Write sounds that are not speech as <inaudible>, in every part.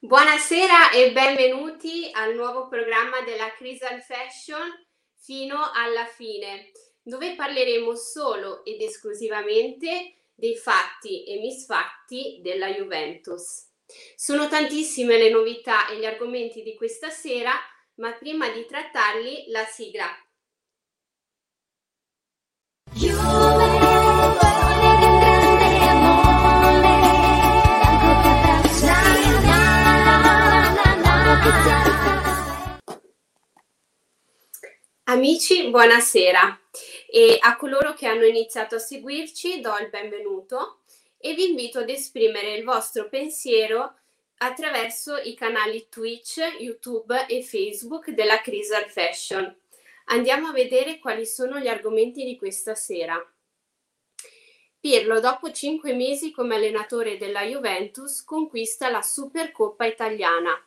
Buonasera e benvenuti al nuovo programma della Crisal Fashion fino alla fine, dove parleremo solo ed esclusivamente dei fatti e misfatti della Juventus. Sono tantissime le novità e gli argomenti di questa sera, ma prima di trattarli la sigla. Amici, buonasera e a coloro che hanno iniziato a seguirci do il benvenuto e vi invito ad esprimere il vostro pensiero attraverso i canali Twitch, YouTube e Facebook della Crisal Fashion. Andiamo a vedere quali sono gli argomenti di questa sera. Pirlo, dopo cinque mesi come allenatore della Juventus, conquista la Supercoppa italiana.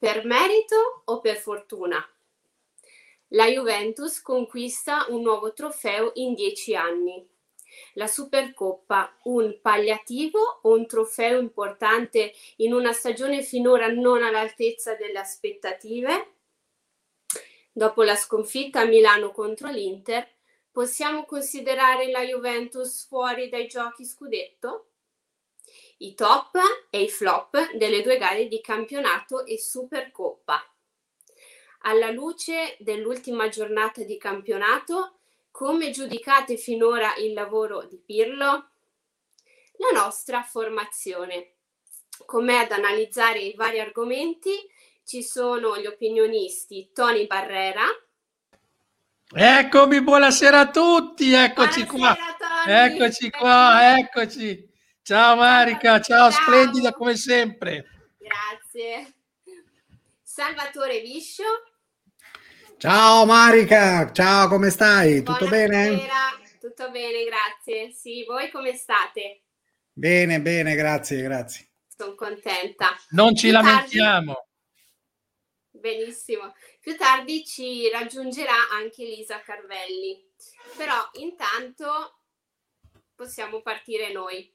Per merito o per fortuna? La Juventus conquista un nuovo trofeo in dieci anni. La Supercoppa, un palliativo o un trofeo importante in una stagione finora non all'altezza delle aspettative? Dopo la sconfitta a Milano contro l'Inter, possiamo considerare la Juventus fuori dai giochi scudetto? I top e i flop delle due gare di campionato e Supercoppa. Alla luce dell'ultima giornata di campionato, come giudicate finora il lavoro di Pirlo? La nostra formazione. Com'è ad analizzare i vari argomenti ci sono gli opinionisti Tony Barrera. Eccomi, buonasera a tutti, eccoci buonasera, qua. Tony. Eccoci qua, eccoci. Ciao Marica, ciao, ciao, splendida come sempre. Grazie. Salvatore Viscio. Ciao Marica, ciao, come stai? Tutto Buonasera. bene? Tutto bene, grazie. Sì, voi come state? Bene, bene, grazie, grazie. Sono contenta. Non ci Più lamentiamo. Tardi... Benissimo. Più tardi ci raggiungerà anche Lisa Carvelli. Però intanto possiamo partire noi.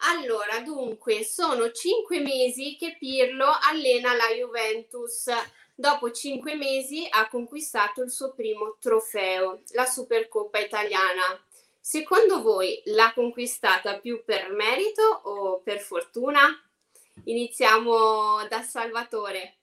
Allora, dunque, sono cinque mesi che Pirlo allena la Juventus dopo cinque mesi ha conquistato il suo primo trofeo, la Supercoppa italiana. Secondo voi l'ha conquistata più per merito o per fortuna? Iniziamo da Salvatore.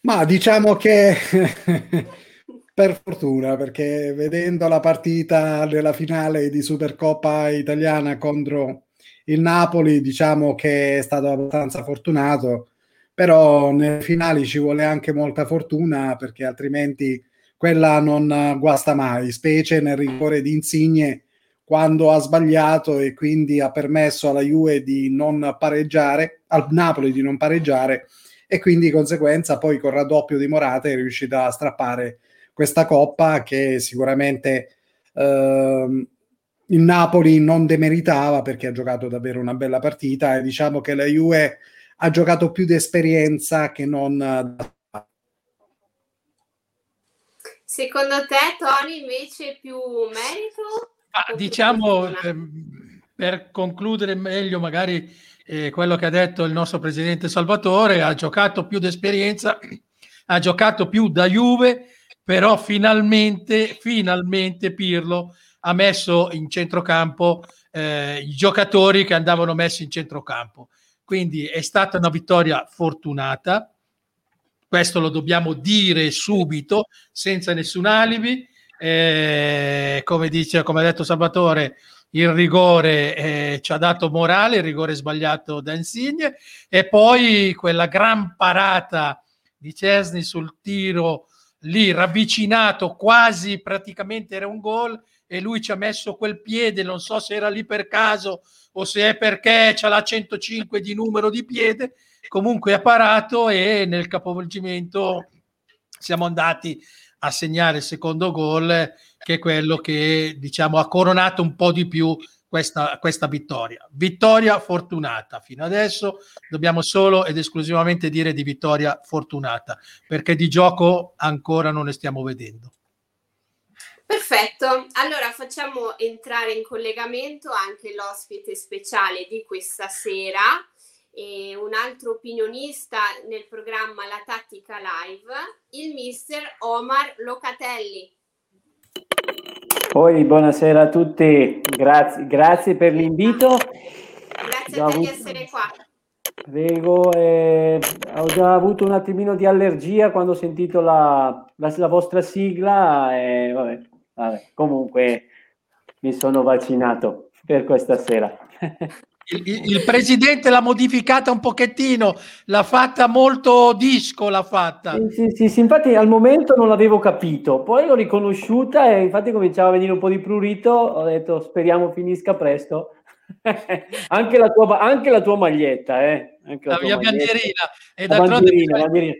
Ma diciamo che <laughs> per fortuna, perché vedendo la partita della finale di Supercoppa italiana contro il Napoli, diciamo che è stato abbastanza fortunato però nelle finali ci vuole anche molta fortuna perché altrimenti quella non guasta mai, specie nel rigore di Insigne quando ha sbagliato e quindi ha permesso alla Juve di non pareggiare, al Napoli di non pareggiare e quindi di conseguenza poi col raddoppio di Morata è riuscita a strappare questa coppa che sicuramente eh, il Napoli non demeritava perché ha giocato davvero una bella partita e diciamo che la Juve ha giocato più di esperienza che non Secondo te, Tony, invece più merito? Ah, diciamo, ehm, per concludere meglio magari eh, quello che ha detto il nostro presidente Salvatore, ha giocato più di esperienza, <clears throat> ha giocato più da Juve, però finalmente, finalmente Pirlo ha messo in centrocampo eh, i giocatori che andavano messi in centrocampo. Quindi è stata una vittoria fortunata, questo lo dobbiamo dire subito, senza nessun alibi. Eh, come, dice, come ha detto Salvatore, il rigore eh, ci ha dato morale, il rigore sbagliato da Insigne, e poi quella gran parata di Cesni sul tiro lì ravvicinato, quasi praticamente era un gol, e lui ci ha messo quel piede, non so se era lì per caso o se è perché c'ha la 105 di numero di piede, comunque ha parato e nel capovolgimento siamo andati a segnare il secondo gol, che è quello che diciamo ha coronato un po' di più questa, questa vittoria. Vittoria fortunata. Fino adesso dobbiamo solo ed esclusivamente dire di vittoria fortunata, perché di gioco ancora non ne stiamo vedendo. Perfetto, allora facciamo entrare in collegamento anche l'ospite speciale di questa sera, e un altro opinionista nel programma La Tattica Live, il mister Omar Locatelli. Poi buonasera a tutti, grazie, grazie per l'invito. Grazie a te di essere qua. Prego, eh, ho già avuto un attimino di allergia quando ho sentito la, la, la vostra sigla e vabbè, vabbè, comunque mi sono vaccinato per questa sera. <laughs> Il, il, presidente l'ha modificata un pochettino, l'ha fatta molto disco, l'ha fatta. Sì, sì, sì, infatti al momento non l'avevo capito, poi l'ho riconosciuta e infatti cominciava a venire un po' di prurito, ho detto speriamo finisca presto. <laughs> anche, la tua, anche la tua maglietta, eh? Anche la, la mia bandierina. E la bandierina, bandierina.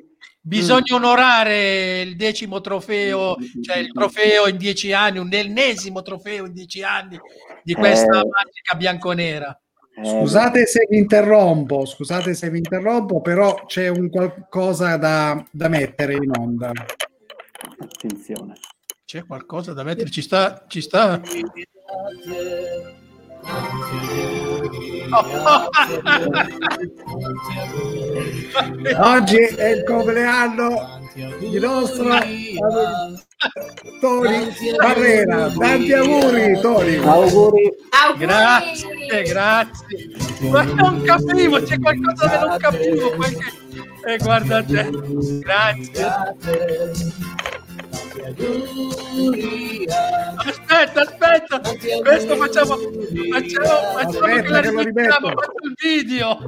Bisogna mm. onorare il decimo trofeo, cioè il trofeo in dieci anni, l'ennesimo trofeo in dieci anni di questa eh. magica bianconera. Eh, scusate se vi interrompo, scusate se vi interrompo, però c'è un qualcosa da, da mettere in onda. Attenzione. C'è qualcosa da mettere, ci sta, ci sta. Oggi è il compleanno di nostro Toni Barrera. Tanti auguri, Toni. Auguri. Grazie, grazie. Ma non capivo, c'è qualcosa che non capivo. Qualche... Eh, guarda te. Grazie. Aspetta, aspetta, questo facciamo, facciamo, facciamo aspetta, che la rimettiamo, faccio il video.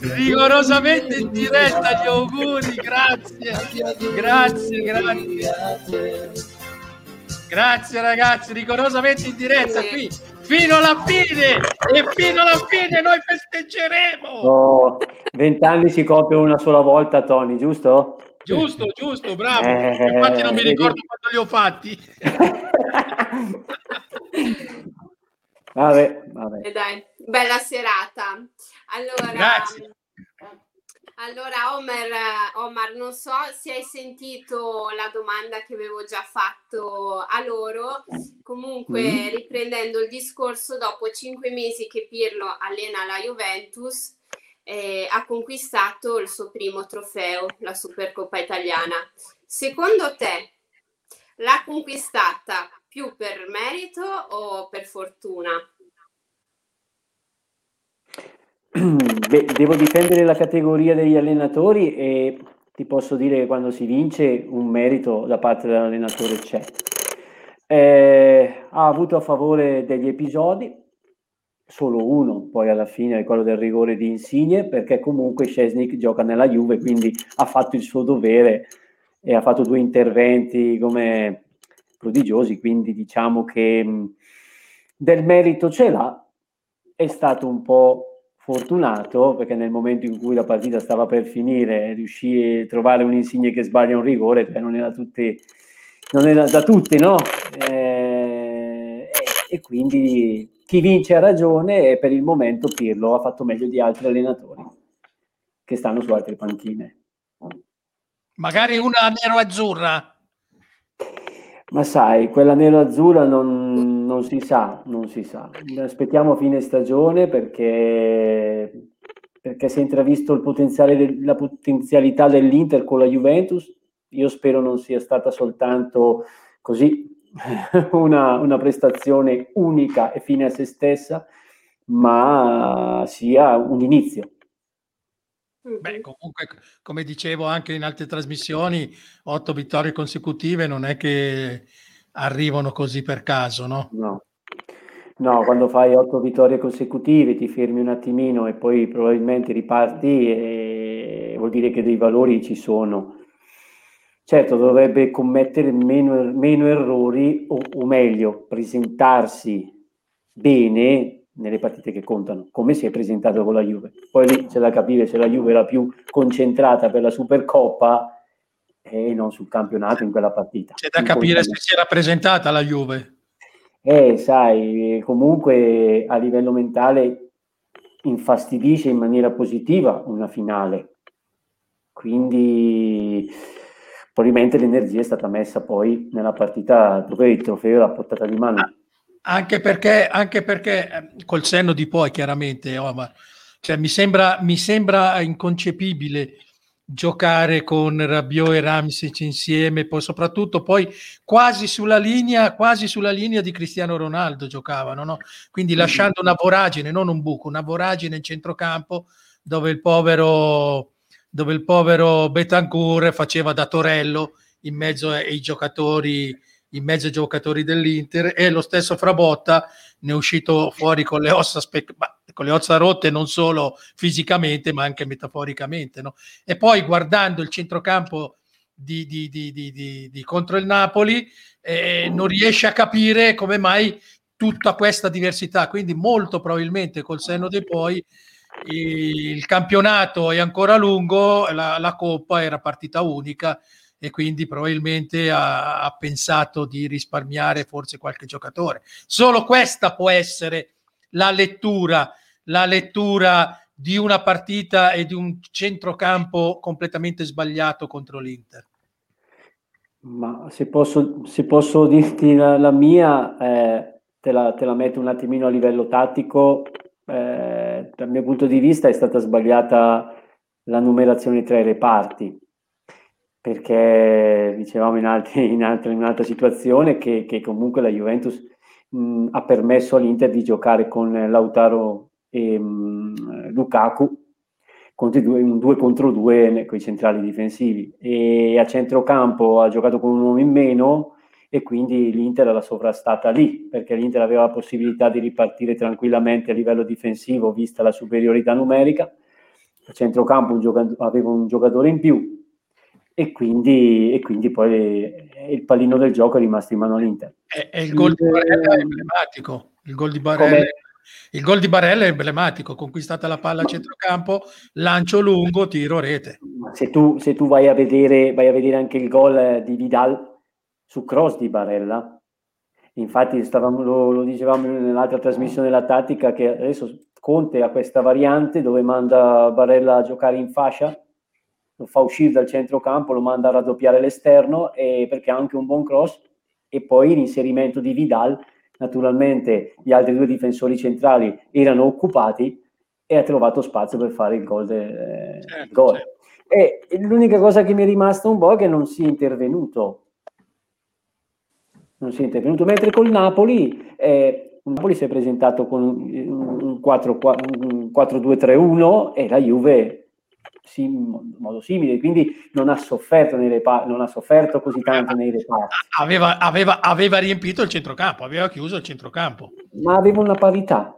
Rigorosamente in diretta gli auguri, grazie, grazie, grazie. Grazie ragazzi, rigorosamente in diretta qui fino alla fine e fino alla fine noi festeggeremo. Oh, vent'anni si compie una sola volta, Tony, giusto? Giusto, giusto, bravo. Eh, Infatti non mi ricordo quando li ho fatti. <laughs> vabbè, vabbè. E dai, bella serata. Allora, Grazie. Allora, Omar, Omar, non so se hai sentito la domanda che avevo già fatto a loro. Comunque, mm. riprendendo il discorso, dopo cinque mesi che Pirlo allena la Juventus, eh, ha conquistato il suo primo trofeo, la Supercoppa italiana. Secondo te, l'ha conquistata più per merito o per fortuna? <clears throat> Beh, devo difendere la categoria degli allenatori e ti posso dire che quando si vince un merito da parte dell'allenatore c'è. Eh, ha avuto a favore degli episodi, solo uno poi alla fine è quello del rigore di Insigne, perché comunque Scesnik gioca nella Juve, quindi ha fatto il suo dovere e ha fatto due interventi come prodigiosi, quindi diciamo che mh, del merito ce l'ha, è stato un po' fortunato perché nel momento in cui la partita stava per finire riuscì a trovare un insigne che sbaglia un rigore, cioè non era, tutti, non era da tutti, no? Eh, e, e, quindi chi vince ha ragione e per il momento Pirlo ha fatto meglio di altri allenatori che stanno su altre panchine. Magari una nero-azzurra. Ma sai, quella nero-azzurra non, non, si sa, non si sa. Aspettiamo fine stagione perché, perché si è intravisto il potenziale la potenzialità dell'Inter con la Juventus. Io spero non sia stata soltanto così <laughs> una, una prestazione unica e fine a se stessa, ma sia un inizio. Beh, comunque, come dicevo anche in altre trasmissioni, otto vittorie consecutive non è che arrivano così per caso, no? No. No, quando fai otto vittorie consecutive ti fermi un attimino e poi probabilmente riparti e vuol dire che dei valori ci sono. Certo, dovrebbe commettere meno, meno errori o, o meglio, presentarsi bene nelle partite che contano, come si è presentato con la Juve. Poi lì c'è da capire se la Juve era più concentrata per la Supercoppa e non sul campionato in quella partita. C'è da capire se si era presentata la Juve. Eh, sai, comunque a livello mentale infastidisce in maniera positiva una finale. Quindi probabilmente l'energia è stata messa poi nella partita dove il trofeo era portata di mano. Anche perché, anche perché eh, col senno di poi, chiaramente, oh, ma, cioè, mi, sembra, mi sembra inconcepibile giocare con Rabiot e Ramsic insieme, poi soprattutto poi quasi sulla linea, quasi sulla linea di Cristiano Ronaldo giocavano, no? quindi lasciando una voragine, non un buco, una voragine in centrocampo dove il povero, dove il povero Betancourt faceva da torello in mezzo ai giocatori in mezzo ai giocatori dell'Inter e lo stesso Frabotta ne è uscito fuori con le ossa, spe- con le ossa rotte non solo fisicamente ma anche metaforicamente. No? E poi guardando il centrocampo di, di, di, di contro il Napoli eh, non riesce a capire come mai tutta questa diversità, quindi molto probabilmente col senno dei poi il campionato è ancora lungo, la, la coppa era partita unica e quindi probabilmente ha, ha, pensato di risparmiare forse qualche giocatore. Solo questa può essere la lettura, la lettura di una partita e di un centrocampo completamente sbagliato contro l'Inter. Ma se posso, se posso dirti la, la mia, eh, te, la, te, la, metto un attimino a livello tattico. Eh, dal mio punto di vista è stata sbagliata la numerazione tra i reparti perché dicevamo in, altri, in, altri, in un'altra situazione che, che, comunque la Juventus mh, ha permesso all'Inter di giocare con Lautaro e mh, Lukaku due, un 2 contro 2 con i centrali difensivi. E a centrocampo ha giocato con un uomo in meno e quindi l'Inter l'ha sovrastata lì perché l'Inter aveva la possibilità di ripartire tranquillamente a livello difensivo vista la superiorità numerica. A centrocampo un giocato- aveva un giocatore in più e quindi, e quindi poi il pallino del gioco è rimasto in mano all'Inter. E, e il gol di Barella è emblematico. Il gol di Barella, il gol di Barella è emblematico, conquistata la palla a centrocampo, lancio lungo, tiro rete. Se tu, se tu vai, a vedere, vai a vedere anche il gol di Vidal su cross di Barella, infatti stavamo, lo, lo, dicevamo nell'altra trasmissione della tattica che adesso Conte ha questa variante dove manda Barella a giocare in fascia lo fa uscire dal centrocampo, lo manda a raddoppiare l'esterno e perché ha anche un buon cross e poi l'inserimento di Vidal, naturalmente gli altri due difensori centrali erano occupati e ha trovato spazio per fare il gol. De, certo, gol. Certo. E l'unica cosa che mi è rimasta un po' è che non si è intervenuto. Non si è intervenuto, mentre col Napoli, eh, Napoli si è presentato con un 4-2-3-1 e la Juve in modo simile, quindi non ha sofferto, nei reparti, non ha sofferto così tanto nei reparti. Aveva, aveva, aveva riempito il centrocampo, aveva chiuso il centrocampo. Ma aveva una parità,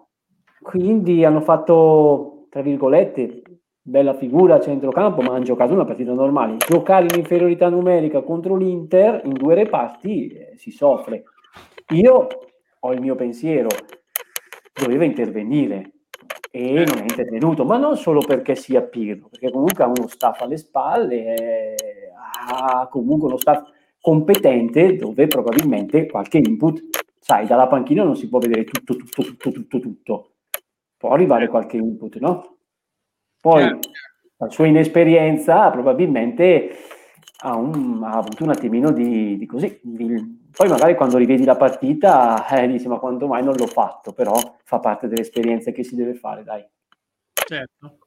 quindi hanno fatto, tra virgolette, bella figura a centrocampo, ma hanno giocato una partita normale. Giocare in inferiorità numerica contro l'Inter in due reparti eh, si soffre. Io ho il mio pensiero, doveva intervenire, e non è intervenuto, ma non solo perché sia Pirlo, perché comunque ha uno staff alle spalle, eh, ha comunque uno staff competente dove probabilmente qualche input, sai, dalla panchina non si può vedere tutto, tutto, tutto, tutto, tutto. Può arrivare qualche input, no? Poi la sua inesperienza probabilmente ha, un, ha avuto un attimino di, di così, di, poi magari quando rivedi la partita eh, dici ma quando mai non l'ho fatto, però fa parte delle esperienze che si deve fare, dai. Certo.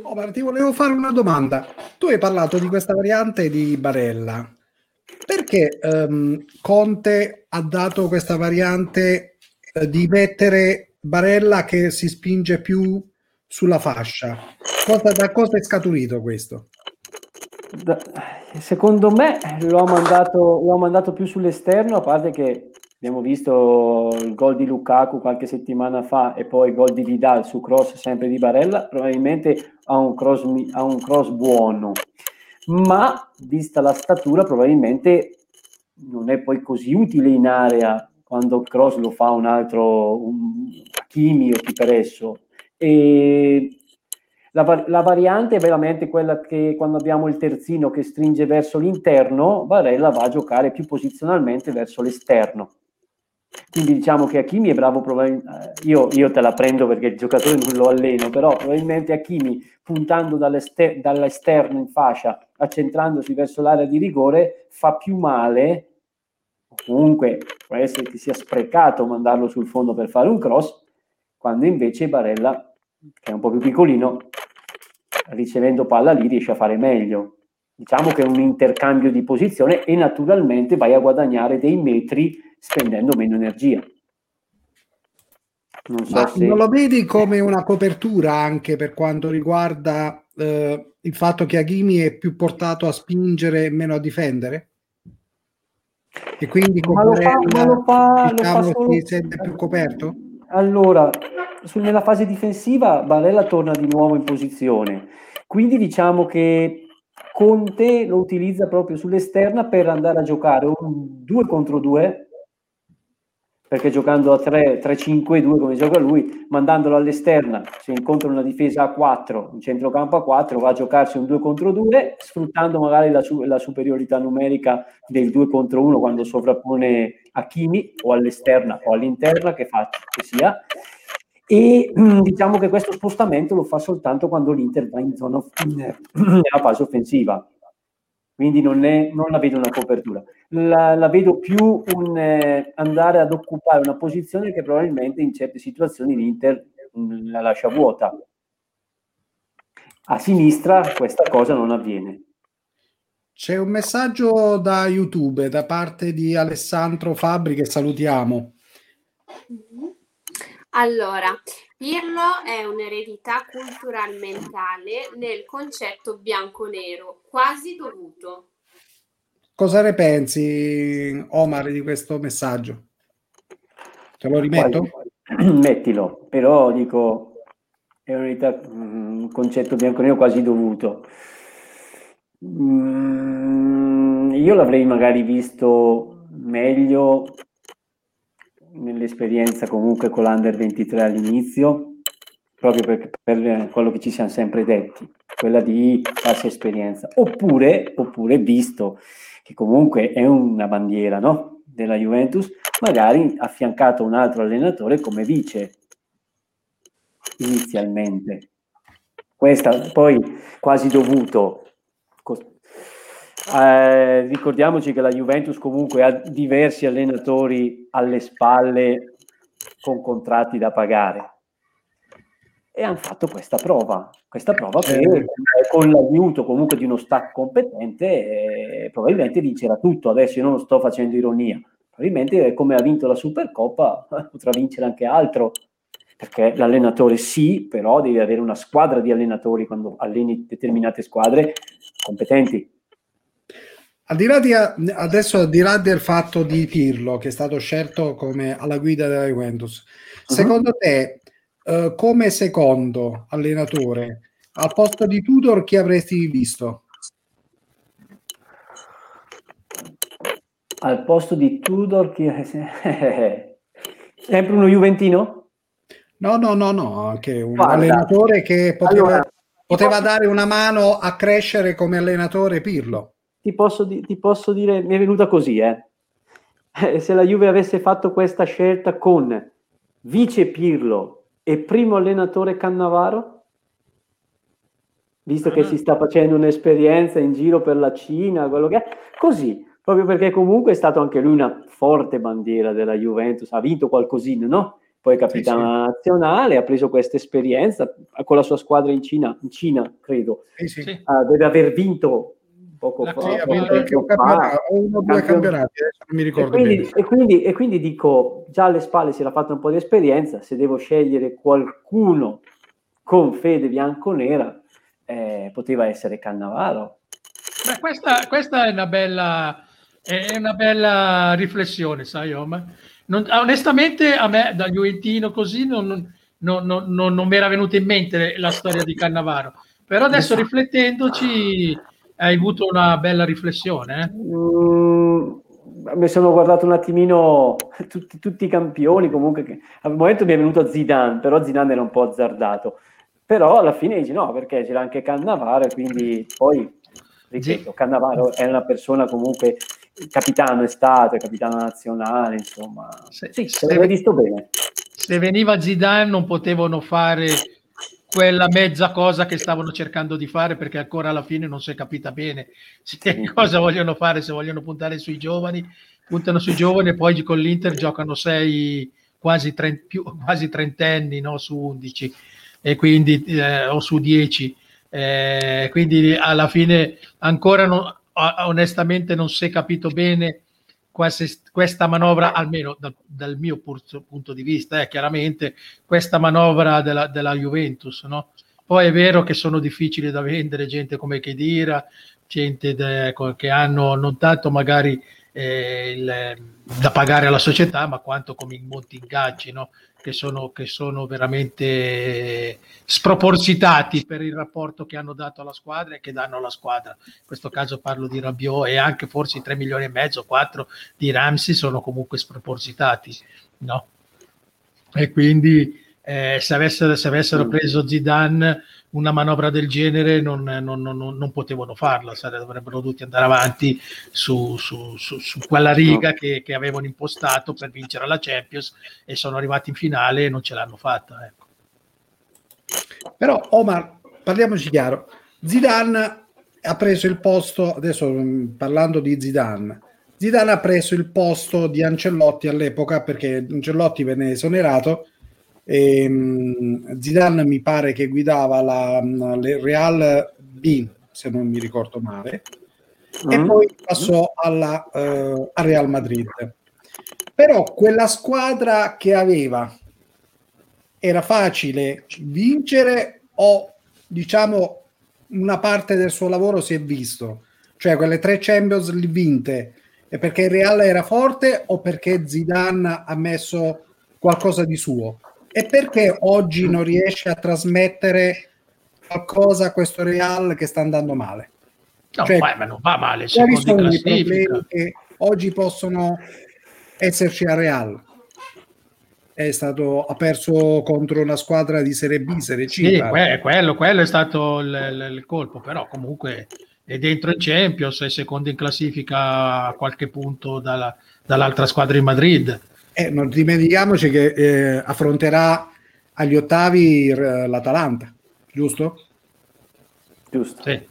Oh, ma ti volevo fare una domanda. Tu hai parlato di questa variante di Barella. Perché um, Conte ha dato questa variante uh, di mettere Barella che si spinge più sulla fascia? Cosa, da cosa è scaturito questo? Da, secondo me lo ha, mandato, mandato più sull'esterno, a parte che abbiamo visto il gol di Lukaku qualche settimana fa e poi il gol di Vidal su cross sempre di Barella, probabilmente ha un cross, ha un cross buono, ma vista la statura probabilmente non è poi così utile in area quando il cross lo fa un altro un Kimi o chi per esso. E la, la, variante è veramente quella che quando abbiamo il terzino che stringe verso l'interno, Barella va a giocare più posizionalmente verso l'esterno. Quindi diciamo che Hakimi è bravo, eh, io, io, te la prendo perché il giocatore non lo alleno, però probabilmente Hakimi puntando dall'ester- dall'esterno in fascia, accentrandosi verso l'area di rigore, fa più male, comunque può essere che sia sprecato mandarlo sul fondo per fare un cross, quando invece Barella, che è un po' più piccolino, ricevendo palla lì riesce a fare meglio. Diciamo che è un intercambio di posizione e naturalmente vai a guadagnare dei metri spendendo meno energia. Non, so se... non lo vedi come una copertura anche per quanto riguarda eh, il fatto che Aghimi è più portato a spingere e meno a difendere? E quindi ma lo fa, ma lo fa, diciamo, lo fa solo... si sente più coperto? Allora, nella fase difensiva Barella torna di nuovo in posizione, quindi diciamo che Conte lo utilizza proprio sull'esterna per andare a giocare un 2 contro 2 perché giocando a 3-5-2 come gioca lui, mandandolo all'esterna, se incontra una difesa a 4, un centrocampo a 4, va a giocarsi un 2 contro 2, sfruttando magari la, la superiorità numerica del 2 contro 1 quando sovrappone Hakimi o all'esterna o all'interna, che, fa, che sia. E diciamo che questo spostamento lo fa soltanto quando l'Inter va in zona <clears throat> nella fase offensiva quindi non, è, non la vedo una copertura, la, la vedo più un eh, andare ad occupare una posizione che probabilmente in certe situazioni l'Inter mm, la lascia vuota. A sinistra questa cosa non avviene. C'è un messaggio da YouTube da parte di Alessandro Fabri che salutiamo. Allora, Pirlo è un'eredità cultural-mentale nel concetto bianco-nero, quasi dovuto. Cosa ne pensi, Omar, di questo messaggio? Te lo rimetto? <clears throat> Mettilo, però dico, è un'eredità, mm, un concetto bianco-nero quasi dovuto. Mm, io l'avrei magari visto meglio nell'esperienza comunque con l'Under 23 all'inizio, proprio per, per, quello che ci siamo sempre detti, quella di farsi esperienza. Oppure, oppure visto che comunque è una bandiera no? della Juventus, magari affiancato un altro allenatore come vice inizialmente. Questa poi quasi dovuto eh, ricordiamoci che la Juventus comunque ha diversi allenatori alle spalle con contratti da pagare e hanno fatto questa prova, questa prova che eh. con l'aiuto comunque di uno staff competente eh, probabilmente vincerà tutto. Adesso io non sto facendo ironia, probabilmente come ha vinto la Supercoppa <laughs> potrà vincere anche altro, perché l'allenatore sì, però devi avere una squadra di allenatori quando alleni determinate squadre competenti. Al di là di, adesso, al di là del fatto di Pirlo, che è stato scelto come alla guida della Juventus, uh-huh. secondo te, uh, come secondo allenatore, al posto di Tudor, chi avresti visto? Al posto di Tudor, chi... <laughs> sempre uno Juventino? No, no, no, no, anche un Guarda. allenatore che poteva, allora, poteva dare una mano a crescere come allenatore Pirlo ti posso, ti posso dire, mi è venuta così, eh. eh. Se la Juve avesse fatto questa scelta con vice Pirlo e primo allenatore Cannavaro, visto che si sta facendo un'esperienza in giro per la Cina, quello che è, così, proprio perché comunque è stato anche lui una forte bandiera della Juventus, ha vinto qualcosina, no? Poi capitano sì, sì. nazionale, ha preso questa esperienza con la sua squadra in Cina, in Cina credo, sì, sì. Uh, deve aver vinto poco fa. Sì, un campionato, uno o due campionati, adesso non mi ricordo e quindi, e quindi, e quindi, dico, già alle spalle si era fatto un po' di esperienza, se devo scegliere qualcuno con fede bianco-nera, eh, poteva essere Cannavaro. Beh, questa, questa, è una bella... È una bella riflessione, sai, Omar. Non, onestamente, a me da Juventino così non, non, non, non, mi era venuta in mente la storia di Cannavaro. Però adesso esatto. riflettendoci, hai avuto una bella riflessione? Eh? Mm, mi sono guardato un attimino <laughs> tutti, tutti i campioni, comunque che, al momento mi è venuto Zidane, però Zidane era un po' azzardato. Però alla fine dici no, perché c'era anche Cannavaro quindi poi, ripeto, Cannavaro è una persona comunque capitano è stato, è capitano nazionale, insomma. Se, sì, se, se visto bene. Se veniva Zidane non potevano fare quella mezza cosa che stavano cercando di fare perché ancora alla fine non si è capita bene se cosa vogliono fare, se vogliono puntare sui giovani puntano sui giovani e poi con l'Inter giocano sei quasi, trent, più, quasi trentenni no? su 11 e quindi, eh, o su 10. Eh, quindi alla fine ancora non, onestamente non si è capito bene questa manovra, almeno dal, dal mio punto di vista, eh, chiaramente questa manovra della, della Juventus. No? Poi è vero che sono difficili da vendere, gente come Chedira, gente de, che hanno non tanto magari eh, il, da pagare alla società, ma quanto come molti ingaggi, no? Che, sono, che sono veramente spropositati per il rapporto che hanno dato alla squadra e che danno alla squadra. In questo caso parlo di Rabiot e anche forse i 3 milioni e mezzo, 4 di Ramsey sono comunque spropositati. No? E quindi eh, se, avessero, se avessero preso Zidane una manovra del genere non, non, non, non potevano farla, avrebbero dovuti andare avanti su, su, su, su quella riga che, che, avevano impostato per vincere la Champions e sono arrivati in finale e non ce l'hanno fatta. Ecco. Però Omar, parliamoci chiaro, Zidane ha preso il posto, adesso mm, parlando di Zidane, Zidane ha preso il posto di Ancelotti all'epoca perché Ancelotti venne esonerato e, um, Zidane mi pare che guidava la, la Real B, se non mi ricordo male, mm. e poi passò alla, uh, a Real Madrid. Però quella squadra che aveva era facile vincere o diciamo una parte del suo lavoro si è visto, cioè quelle tre Champions vinte è perché il Real era forte o perché Zidane ha messo qualcosa di suo? E perché oggi non riesce a trasmettere qualcosa a questo Real che sta andando male? No, cioè, ma non va male. Quali sono i problemi che oggi possono esserci a Real? È stato, ha perso contro una squadra di Serie B, Serie C. Sì, quello, quello, è stato il, il, il, colpo, però comunque è dentro in Champions, è secondo in classifica a qualche punto dalla, dall'altra squadra in Madrid eh, non dimentichiamoci che eh, affronterà agli ottavi l'Atalanta, giusto? Giusto. Sì.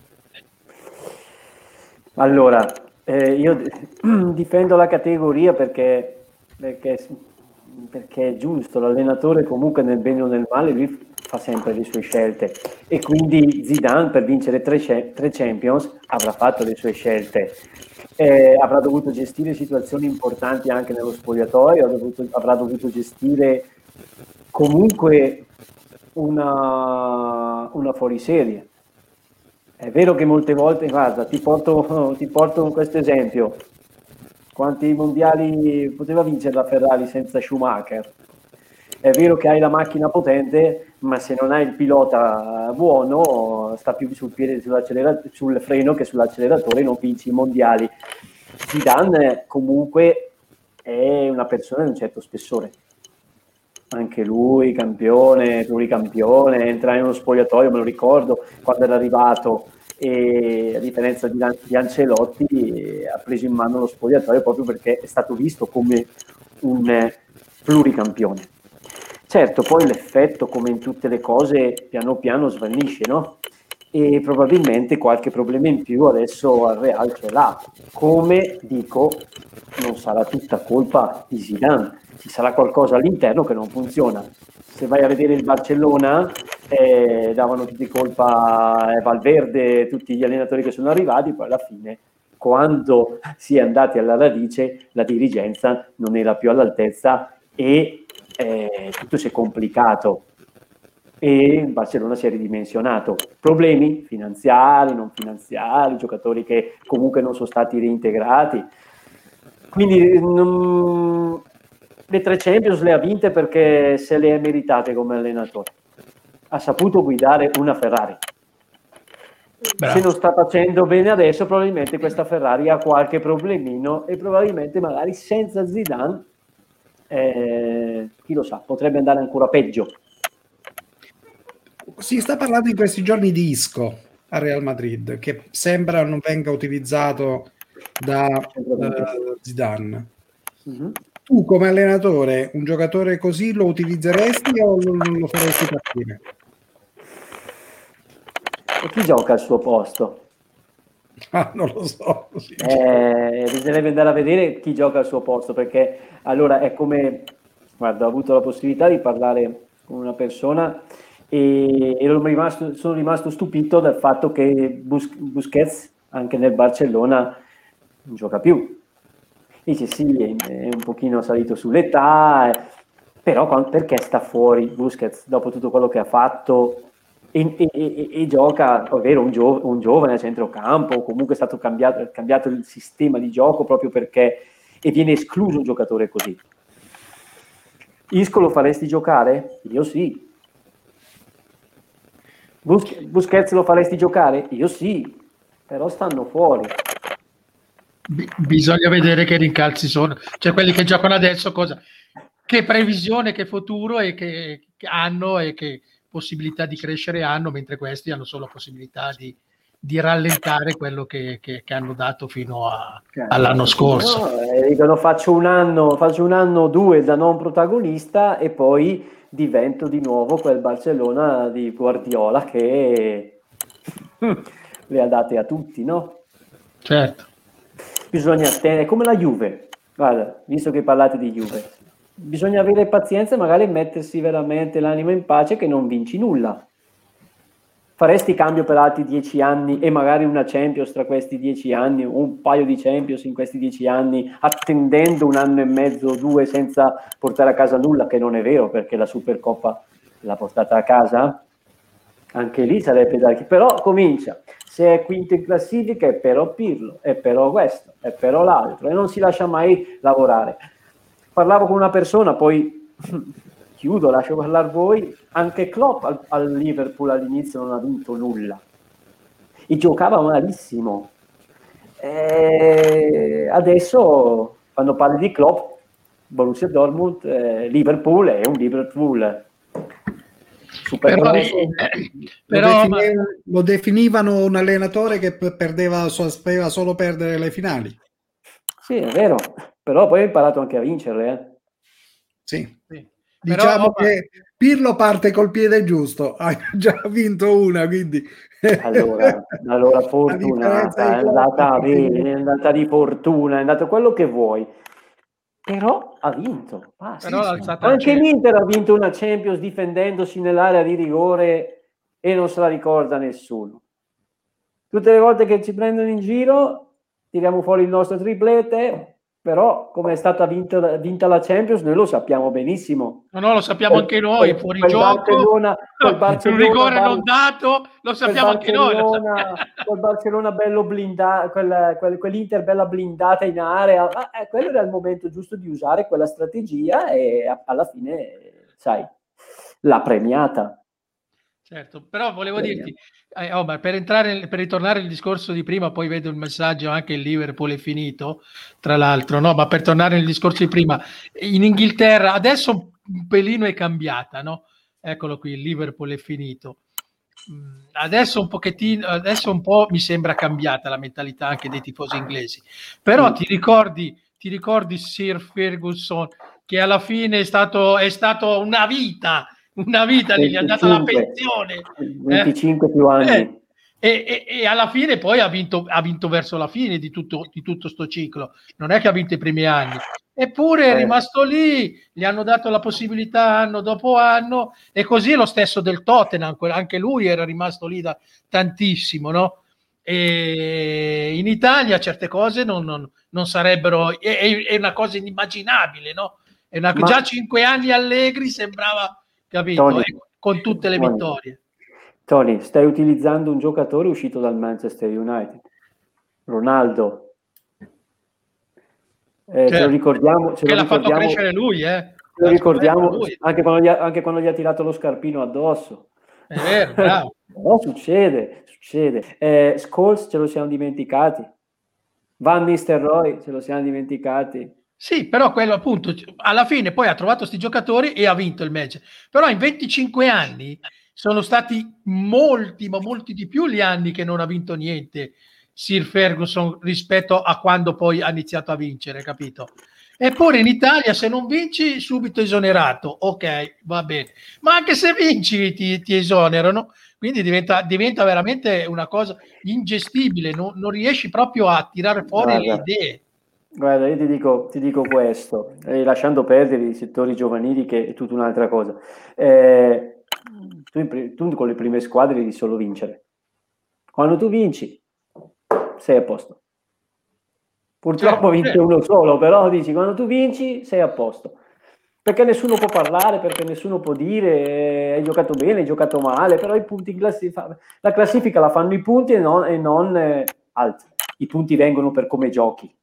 Allora, eh, io <clears throat> difendo la categoria perché, perché, perché, è giusto, l'allenatore comunque nel bene o nel male lui fa sempre le sue scelte e quindi Zidane per vincere tre, tre Champions avrà fatto le sue scelte eh, avrà dovuto gestire situazioni importanti anche nello spogliatoio, dovuto, avrà dovuto gestire comunque una, una fuoriserie. È vero che molte volte, guarda, ti porto, ti porto questo esempio. Quanti mondiali poteva vincere la Ferrari senza Schumacher? È vero che hai la macchina potente, ma se non hai il pilota buono, sta più sul, piede, sul freno che sull'acceleratore, non vinci i mondiali. Zidane comunque è una persona di un certo spessore. Anche lui, campione, pluricampione, entra in uno spogliatoio, me lo ricordo, quando era arrivato e a differenza di, di Ancelotti ha preso in mano lo spogliatoio proprio perché è stato visto come un pluricampione Certo, poi l'effetto, come in tutte le cose, piano piano svanisce, no? E probabilmente qualche problema in più adesso al Real ce l'ha. Come dico, non sarà tutta colpa di Zidane, ci sarà qualcosa all'interno che non funziona. Se vai a vedere il Barcellona, eh, davano tutti colpa a Valverde, tutti gli allenatori che sono arrivati, poi alla fine quando si è andati alla radice la dirigenza non era più all'altezza e eh, tutto si è complicato e il Barcellona si è ridimensionato. Problemi finanziari, non finanziari, giocatori che comunque non sono stati reintegrati. Quindi non... le tre Champions le ha vinte perché se le è meritate come allenatore. Ha saputo guidare una Ferrari. Bravo. Se non sta facendo bene adesso, probabilmente questa Ferrari ha qualche problemino e probabilmente magari senza Zidane eh, chi lo sa, potrebbe andare ancora peggio. Si sta parlando in questi giorni di Isco a Real Madrid, che sembra non venga utilizzato da uh, Zidane. Mm-hmm. Tu come allenatore, un giocatore così lo utilizzeresti o non lo faresti partire? E chi gioca al suo posto? <laughs> Ah, non lo so. Eh, bisognerebbe andare a vedere chi gioca al suo posto, perché allora è come, guarda, ho avuto la possibilità di parlare con una persona e, e rimasto, sono rimasto stupito dal fatto che Bus- Busquets anche nel Barcellona non gioca più. Dice sì, è un pochino salito sull'età, però perché sta fuori Busquets dopo tutto quello che ha fatto e, e, e, gioca, ovvero un, gio, un, giovane a centrocampo, comunque è stato cambiato, cambiato, il sistema di gioco proprio perché e viene escluso un giocatore così. Isco lo faresti giocare? Io sì. Bus- Busquets lo faresti giocare? Io sì, però stanno fuori. bisogna vedere che rincalzi sono, cioè quelli che giocano adesso cosa, che previsione, che futuro e che, che hanno e che possibilità di crescere hanno, mentre questi hanno solo possibilità di, di rallentare quello che, che, che, hanno dato fino a, certo. all'anno scorso. No, eh, dicono faccio un anno, faccio un anno due da non protagonista e poi divento di nuovo quel Barcellona di Guardiola che <laughs> le ha date a tutti, no? Certo. Bisogna attendere, come la Juve, guarda, visto che parlate di Juve, bisogna avere pazienza e magari mettersi veramente l'anima in pace che non vinci nulla. Faresti cambio per altri dieci anni e magari una Champions tra questi dieci anni, un paio di Champions in questi dieci anni, attendendo un anno e mezzo o due senza portare a casa nulla, che non è vero perché la Supercoppa l'ha portata a casa? Anche lì sarebbe da... Però comincia, se è quinto in classifica è però Pirlo, è però questo, è però l'altro e non si lascia mai lavorare parlavo con una persona, poi <laughs> chiudo, lascio parlare voi, anche Klopp al, al Liverpool all'inizio non ha vinto nulla. E giocava malissimo. E adesso quando parli di Klopp, Borussia Dortmund, eh, Liverpool è un Liverpool. Super però, eh, però lo, definivano, lo, definivano un allenatore che perdeva, sapeva solo perdere le finali. Sì, è vero, però poi ha imparato anche a vincerle. Eh? Sì. sì. Diciamo però, che Pirlo parte col piede giusto, <laughs> ha già vinto una, quindi... Allora, allora <laughs> fortunata, è andata bene, è andata di fortuna, è andato quello che vuoi. Però ha vinto. Però anche l'Inter ha vinto una Champions difendendosi nell'area di rigore e non se la ricorda nessuno. Tutte le volte che ci prendono in giro, tiriamo fuori il nostro triplete, però come è stata vinta, vinta, la Champions noi lo sappiamo benissimo. No, no, lo sappiamo anche noi, fuori quel gioco. Barcellona, quel Barcellona, un rigore non dato, lo sappiamo anche noi. Quel Barcellona bello blindato, quel, quel, quell'Inter bella blindata in area, eh, quello era il momento giusto di usare quella strategia e alla fine, sai, l'ha premiata. Certo, però volevo dirti, eh, oh, per, entrare, per ritornare al discorso di prima, poi vedo il messaggio anche il Liverpool è finito, tra l'altro, no? Ma per tornare al discorso di prima, in Inghilterra adesso un pelino è cambiata, no? Eccolo qui, il Liverpool è finito. Mm, adesso un pochettino, adesso un po' mi sembra cambiata la mentalità anche dei tifosi inglesi. Però ti ricordi, ti ricordi Sir Ferguson che alla fine è stato, è stato una vita una vita 25, gli ha dato la pensione 25 eh? più anni eh, e, e, e, alla fine poi ha vinto, ha vinto verso la fine di tutto, di tutto sto ciclo non è che ha vinto i primi anni eppure è eh. rimasto lì gli hanno dato la possibilità anno dopo anno e così è lo stesso del Tottenham anche lui era rimasto lì da tantissimo no? E in Italia certe cose non, non, non sarebbero è, è, una cosa inimmaginabile no? Una, Ma... già cinque anni allegri sembrava capito? Tony, con tutte le Tony, vittorie. Tony, stai utilizzando un giocatore uscito dal Manchester United, Ronaldo. Eh, certo. Ce lo ricordiamo. Ce che l'ha fatto crescere lui, eh. Ce lo ricordiamo lui. Anche, quando gli ha, anche quando gli ha tirato lo scarpino addosso. È vero, bravo. <laughs> no, succede, succede. Eh, Scholes ce lo siamo dimenticati. Van Nistelrooy ce lo siamo dimenticati. Sì, però quello appunto, alla fine poi ha trovato questi giocatori e ha vinto il match. Però in 25 anni sono stati molti, ma molti di più gli anni che non ha vinto niente Sir Ferguson rispetto a quando poi ha iniziato a vincere, capito? Eppure in Italia se non vinci subito esonerato, ok, va bene, ma anche se vinci ti, ti esonerano, quindi diventa, diventa, veramente una cosa ingestibile, non, non riesci proprio a tirare fuori Guarda. le idee. Guarda, io ti dico, ti dico questo, eh, lasciando perdere i settori giovanili che è tutta un'altra cosa. Eh, tu, in tu con le prime squadre devi solo vincere. Quando tu vinci, sei a posto. Purtroppo Certo, vince certo. uno solo, però dici quando tu vinci sei a posto. Perché nessuno può parlare, perché nessuno può dire eh, hai giocato bene, hai giocato male, però i punti classifica, la classifica la fanno i punti e non, e non eh, altri. I punti vengono per come giochi.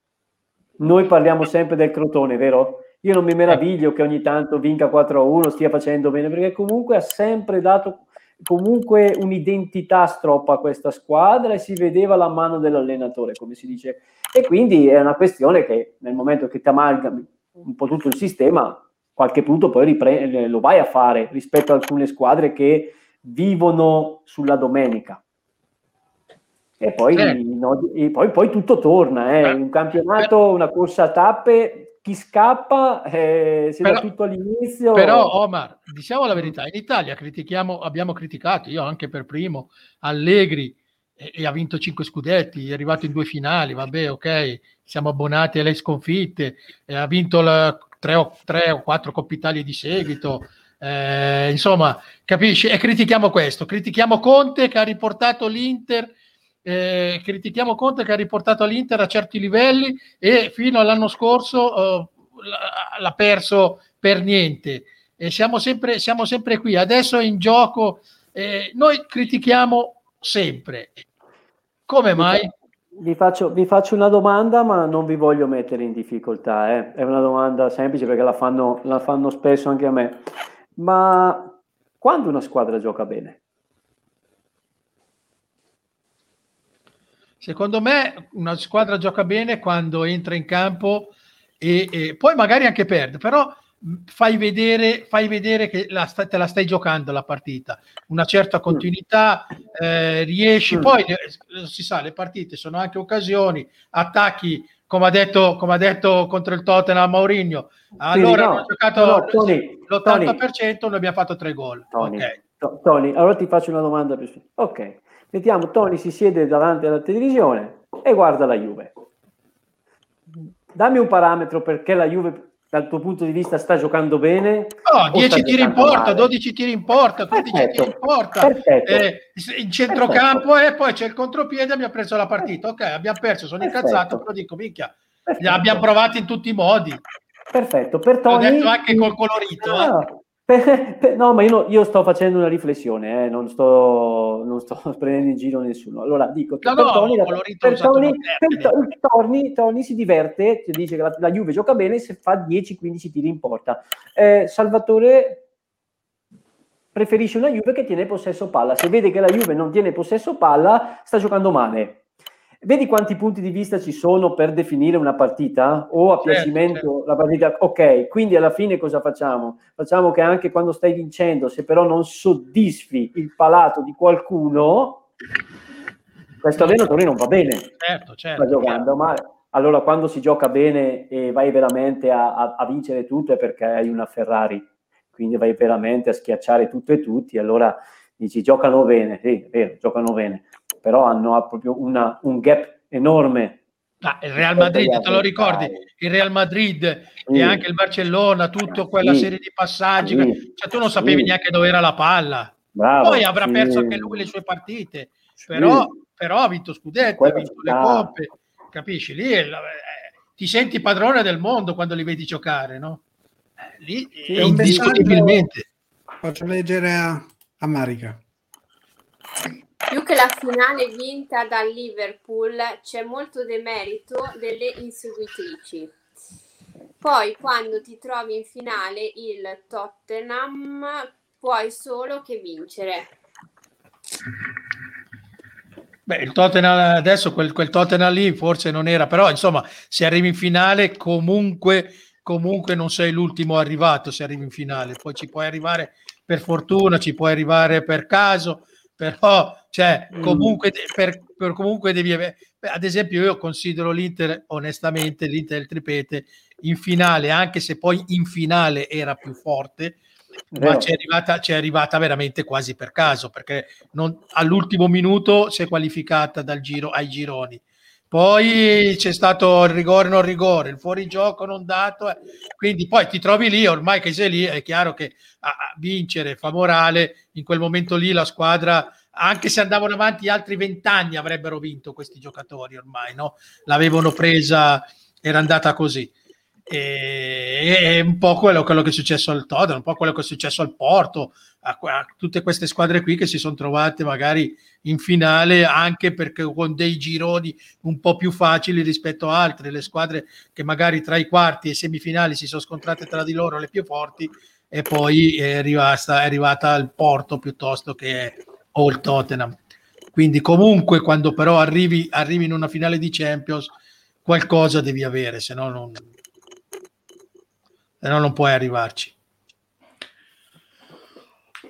Noi parliamo sempre del Crotone, vero? Io non mi meraviglio che ogni tanto vinca 4-1, stia facendo bene, perché comunque ha sempre dato comunque un'identità stroppa a questa squadra e si vedeva la mano dell'allenatore, come si dice. E quindi è una questione che nel momento che ti amalgami un po' tutto il sistema, qualche punto poi ripre- lo vai a fare rispetto a alcune squadre che vivono sulla domenica. E poi, Certo. no, e poi, poi tutto torna, eh. Eh, un campionato, una corsa a tappe, chi scappa, eh, se Però- da tutto all'inizio... Però Omar, diciamo la verità, in Italia critichiamo, abbiamo criticato, io anche per primo, Allegri e, e ha vinto 5 scudetti, è arrivato in due finali, vabbè ok, siamo abbonati alle sconfitte, e ha vinto tre, o, tre o quattro Coppe Italia di seguito, eh, insomma, capisci? E critichiamo questo, critichiamo Conte che ha riportato l'Inter, eh, critichiamo Conte che ha riportato l'Inter a certi livelli e fino all'anno scorso eh, l'ha- l'ha perso per niente. E siamo sempre, siamo sempre qui. Adesso è in gioco. eh, noi critichiamo sempre. Come mai? Vi faccio, vi faccio una domanda, ma non vi voglio mettere in difficoltà. eh. È una domanda semplice perché la fanno, la fanno spesso anche a me. Ma quando una squadra gioca bene? Secondo me una squadra gioca bene quando entra in campo e, e poi magari anche perde, però fai vedere, fai vedere che la sta- te la stai giocando la partita, una certa continuità, eh, riesci, Mm. poi eh, si sa, le partite sono anche occasioni, attacchi, come ha detto, come ha detto contro il Tottenham Maurinho, allora no, hanno giocato no, Tony, l'80%, noi abbiamo fatto tre gol. Tony, Ok. To- Tony, allora ti faccio una domanda. Ok, mettiamo Tony si siede davanti alla televisione e guarda la Juve. Dammi un parametro perché la Juve dal tuo punto di vista sta giocando bene. No, o 10 sta tiri in porta, male? 12 tiri in porta, 15 Perfetto, tiri in porta. Eh, in centrocampo e poi c'è il contropiede abbiamo preso la partita. Ok, abbiamo perso, sono Perfetto. incazzato, però dico, minchia, li abbiamo provati in tutti i modi. Perfetto, per L'ho Tony... detto anche col colorito. eh. No, per- <laughs> no, ma io, io sto facendo una riflessione, eh, non, sto, non sto <laughs> prendendo in giro nessuno. Allora dico, No, per no, Tony, per Tony- per Tony- Tony si diverte, dice che la, la Juve gioca bene se fa 10-15 tiri in porta. Eh, Salvatore preferisce una Juve che tiene possesso palla. Se vede che la Juve non tiene possesso palla, sta giocando male. Vedi quanti punti di vista ci sono per definire una partita o a Certo, piacimento certo. la partita? Ok, quindi alla fine cosa facciamo? Facciamo che anche quando stai vincendo, se però non soddisfi il palato di qualcuno, questo allenatore non va bene Certo, sta certo. giocando male. Allora, quando si gioca bene e vai veramente a, a- a vincere tutto è perché hai una Ferrari, quindi vai veramente a schiacciare tutto e tutti. Allora dici giocano bene, sì, è vero, giocano bene, però hanno ha proprio una- un gap enorme. Ah, il Real Madrid, te lo ricordi? Il Real Madrid Sì. e anche il Barcellona, tutta quella Sì. serie di passaggi, Sì. cioè tu non sapevi Sì. neanche dove era la palla. Bravo, Poi avrà sì. perso anche lui le sue partite, Sì. però, però ha vinto scudetti, ha vinto ci le sta. coppe, capisci? Lì è eh, ti senti padrone del mondo quando li vedi giocare, no? Eh, Lì Sì, è indiscutibilmente. Faccio leggere a, a Marica. Più che la finale vinta dal Liverpool, c'è molto demerito delle inseguitrici. Poi, quando ti trovi in finale il Tottenham, puoi solo che vincere. Beh, il Tottenham adesso quel, quel Tottenham lì forse non era, però insomma, se arrivi in finale comunque, comunque non sei l'ultimo arrivato se arrivi in finale, poi ci puoi arrivare per fortuna, ci puoi arrivare per caso, però cioè, Mm. comunque per, per comunque devi avere, ad esempio io considero l'Inter onestamente l'Inter del Tripete in finale anche se poi in finale era più forte ma c'è arrivata, c'è arrivata veramente quasi per caso perché non, all'ultimo minuto si è qualificata dal giro ai gironi poi c'è stato il rigore non rigore, il fuorigioco non dato, eh. quindi poi ti trovi lì, ormai che sei lì, è chiaro che a, a vincere fa morale, in quel momento lì la squadra, anche se andavano avanti altri vent'anni avrebbero vinto questi giocatori ormai, no? L'avevano presa, era andata così. E, è un po' quello, quello, che è successo al Tottenham, un po' quello che è successo al Porto, a, a, tutte queste squadre qui che si sono trovate magari in finale anche perché con dei gironi un po' più facili rispetto a altre, le squadre che magari tra i quarti e i semifinali si sono scontrate tra di loro le più forti e poi è arrivata, è arrivata al Porto piuttosto che o il Tottenham. Quindi comunque quando però arrivi, arrivi in una finale di Champions qualcosa devi avere, se no non se no non puoi arrivarci.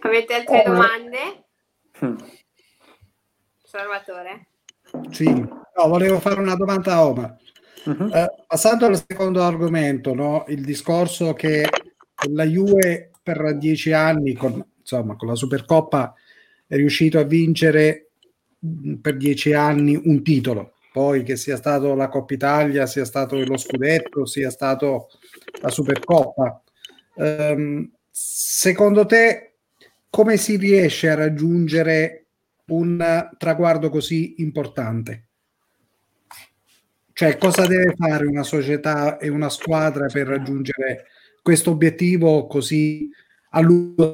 Avete altre oh, domande? Hmm. Salvatore? Sì, no, volevo fare una domanda a Oma. Uh-huh. Eh, passando al secondo argomento, no? il discorso che la Juve per dieci anni con, insomma, con la Supercoppa è riuscito a vincere mm, per dieci anni un titolo, poi che sia stato la Coppa Italia, sia stato lo Scudetto, sia stato la Supercoppa. Um, secondo te come si riesce a raggiungere un traguardo così importante? Cioè, cosa deve fare una società e una squadra per raggiungere questo obiettivo così a lungo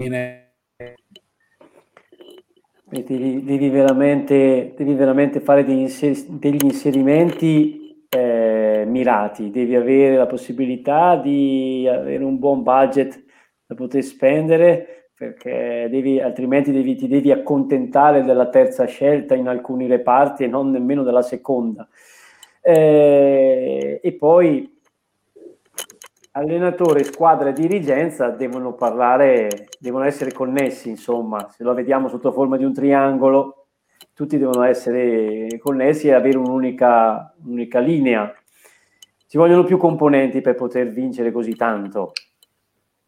Devi, devi, veramente, devi veramente fare degli, inser- degli inserimenti eh, mirati, devi avere la possibilità di avere un buon budget da poter spendere perché devi, altrimenti devi, ti devi accontentare della terza scelta in alcuni reparti e non nemmeno della seconda. Eh, e poi allenatore, squadra e dirigenza devono parlare, devono essere connessi, insomma, se lo vediamo sotto forma di un triangolo, tutti devono essere connessi e avere un'unica, un'unica linea. Ci vogliono più componenti per poter vincere così tanto,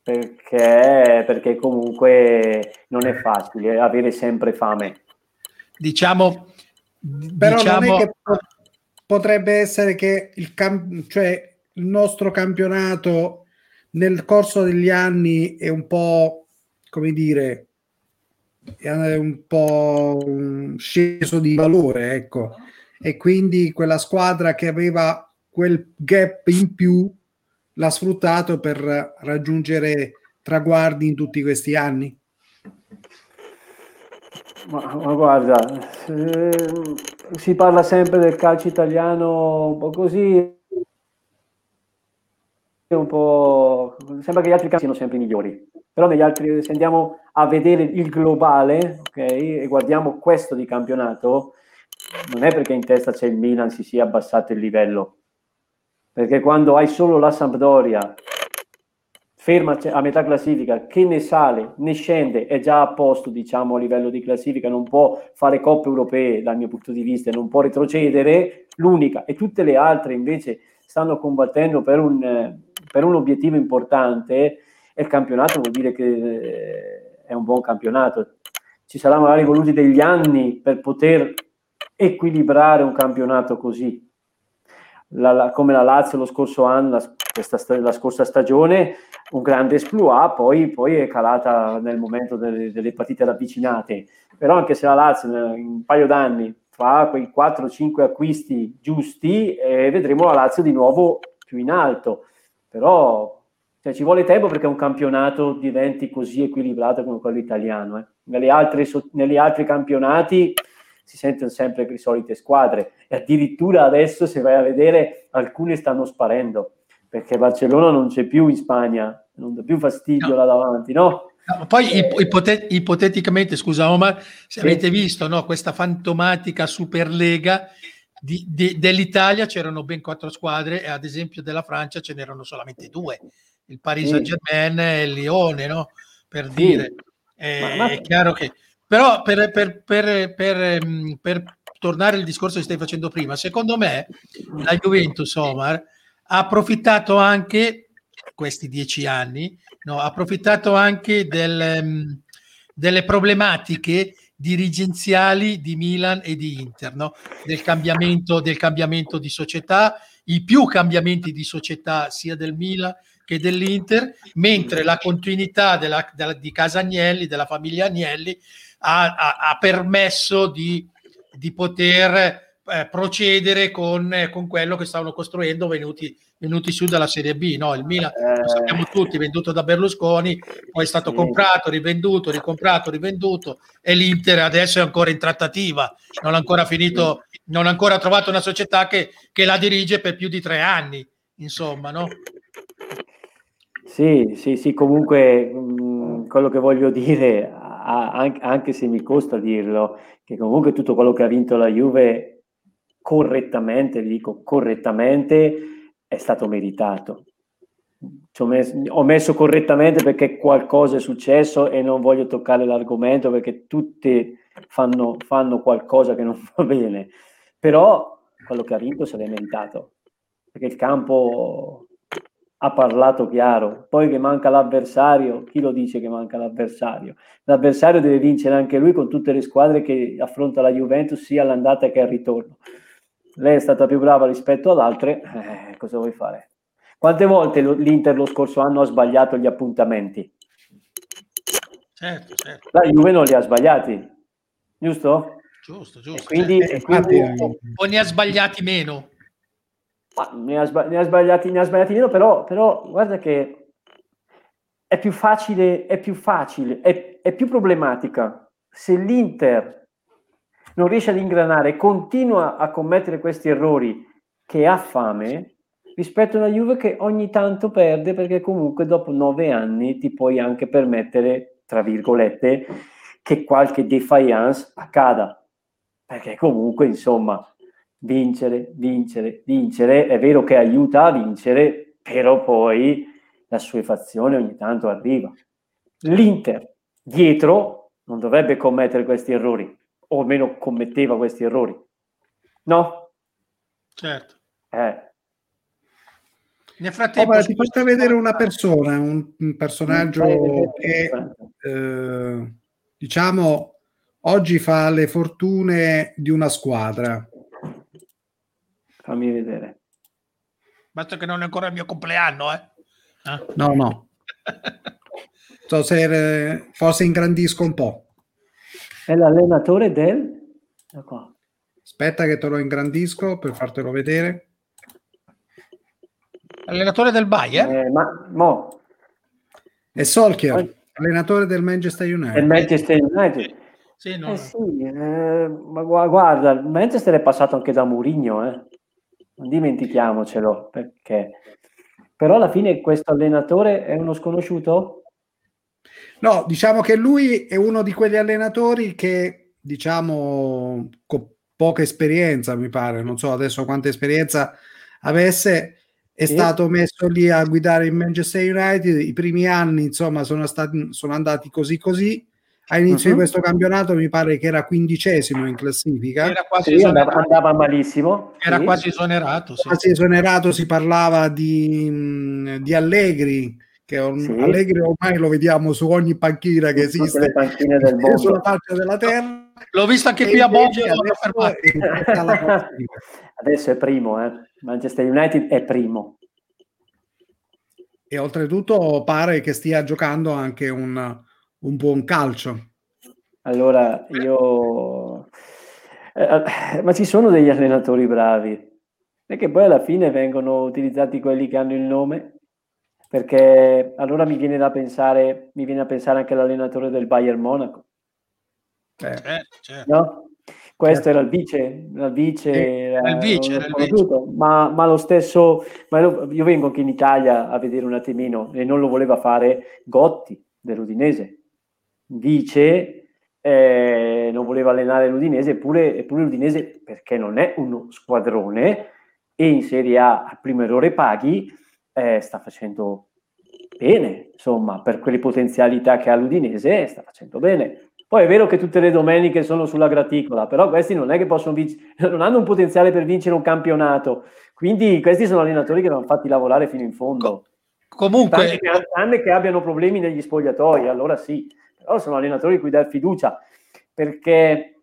perché, perché comunque non è facile avere sempre fame. Diciamo, però diciamo... non è che potrebbe essere che il, cam- cioè, il nostro campionato nel corso degli anni è un po' come dire è un po' sceso di valore, ecco. E quindi quella squadra che aveva quel gap in più l'ha sfruttato per raggiungere traguardi in tutti questi anni. Ma, ma guarda, eh, si parla sempre del calcio italiano un po' così, un po'... sembra che gli altri calci siano sempre migliori però negli altri, se andiamo a vedere il globale okay, e guardiamo questo di campionato, non è perché in testa c'è il Milan si sia abbassato il livello, perché quando hai solo la Sampdoria ferma a metà classifica, che ne sale, ne scende, è già a posto, diciamo, a livello di classifica, non può fare coppe europee dal mio punto di vista, non può retrocedere, l'unica, e tutte le altre invece stanno combattendo per un, per un obiettivo importante, e il campionato vuol dire che eh, è un buon campionato. Ci saranno magari voluti degli anni per poter equilibrare un campionato così. La, la, come la Lazio lo scorso anno, la, questa, la scorsa stagione, un grande esploit, poi, poi è calata nel momento delle, delle, partite ravvicinate. Però anche se la Lazio in un paio d'anni fa quei 4-5 acquisti giusti, eh, vedremo la Lazio di nuovo più in alto. Però cioè, ci vuole tempo perché un campionato diventi così equilibrato come quello italiano. Eh. Nelle altre, negli altri campionati si sentono sempre le solite squadre e addirittura adesso se vai a vedere alcune stanno sparendo perché Barcellona non c'è più in Spagna, non dà più fastidio no. là davanti, no? no poi eh. ipotet- ipoteticamente, scusa Omar, se sì. avete visto no, questa fantomatica Superlega di, di, dell'Italia c'erano ben quattro squadre e ad esempio della Francia ce n'erano solamente due il Paris Saint Germain e il Lione, no? per dire. È, ma, ma... è chiaro che... Però per, per, per, per tornare al discorso che stai facendo prima, secondo me la Juventus Omar ha approfittato anche questi dieci anni, no, ha approfittato anche del, um, delle problematiche dirigenziali di Milan e di Inter, no? del, cambiamento, del cambiamento di società, i più cambiamenti di società sia del Milan che dell'Inter, mentre la continuità della, della, di casa Agnelli, della famiglia Agnelli, ha, ha, ha permesso di, di poter eh, procedere con, eh, con, quello che stavano costruendo venuti, venuti su dalla Serie B. No? Il Milan, lo sappiamo eh. tutti, venduto da Berlusconi, poi è stato sì. comprato, rivenduto, ricomprato, rivenduto e l'Inter adesso è ancora in trattativa, non ha ancora finito, non ha ancora trovato una società che, che la dirige per più di tre anni, insomma, no? Sì, sì, sì, comunque mh, mm, quello che voglio dire, anche, anche se mi costa dirlo, che comunque tutto quello che ha vinto la Juve correttamente, dico correttamente, è stato meritato. Messo, ho messo, correttamente perché qualcosa è successo e non voglio toccare l'argomento perché tutti fanno, fanno qualcosa che non <laughs> va bene. Però quello che ha vinto se l'è meritato perché il campo ha parlato chiaro. Poi che manca l'avversario, chi lo dice che manca l'avversario? L'avversario deve vincere anche lui con tutte le squadre che affronta la Juventus sia all'andata che al ritorno lei è stata più brava rispetto ad altre, eh, cosa vuoi fare? Quante volte l'Inter lo scorso anno ha sbagliato gli appuntamenti? Certo, certo. La Juve non li ha sbagliati, giusto? Giusto, giusto. E quindi, certo. e quindi, o ne ha sbagliati meno? Ne ha, ne, ha sbagliati, ne ha, sbagliati, meno, però, però guarda che è più facile, è più facile, è, è più problematica se l'Inter non riesce ad ingranare continua a commettere questi errori che ha fame rispetto a una Juve che ogni tanto perde perché comunque dopo nove anni ti puoi anche permettere, tra virgolette, che qualche defiance accada. Perché comunque, insomma, vincere, vincere, vincere, è vero che aiuta a vincere, però poi la sua fazione ogni tanto arriva. L'Inter dietro non dovrebbe commettere questi errori o almeno commetteva questi errori. No? Certo. Eh. Nel frattempo, oh, ti faccio vedere una persona, un, un personaggio che eh, diciamo oggi fa le fortune di una squadra. Fammi vedere. Basta che non è ancora il mio compleanno, eh? eh? No, no. <laughs> so se forse ingrandisco un po'. È l'allenatore del... Aspetta che te lo ingrandisco per fartelo vedere. Allenatore del Bayern? Eh, ma, mo. È Solskjaer, allenatore del Manchester United. Del Manchester United. Sì, no. eh sì eh, ma guarda, il Manchester è passato anche da Mourinho, eh. non dimentichiamocelo, perché... Però alla fine questo allenatore è uno sconosciuto? No, diciamo che lui è uno di quegli allenatori che, diciamo, con poca esperienza, mi pare, non so adesso quanta esperienza avesse, è stato messo lì a guidare il Manchester United. I primi anni, insomma, sono, stati, sono andati così così. All'inizio uh-huh. di questo campionato mi pare che era quindicesimo in classifica. Era quasi sì, andava, andava, malissimo. Era sì. quasi esonerato. Sì. Quasi esonerato, si parlava di, di Allegri che un, sì. Allegri ormai lo vediamo su ogni panchina che Tutte esiste del mondo. sulla faccia della terra. L'ho visto anche qui a Bobbio. Adesso, <laughs> adesso è primo, eh. Manchester United è primo. E oltretutto pare che stia giocando anche un, un buon calcio. Allora, io... Eh, ma ci sono degli allenatori bravi, perché poi alla fine vengono utilizzati quelli che hanno il nome perché allora mi viene da pensare, mi viene a pensare anche l'allenatore del Bayern Monaco. Eh, eh certo. No? Questo certo. era il vice, il vice, era il vice, era il vice. Ma, ma, lo stesso, ma io vengo anche in Italia a vedere un attimino e non lo voleva fare Gotti dell'Udinese, vice, eh, non voleva allenare l'Udinese, eppure, eppure l'Udinese, perché non è uno squadrone e in Serie A al primo errore paghi, eh, sta facendo bene, insomma, per quelle potenzialità che ha l'Udinese, sta facendo bene. Poi è vero che tutte le domeniche sono sulla graticola, però questi non è che possono vincere, non hanno un potenziale per vincere un campionato. Quindi questi sono allenatori che vanno fatti lavorare fino in fondo. Comunque, tranne che, abbiano problemi negli spogliatoi, allora sì, però sono allenatori cui dare fiducia, perché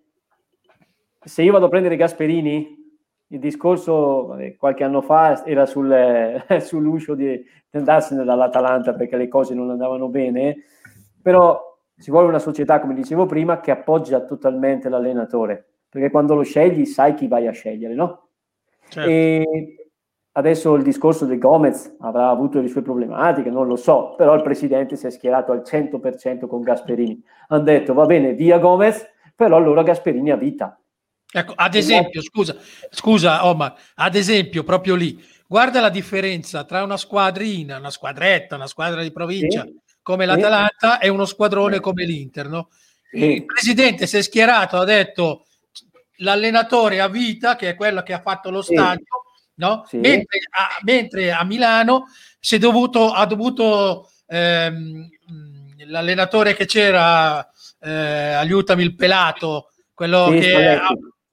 se io vado a prendere Gasperini, il discorso vabbè, qualche anno fa era sul, <laughs> sull'uscio di, di andarsene dall'Atalanta perché le cose non andavano bene, però ci vuole una società, come dicevo prima, che appoggia totalmente l'allenatore, perché quando lo scegli sai chi vai a scegliere, no? Certo. E adesso il discorso del Gomez avrà avuto le sue problematiche, non lo so, però il presidente si è schierato al 100% con Gasperini. Hanno detto va bene, via Gomez, però allora Gasperini ha vita. Ecco, ad esempio, scusa, scusa Omar, ad esempio, proprio lì, guarda la differenza tra una squadrina, una squadretta, una squadra di provincia sì come l'Atalanta e uno squadrone come l'Inter. No? Il presidente si è schierato, ha detto l'allenatore a vita, che è quello che ha fatto lo stadio, no? sì. mentre, a, mentre, a, Milano si è dovuto, ha dovuto ehm, l'allenatore che c'era, eh, aiutami il pelato, quello sì, che. Ha,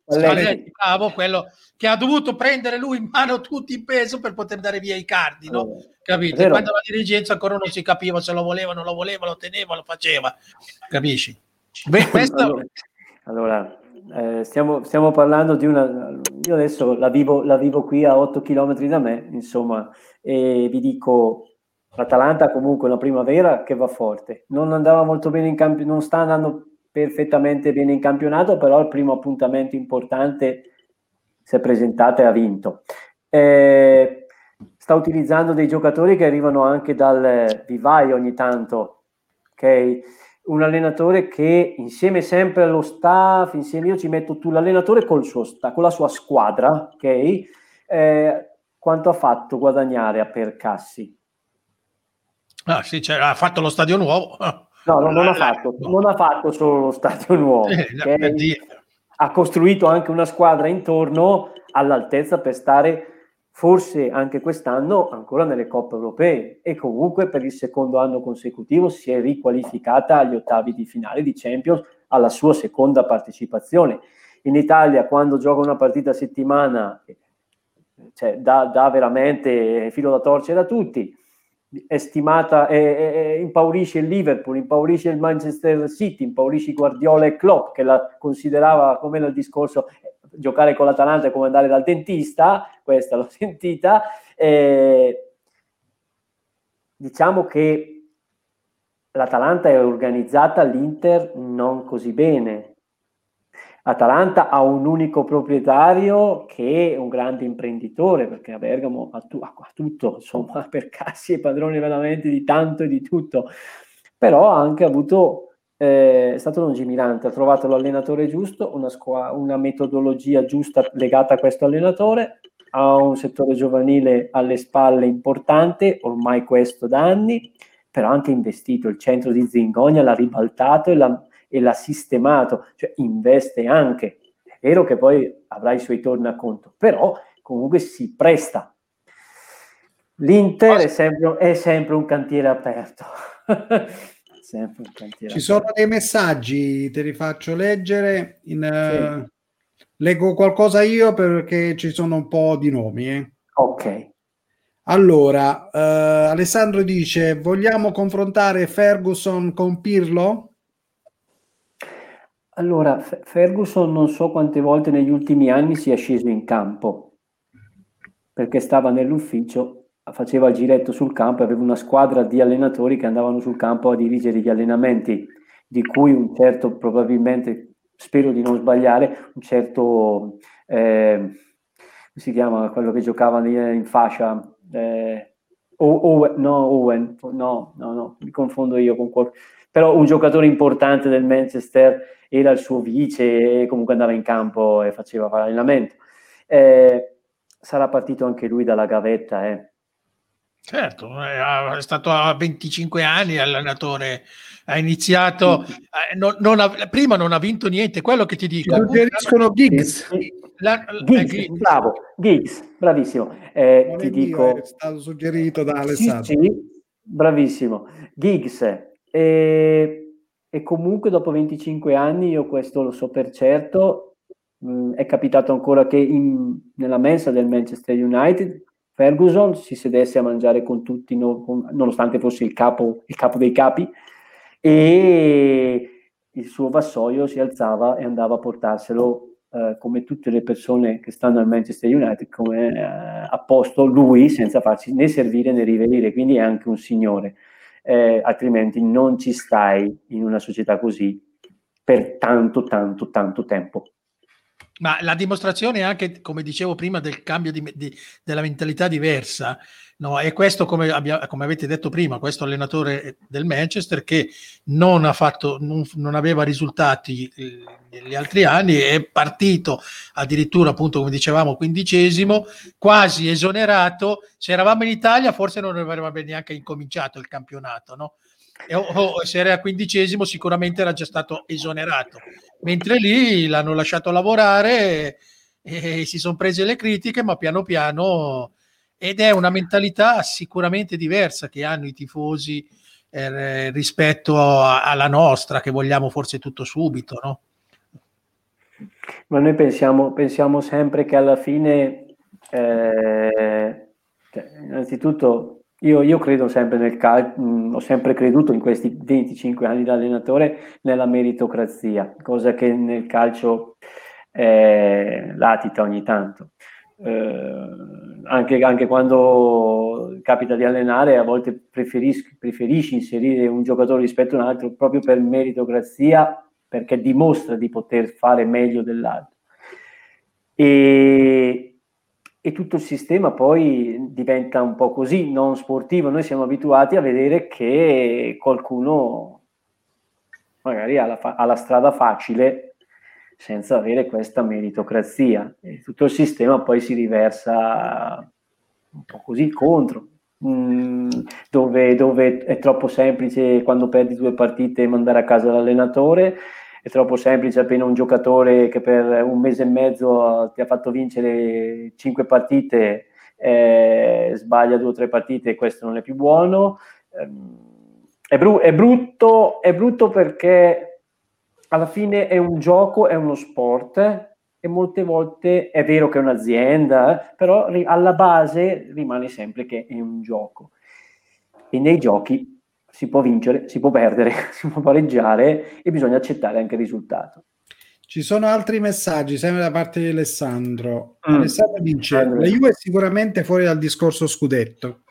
Spalletti, bravo, quello che ha dovuto prendere lui in mano tutti il peso per poter dare via i cardi, no? Capito? Quando la dirigenza ancora non si capiva se lo voleva, non lo voleva, lo teneva, lo faceva, capisci? Beh, questo... Allora, eh, stiamo, stiamo, parlando di una... Io adesso la vivo, la vivo qui a 8 km da me, insomma, e vi dico, l'Atalanta comunque una primavera che va forte. Non andava molto bene in campionato, non sta andando perfettamente bene in campionato, però il primo appuntamento importante si è presentata e ha vinto. Eh, sta utilizzando dei giocatori che arrivano anche dal vivaio ogni tanto, ok? Un allenatore che insieme sempre allo staff, insieme io ci metto tu l'allenatore col suo sta, con la sua squadra, ok? Eh, quanto ha fatto guadagnare a Percassi? Ah, sì, cioè, ha fatto lo stadio nuovo. <laughs> No, no non, ha fatto, non ha fatto solo lo stadio nuovo. Eh, okay? ha costruito anche una squadra intorno all'altezza per stare forse anche quest'anno ancora nelle coppe europee e comunque per il secondo anno consecutivo si è riqualificata agli ottavi di finale di Champions alla sua seconda partecipazione. In Italia quando gioca una partita a settimana cioè, dà, dà veramente filo da torcere a tutti è stimata, è, impaurisce il Liverpool, impaurisce il Manchester City, impaurisce Guardiola e Klopp che la considerava come nel discorso giocare con l'Atalanta è come andare dal dentista, questa l'ho <laughs> sentita. Eh, diciamo che l'Atalanta è organizzata, l'Inter non così bene. Atalanta ha un unico proprietario che è un grande imprenditore, perché a Bergamo ha, tu, ha tutto, insomma, <laughs> per cassi e padroni veramente di tanto e di tutto. Però ha anche avuto, eh, è stato lungimirante, ha trovato l'allenatore giusto, una, squa- una metodologia giusta legata a questo allenatore, ha un settore giovanile alle spalle importante, ormai questo da anni, però ha anche investito, il centro di Zingonia l'ha ribaltato e l'ha e l'ha sistemato, cioè investe anche. È vero che poi avrà i suoi tornaconto, però comunque si presta. L'Inter è sempre, è sempre un cantiere aperto. <laughs> sempre un cantiere Ci aperto. sono dei messaggi, te li faccio leggere. In, sì. uh, leggo qualcosa io perché ci sono un po' di nomi. Eh. Ok. Allora, uh, Alessandro dice: Vogliamo confrontare Ferguson con Pirlo? Allora, Ferguson non so quante volte negli ultimi anni sia sceso in campo, perché stava nell'ufficio, faceva il giretto sul campo e aveva una squadra di allenatori che andavano sul campo a dirigere gli allenamenti, di cui un certo, probabilmente, spero di non sbagliare, un certo, eh, si chiama quello che giocava in fascia? Eh, Owen, no, Owen, no, no, no, mi confondo io con qualcuno, però un giocatore importante del Manchester era il suo vice e comunque andava in campo e faceva allenamento. Eh, sarà partito anche lui dalla gavetta. Eh. Certo, è stato a 25 anni allenatore, ha iniziato, eh, non, non ha, prima non ha vinto niente, quello che ti dico. Suggeriscono Giggs. La, Giggs, eh, bravo, Giggs, bravissimo. Eh, ti dico... È stato suggerito da Alessandro. Sì, sì, bravissimo. Giggs, eh, e comunque dopo 25 anni, io questo lo so per certo, mh, mm, è capitato ancora che in, nella mensa del Manchester United Ferguson si sedesse a mangiare con tutti, no, con, nonostante fosse il capo, il capo dei capi, e il suo vassoio si alzava e andava a portarselo eh, come tutte le persone che stanno al Manchester United, come eh, a posto lui senza farsi né servire né rivenire, quindi è anche un signore, eh, altrimenti non ci stai in una società così per tanto, tanto, tanto tempo. Ma la dimostrazione anche, come dicevo prima, del cambio di, di, della mentalità diversa, no? e questo, come, abbia, come, avete detto prima, questo allenatore del Manchester che non, fatto, non, non aveva risultati eh, negli altri anni, è partito addirittura, appunto, come dicevamo, quindicesimo, quasi esonerato. Se eravamo in Italia, forse non avrebbe neanche incominciato il campionato, no? E, o, o se era quindicesimo, sicuramente era già stato esonerato mentre lì l'hanno lasciato lavorare e, e si sono prese le critiche, ma piano piano ed è una mentalità sicuramente diversa che hanno i tifosi eh, rispetto a, alla nostra, che vogliamo forse tutto subito, no? Ma noi pensiamo, pensiamo sempre che alla fine, eh, cioè, innanzitutto io, io, credo sempre nel calcio, ho sempre creduto in questi 25 anni da allenatore nella meritocrazia, cosa che nel calcio eh, latita ogni tanto. Eh, anche, anche, quando capita di allenare, a volte preferisci, preferisci inserire un giocatore rispetto a un altro proprio per meritocrazia, perché dimostra di poter fare meglio dell'altro. E, e tutto il sistema poi diventa un po' così, non sportivo. Noi siamo abituati a vedere che qualcuno magari ha la, fa- ha la strada facile senza avere questa meritocrazia e tutto il sistema poi si riversa un po' così contro. Mm, dove, dove è troppo semplice quando perdi due partite mandare a casa l'allenatore è troppo semplice appena un giocatore che per un mese e mezzo ti ha fatto vincere cinque partite eh, sbaglia due o tre partite e questo non è più buono. Ehm, è, bru- è, brutto, è brutto perché alla fine è un gioco, è uno sport e molte volte è vero che è un'azienda, però alla base rimane sempre che è un gioco. E nei giochi si può vincere, si può perdere, <laughs> si può pareggiare e bisogna accettare anche il risultato. Ci sono altri messaggi, sempre da parte di Alessandro. Mm. Alessandro dice: allora. La Juve è sicuramente fuori dal discorso scudetto,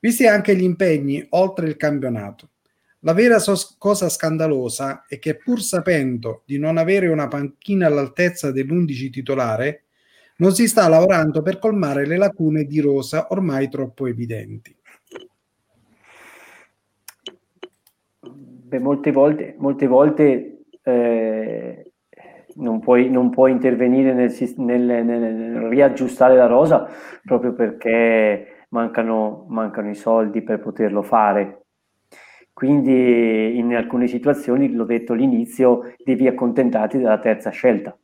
visti anche gli impegni oltre il campionato. La vera so- cosa scandalosa è che, pur sapendo di non avere una panchina all'altezza dell'11 titolare, non si sta lavorando per colmare le lacune di rosa ormai troppo evidenti. Beh, molte volte, molte volte eh, non, puoi, non, puoi, intervenire nel, nel, nel, riaggiustare la rosa proprio perché mancano, mancano i soldi per poterlo fare. Quindi in alcune situazioni, l'ho detto all'inizio, devi accontentarti della terza scelta.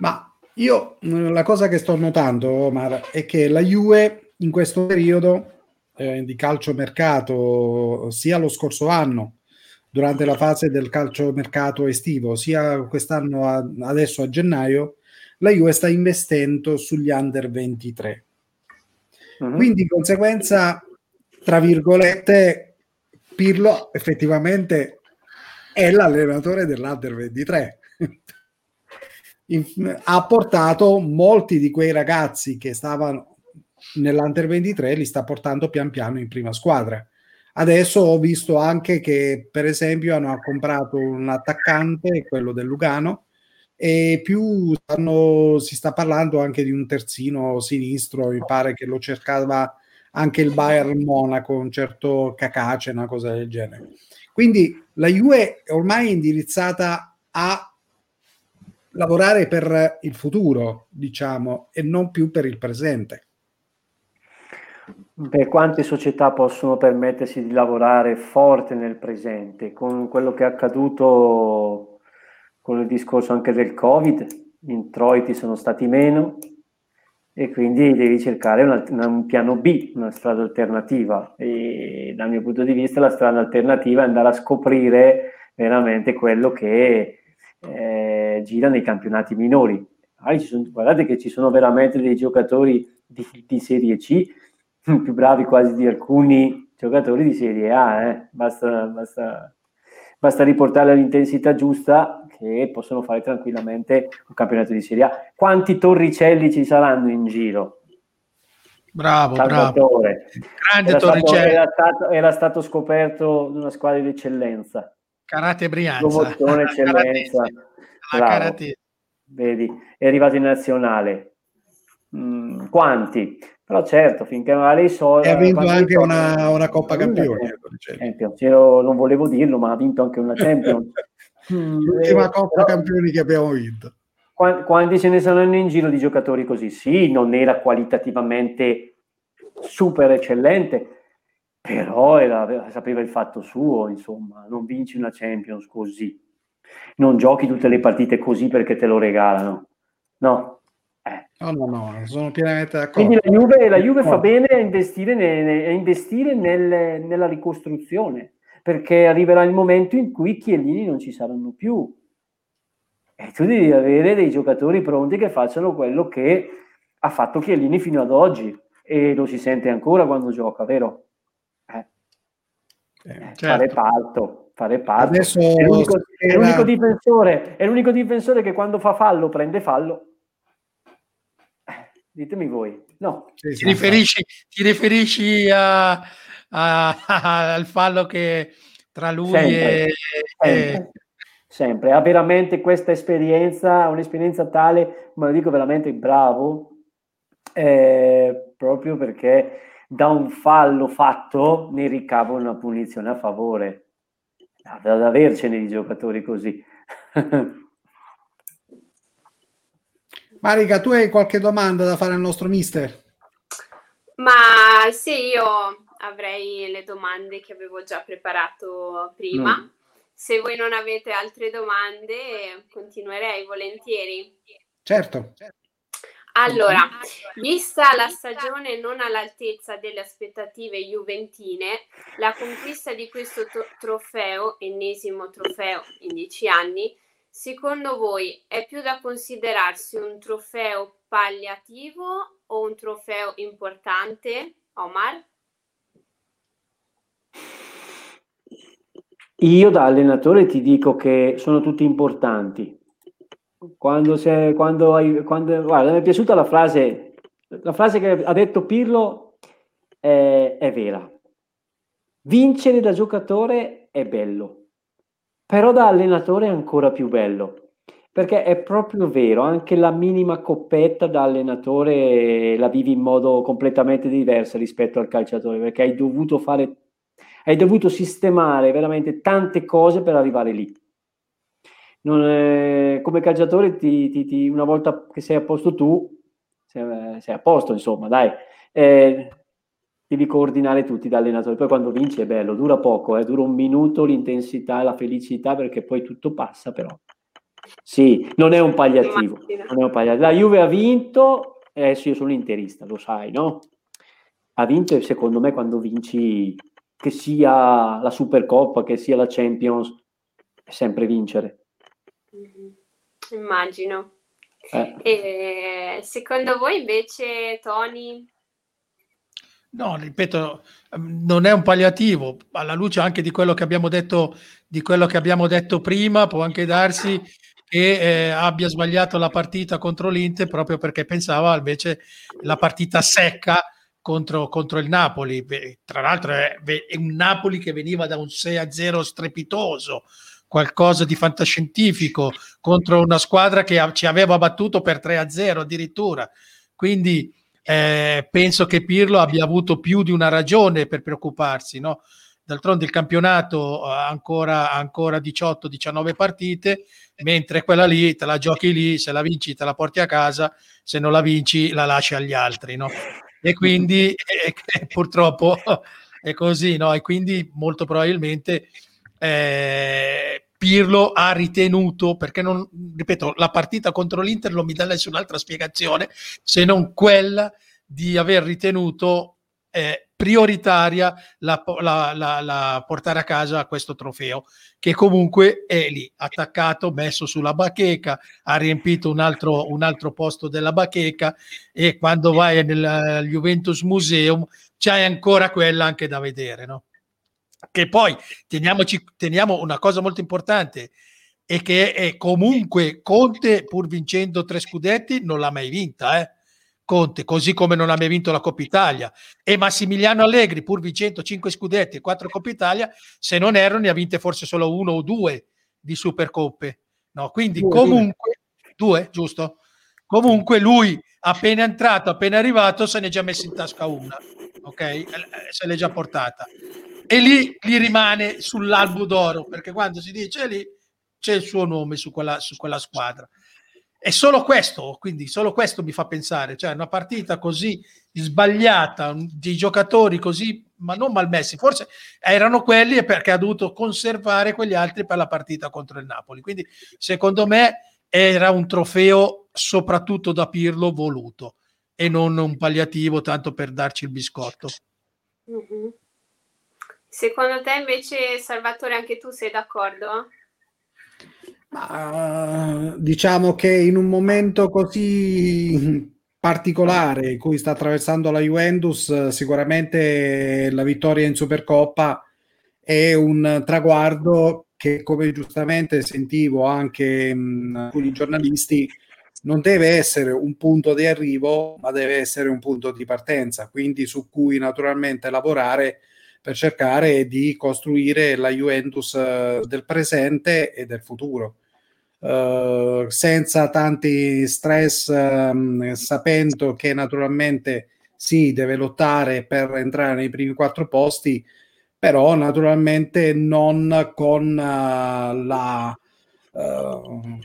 Ma io la cosa che sto notando, Omar, è che la Juve in questo periodo eh, di calciomercato sia lo scorso anno durante la fase del calciomercato estivo sia quest'anno a, adesso a gennaio la Juve sta investendo sugli under 23 uh-huh. quindi di conseguenza tra virgolette Pirlo effettivamente è l'allenatore dell'under 23 <laughs> ha portato molti di quei ragazzi che stavano nell'Under 23 li sta portando pian piano in prima squadra. Adesso ho visto anche che, per esempio, hanno comprato un attaccante, quello del Lugano, e più stanno, si sta parlando anche di un terzino sinistro, mi pare che lo cercava anche il Bayern Monaco, un certo Cacace, una cosa del genere. Quindi la Juve è ormai indirizzata a lavorare per il futuro, diciamo, e non più per il presente. Beh, quante società possono permettersi di lavorare forte nel presente? Con quello che è accaduto con il discorso anche del Covid, gli introiti sono stati meno, e quindi devi cercare una, un piano B, una strada alternativa e dal mio punto di vista la strada alternativa è andare a scoprire veramente quello che eh, gira nei campionati minori. Ah, sono, guardate che ci sono veramente dei giocatori di, di, Serie C più bravi quasi di alcuni giocatori di Serie A, eh. basta, basta, basta riportare all'intensità giusta che possono fare tranquillamente un campionato di Serie A. Quanti torricelli ci saranno in giro? Bravo, bravo. Grande era Torricelli. Stato, era, stato, era stato scoperto una squadra di eccellenza. Karate Brianza. Promozione eccellenza. Vedi, è arrivato in nazionale. Mm, quanti? Però certo, finché non dei soldi... E ha vinto anche una, una, Coppa Campioni. Champions. Io non volevo dirlo, ma ha vinto anche una Champions. <laughs> Mm, L'ultima eh, Coppa però, Campioni che abbiamo vinto. Quanti ce ne saranno in giro di giocatori così? Sì, non era qualitativamente super eccellente, però era, sapeva il fatto suo, insomma, non vinci una Champions così, non giochi tutte le partite così perché te lo regalano, no. Eh. No, no, no, sono pienamente d'accordo. Quindi la Juve, la Juve fa bene a investire, ne, a investire nel, nella ricostruzione, perché arriverà il momento in cui i Chiellini non ci saranno più. E tu devi avere dei giocatori pronti che facciano quello che ha fatto Chiellini fino ad oggi e lo si sente ancora quando gioca, vero? Eh. Eh, certo. Fare parto, fare. Adesso è, l'unico, è, l'unico difensore, è l'unico difensore che quando fa fallo prende fallo. Ditemi voi, no. Ti riferisci, ti riferisci a, a, <laughs> al fallo che tra lui sempre, e, sempre, sempre, ha veramente questa esperienza, un'esperienza tale, ma lo dico veramente bravo, eh, proprio perché da un fallo fatto ne ricava una punizione a favore. Ad avercene di giocatori così. <laughs> Marica, tu hai qualche domanda da fare al nostro mister? Ma sì, io avrei le domande che avevo già preparato prima. Mm. Se voi non avete altre domande, continuerei volentieri. Certo. Allora, vista la stagione non all'altezza delle aspettative juventine, la conquista di questo to- trofeo, ennesimo trofeo in dieci anni, secondo voi è più da considerarsi un trofeo palliativo o un trofeo importante, Omar? Io da allenatore ti dico che sono tutti importanti. Quando, sei, quando, hai, quando guarda, mi è piaciuta la frase, la frase che ha detto Pirlo è, è vera. Vincere da giocatore è bello, però da allenatore è ancora più bello. Perché è proprio vero, anche la minima coppetta da allenatore la vivi in modo completamente diverso rispetto al calciatore, perché hai dovuto fare, hai dovuto sistemare veramente tante cose per arrivare lì. È, come calciatore, ti, ti, ti, una volta che sei a posto tu, sei, sei a posto, insomma, dai. Eh, devi coordinare tutti da allenatore. Poi quando vinci è bello, dura poco, eh, dura un minuto l'intensità la felicità perché poi tutto passa, però. Sì, non è un palliativo. Non è un palliativo. La Juve ha vinto, adesso io sono interista, lo sai, no? Ha vinto e secondo me quando vinci, che sia la Supercoppa, che sia la Champions, è sempre vincere. Mm-hmm. Immagino. Eh. Secondo voi invece, Tony? No, ripeto, ehm, non è un palliativo, alla luce anche di quello che abbiamo detto, di quello che abbiamo detto prima, può anche darsi che eh, abbia sbagliato la partita contro l'Inter proprio perché pensava invece la partita secca contro, contro il Napoli. Beh, tra l'altro è, è, un Napoli che veniva da un 6-0 strepitoso, qualcosa di fantascientifico contro una squadra che ci aveva battuto per 3-0 addirittura. Quindi eh, penso che Pirlo abbia avuto più di una ragione per preoccuparsi, no? D'altronde il campionato ha ancora, ancora 18-19 partite, mentre quella lì te la giochi lì, se la vinci te la porti a casa, se non la vinci la lasci agli altri, no? E quindi <laughs> eh, purtroppo è così, no? E quindi molto probabilmente eh, Pirlo ha ritenuto, perché non, ripeto, la partita contro l'Inter non mi dà nessun'altra spiegazione se non quella di aver ritenuto eh, prioritaria la, la, la, la, portare a casa questo trofeo, che comunque è lì, attaccato, messo sulla bacheca, ha riempito un altro, un altro posto della bacheca e quando vai nel Juventus Museum c'hai ancora quella anche da vedere, no? Che poi teniamoci, teniamo una cosa molto importante e che è comunque Conte pur vincendo tre scudetti non l'ha mai vinta eh? Conte così come non ha mai vinto la Coppa Italia e Massimiliano Allegri pur vincendo cinque scudetti e quattro Coppa Italia se non erro ne ha vinte forse solo uno o due di Supercoppe no? quindi due, comunque due. due giusto comunque lui appena entrato appena arrivato se ne è già messo in tasca una ok eh, se l'è già portata e lì gli rimane sull'albo d'oro perché quando si dice lì c'è il suo nome su quella, su quella squadra. E solo questo, quindi solo questo mi fa pensare, cioè una partita così sbagliata, di giocatori così, ma non malmessi, forse erano quelli perché ha dovuto conservare quegli altri per la partita contro il Napoli. Quindi secondo me era un trofeo soprattutto da Pirlo voluto e non un palliativo tanto per darci il biscotto. Mm-hmm. Secondo te invece, Salvatore, anche tu sei d'accordo? Ma, diciamo che in un momento così particolare in cui sta attraversando la Juventus, sicuramente la vittoria in Supercoppa è un traguardo che, come giustamente sentivo anche mh, alcuni giornalisti, non deve essere un punto di arrivo, ma deve essere un punto di partenza, quindi su cui naturalmente lavorare per cercare di costruire la Juventus eh, del presente e del futuro. Uh, senza tanti stress, um, sapendo che naturalmente si deve lottare per entrare nei primi quattro posti, però naturalmente non con uh, la uh,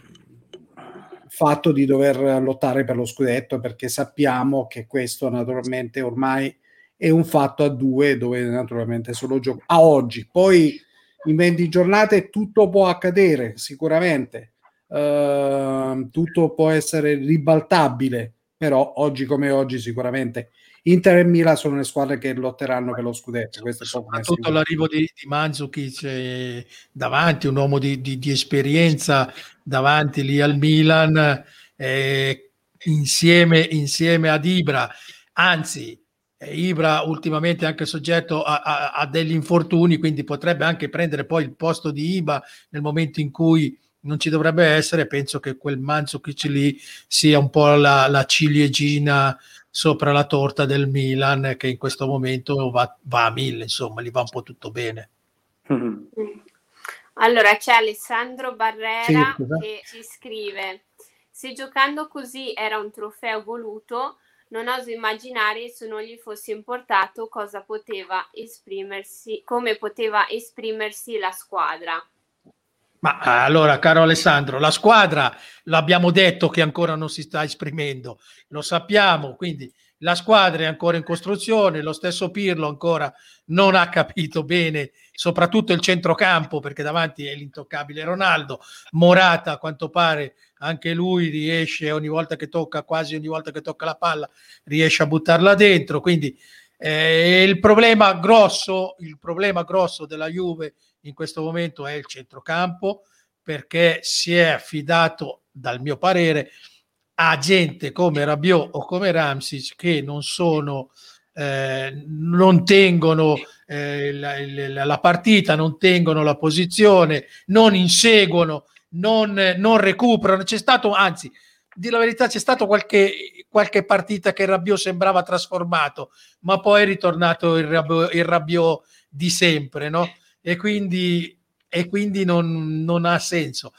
fatto di dover lottare per lo scudetto, perché sappiamo che questo naturalmente ormai e un fatto a due dove naturalmente solo gioco a oggi. Poi in 20 giornate tutto può accadere, sicuramente. Uh, tutto può essere ribaltabile, però oggi come oggi sicuramente Inter e Milan sono le squadre che lotteranno per lo scudetto. Questo è Soprattutto l'arrivo di, di Mandzukic eh, davanti, un uomo di, di, di, esperienza davanti lì al Milan, eh, insieme, insieme ad Ibra. Anzi, Ibra ultimamente è anche soggetto a, a, a, degli infortuni, quindi potrebbe anche prendere poi il posto di Iba nel momento in cui non ci dovrebbe essere. Penso che quel Mandzukic lì sia un po' la, la ciliegina sopra la torta del Milan che in questo momento va, va a mille, insomma, gli va un po' tutto bene. Mm-hmm. <laughs> Allora c'è Alessandro Barrera sì, che ci scrive: Se giocando così era un trofeo voluto non oso immaginare se non gli fosse importato cosa poteva esprimersi, come poteva esprimersi la squadra. Ma allora, caro Alessandro, la squadra l'abbiamo detto che ancora non si sta esprimendo, lo sappiamo, quindi la squadra è ancora in costruzione, lo stesso Pirlo ancora non ha capito bene, soprattutto il centrocampo, perché davanti è l'intoccabile Ronaldo, Morata a quanto pare anche lui riesce ogni volta che tocca, quasi ogni volta che tocca la palla, riesce a buttarla dentro. Quindi eh, il problema grosso, il problema grosso della Juve in questo momento è il centrocampo, perché si è affidato, dal mio parere, a gente come Rabiot o come Ramsis che non sono eh, non tengono eh, la, la, la, partita, non tengono la posizione, non inseguono non, non recuperano. C'è stato, anzi, di la verità, c'è stato qualche, qualche partita che il Rabiot sembrava trasformato, ma poi è ritornato il Rabiot, il Rabiot di sempre, no? E quindi, e quindi non, non ha senso.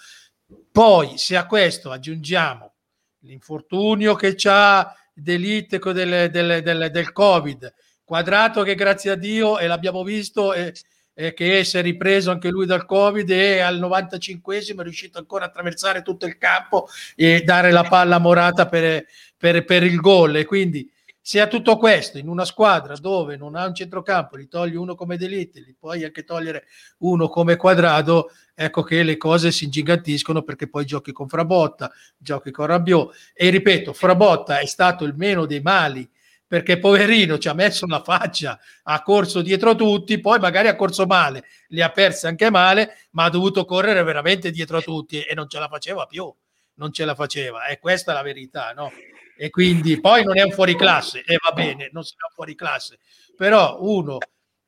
Poi, se a questo aggiungiamo l'infortunio che c'ha d'elite del, del, del, del Covid, quadrato che grazie a Dio, e l'abbiamo visto, è, eh, che si è ripreso anche lui dal Covid e al 95esimo è riuscito ancora a attraversare tutto il campo e dare la palla Morata per, per, per il gol. E quindi Se a tutto questo in una squadra dove non ha un centrocampo, li togli uno come Delite, li puoi anche togliere uno come quadrado, ecco che le cose si ingigantiscono perché poi giochi con Frabotta, giochi con Rabiot e ripeto, Frabotta è stato il meno dei mali perché poverino ci ha messo la faccia, ha corso dietro tutti, poi magari ha corso male, li ha persi anche male, ma ha dovuto correre veramente dietro tutti e non ce la faceva più, non ce la faceva, e questa è la verità, no? E quindi poi non è un fuoriclasse, e va bene, non sarà un fuoriclasse, però uno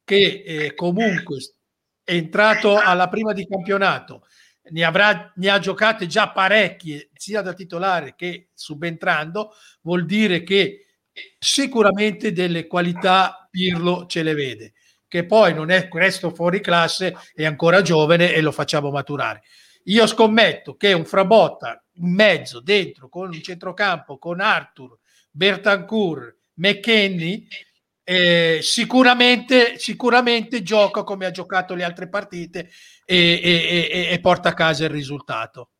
che eh, comunque è entrato alla prima di campionato, ne, avrà, ne ha giocate già parecchie, sia da titolare che subentrando, vuol dire che sicuramente delle qualità Pirlo ce le vede, che poi non è questo fuori classe, è ancora giovane e lo facciamo maturare. Io scommetto che un Frabotta in mezzo, dentro, con un centrocampo, con Arthur, Bertancourt, McKenny, eh, sicuramente, sicuramente gioca come ha giocato le altre partite e, e, e, e porta a casa il risultato.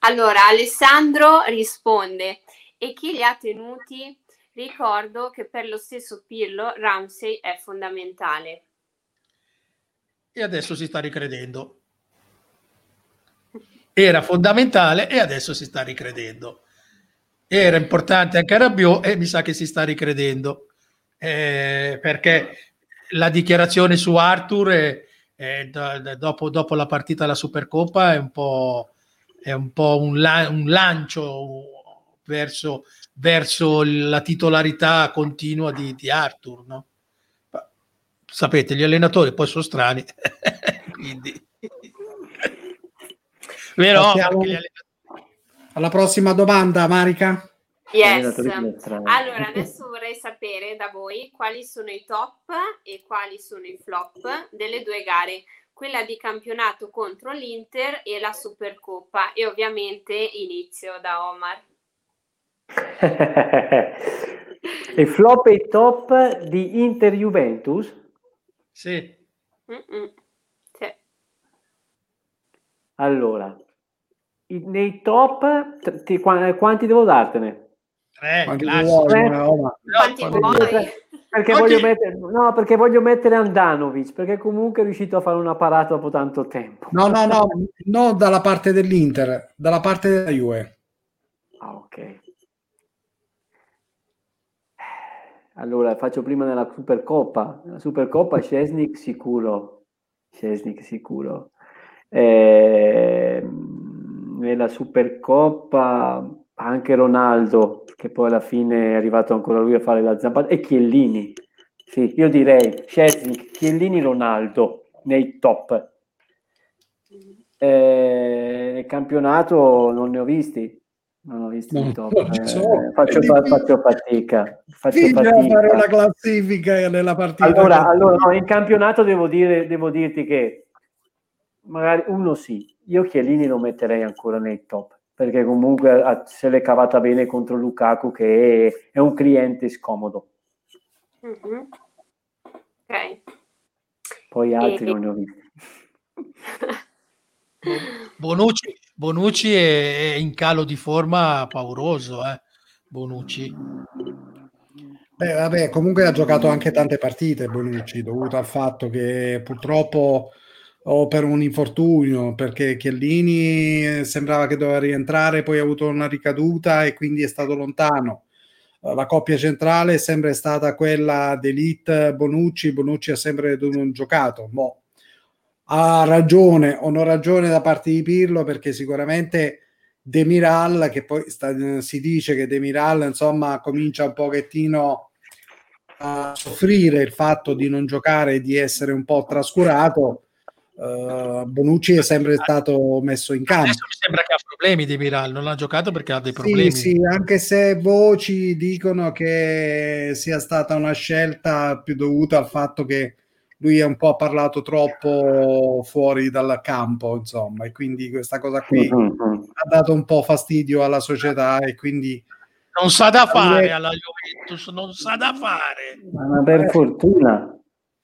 Allora, Alessandro risponde e chi li ha tenuti? Ricordo che per lo stesso Pirlo Ramsey è fondamentale. E adesso si sta ricredendo. Era fondamentale e adesso si sta ricredendo. Era importante anche Rabiot e mi sa che si sta ricredendo. Eh, perché la dichiarazione su Arthur è, è, dopo, dopo, la partita alla Supercoppa è un po', è un, po un, la, un lancio verso, verso la titolarità continua di, di Arthur. No? Sapete, gli allenatori poi sono strani, <laughs> quindi... Vero? Allenatori... Alla prossima domanda, Marica. Yes. Allora, adesso vorrei sapere da voi quali sono i top e quali sono i flop delle due gare, quella di campionato contro l'Inter e la Supercoppa. E ovviamente inizio da Omar. <laughs> e flop e top di Inter Juventus? Sì. sì. Allora, nei top, ti, quanti devo dartene? Tre, quanti vuoi? No, vuoi? Perché voglio, mettere, no, perché voglio mettere Andanovic, perché comunque è riuscito a fare una parata dopo tanto tempo. No, no, no, non dalla parte dell'Inter, dalla parte della Juve. Ah, ok. Allora, faccio prima nella Supercoppa. La Supercoppa Scesnik sicuro. Scesnik sicuro. Eh, nella Supercoppa anche Ronaldo, che poi alla fine è arrivato ancora lui a fare la zampata, e Chiellini. Sì, io direi Scesnik, Chiellini, Ronaldo nei top. Eh, nel campionato non ne ho visti, non ho visto no, top. Eh, so. faccio, faccio, fatica. Faccio fatica. fare una classifica nella partita. Allora, allora no, in campionato devo, dire, devo dirti che magari uno sì. Io Chiellini lo metterei ancora nei top perché comunque se l'è cavata bene contro Lukaku che è, è un cliente scomodo. Mm-hmm. Ok. Poi altri e... non ne ho visti. <laughs> Bonucci, Bonucci è, in calo di forma pauroso, eh? Bonucci. Beh, vabbè, comunque ha giocato anche tante partite Bonucci, dovuto al fatto che purtroppo o per un infortunio, perché Chiellini sembrava che doveva rientrare, poi ha avuto una ricaduta e quindi è stato lontano. La coppia centrale è sempre stata quella d'Elite Bonucci, Bonucci ha sempre giocato. Boh, ha ragione o non ragione da parte di Pirlo perché sicuramente Demiral che poi sta, si dice che Demiral insomma comincia un pochettino a soffrire il fatto di non giocare e di essere un po' trascurato Uh, Bonucci è sempre stato messo in campo. Adesso mi sembra che ha problemi di Miral, non ha giocato perché ha dei problemi. Sì, sì, anche se voci dicono che sia stata una scelta più dovuta al fatto che lui è un po' parlato troppo fuori dal campo, insomma, e quindi questa cosa qui mm-hmm. ha dato un po' fastidio alla società e quindi non sa da fare alla Juventus, non sa da fare. Ma per fortuna,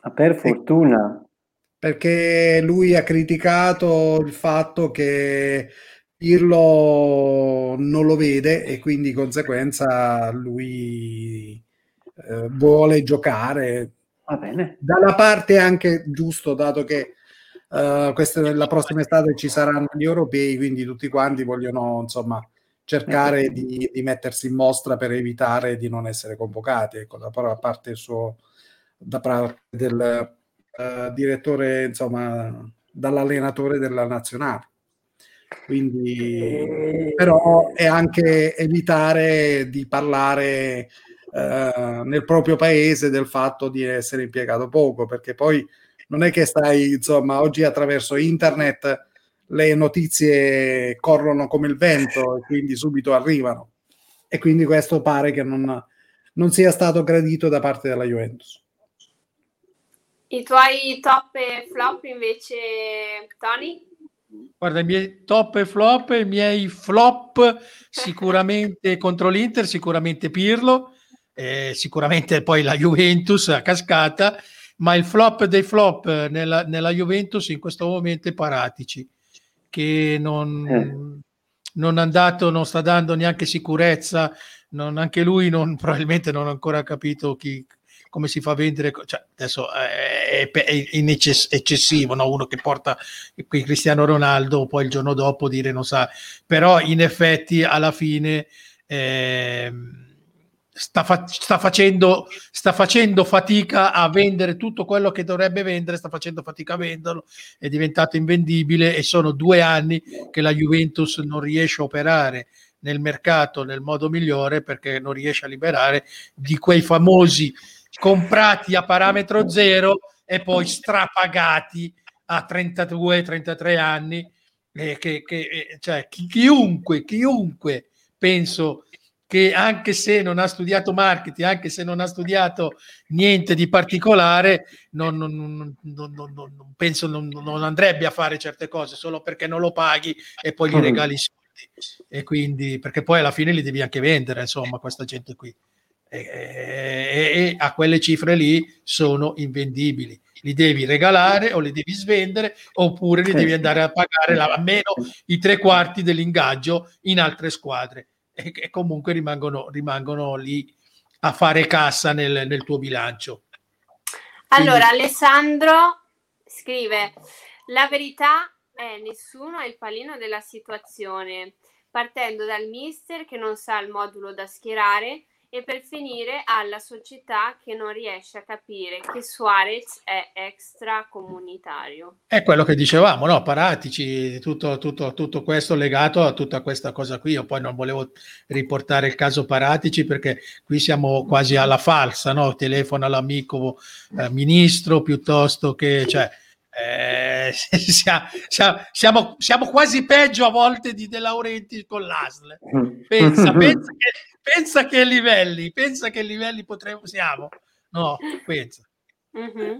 ma per fortuna. Perché lui ha criticato il fatto che Pirlo non lo vede e quindi di conseguenza lui eh, vuole giocare. Va bene. Dalla parte anche giusto, dato che uh, questa, la prossima estate ci saranno gli europei, quindi tutti quanti vogliono insomma cercare di, di, mettersi in mostra per evitare di non essere convocati. Ecco, da parte suo, da parte del uh, direttore, insomma, dall'allenatore della nazionale. Quindi, però è anche evitare di parlare uh, nel proprio paese del fatto di essere impiegato poco, perché poi non è che stai, insomma, oggi attraverso internet le notizie corrono come il vento e quindi subito arrivano. E quindi questo pare che non, non sia stato gradito da parte della Juventus. I tuoi top e flop invece, Tony? Guarda, i miei top e flop, i miei flop sicuramente contro l'Inter, sicuramente Pirlo, eh, sicuramente poi la Juventus a cascata, ma il flop dei flop nella, nella Juventus in questo momento è Paratici che non, eh. non, andato, non sta dando neanche sicurezza, non, anche lui non, probabilmente non ha ancora capito chi, come si fa a vendere, cioè, adesso è, è, eccessivo, no? uno che porta qui Cristiano Ronaldo, poi il giorno dopo dire non sa, però in effetti alla fine... Eh, sta, fa- sta, facendo, sta facendo fatica a vendere tutto quello che dovrebbe vendere, sta facendo fatica a venderlo, è diventato invendibile e sono due anni che la Juventus non riesce a operare nel mercato nel modo migliore perché non riesce a liberare di quei famosi comprati a parametro zero e poi strapagati a 32-33 anni. Eh, che, che, cioè, chiunque, chiunque penso che anche se non ha studiato marketing, anche se non ha studiato niente di particolare, non, non, non, non penso non, andrebbe a fare certe cose solo perché non lo paghi e poi gli mm. regali i soldi. E quindi, perché poi alla fine li devi anche vendere, insomma, questa gente qui. E, e, e a quelle cifre lì sono invendibili. Li devi regalare o li devi svendere oppure li devi andare a pagare la, almeno i tre quarti dell'ingaggio in altre squadre e, e comunque rimangono, rimangono, lì a fare cassa nel, nel tuo bilancio. Allora, Quindi... Alessandro scrive: La verità è nessuno è il palino della situazione, partendo dal mister che non sa il modulo da schierare e per finire alla società che non riesce a capire che Suarez è extracomunitario. È quello che dicevamo, no? Paratici, tutto, tutto, tutto, questo legato a tutta questa cosa qui. Io poi non volevo riportare il caso Paratici perché qui siamo quasi alla falsa, no? Telefono all'amico eh, ministro piuttosto che... Cioè, eh, <laughs> siamo, siamo, siamo, quasi peggio a volte di De Laurenti con l'ASL. Pensa, pensa che pensa che livelli, pensa che livelli potremmo siamo. No, pensa. Mm-hmm.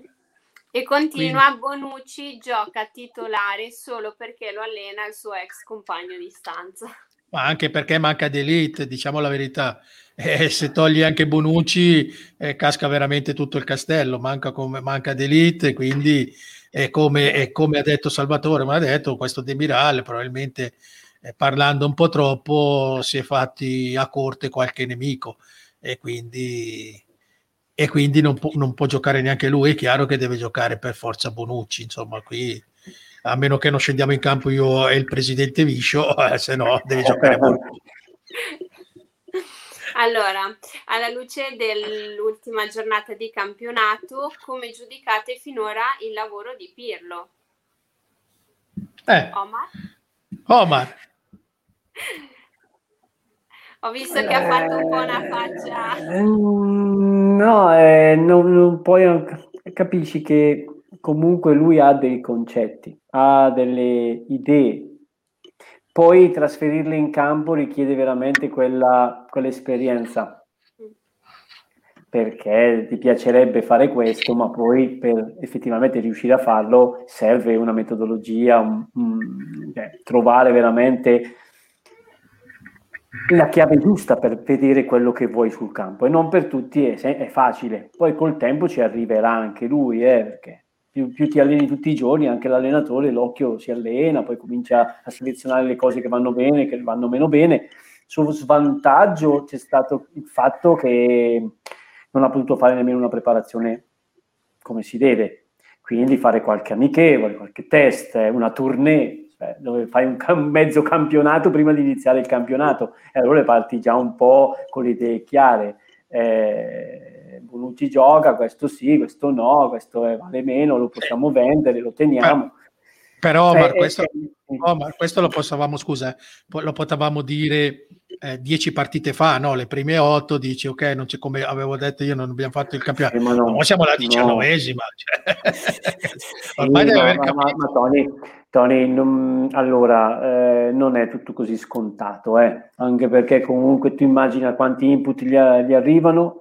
E continua, Quindi. Bonucci gioca titolare solo perché lo allena il suo ex compagno di stanza. Ma anche perché manca d'elite, diciamo la verità. Eh, se togli anche Bonucci, eh, casca veramente tutto il castello, manca, come, manca d'elite, quindi è come, è come ha detto Salvatore, ma ha detto questo Demirale probabilmente eh, parlando un po' troppo si è fatti a corte qualche nemico e quindi, e quindi non, può, non, può, giocare neanche lui. È chiaro che deve giocare per forza Bonucci, insomma, qui a meno che non scendiamo in campo io e il presidente Viscio, eh, se no deve giocare Bonucci. Allora, alla luce dell'ultima giornata di campionato, come giudicate finora il lavoro di Pirlo? Eh. Omar? Omar. Ho visto che ha fatto un po' una faccia. Eh, no, eh, non, non puoi capisci che comunque lui ha dei concetti, ha delle idee. Poi trasferirle in campo richiede veramente quella, quell'esperienza perché ti piacerebbe fare questo, ma poi per effettivamente riuscire a farlo serve una metodologia, un, un, cioè, trovare veramente la chiave giusta per vedere quello che vuoi sul campo e non per tutti è, è facile. Poi col tempo ci arriverà anche lui, eh, perché più, più, ti alleni tutti i giorni, anche l'allenatore, l'occhio si allena, poi comincia a selezionare le cose che vanno bene, che vanno meno bene. Sullo svantaggio c'è stato il fatto che non ha potuto fare nemmeno una preparazione come si deve, quindi fare qualche amichevole, qualche test, una tournée, cioè dove fai un, un, mezzo campionato prima di iniziare il campionato e allora parti già un po' con le idee chiare. Eh, Bonucci gioca, questo sì, questo no, questo vale meno, lo possiamo vendere, lo teniamo. Però, eh, questo, eh, oh, ma questo lo possiamo, scusa, lo potevamo dire eh, dieci partite fa, no? le prime otto, dici ok, non c'è come avevo detto io, non abbiamo fatto il campionato, <laughs> sì, no, no, siamo alla diciannovesima. No. Cioè. Ormai sì, deve aver capito. Ma, ma Tony, Tony non, allora, eh, non è tutto così scontato, eh? anche perché comunque tu immagina quanti input gli, gli arrivano.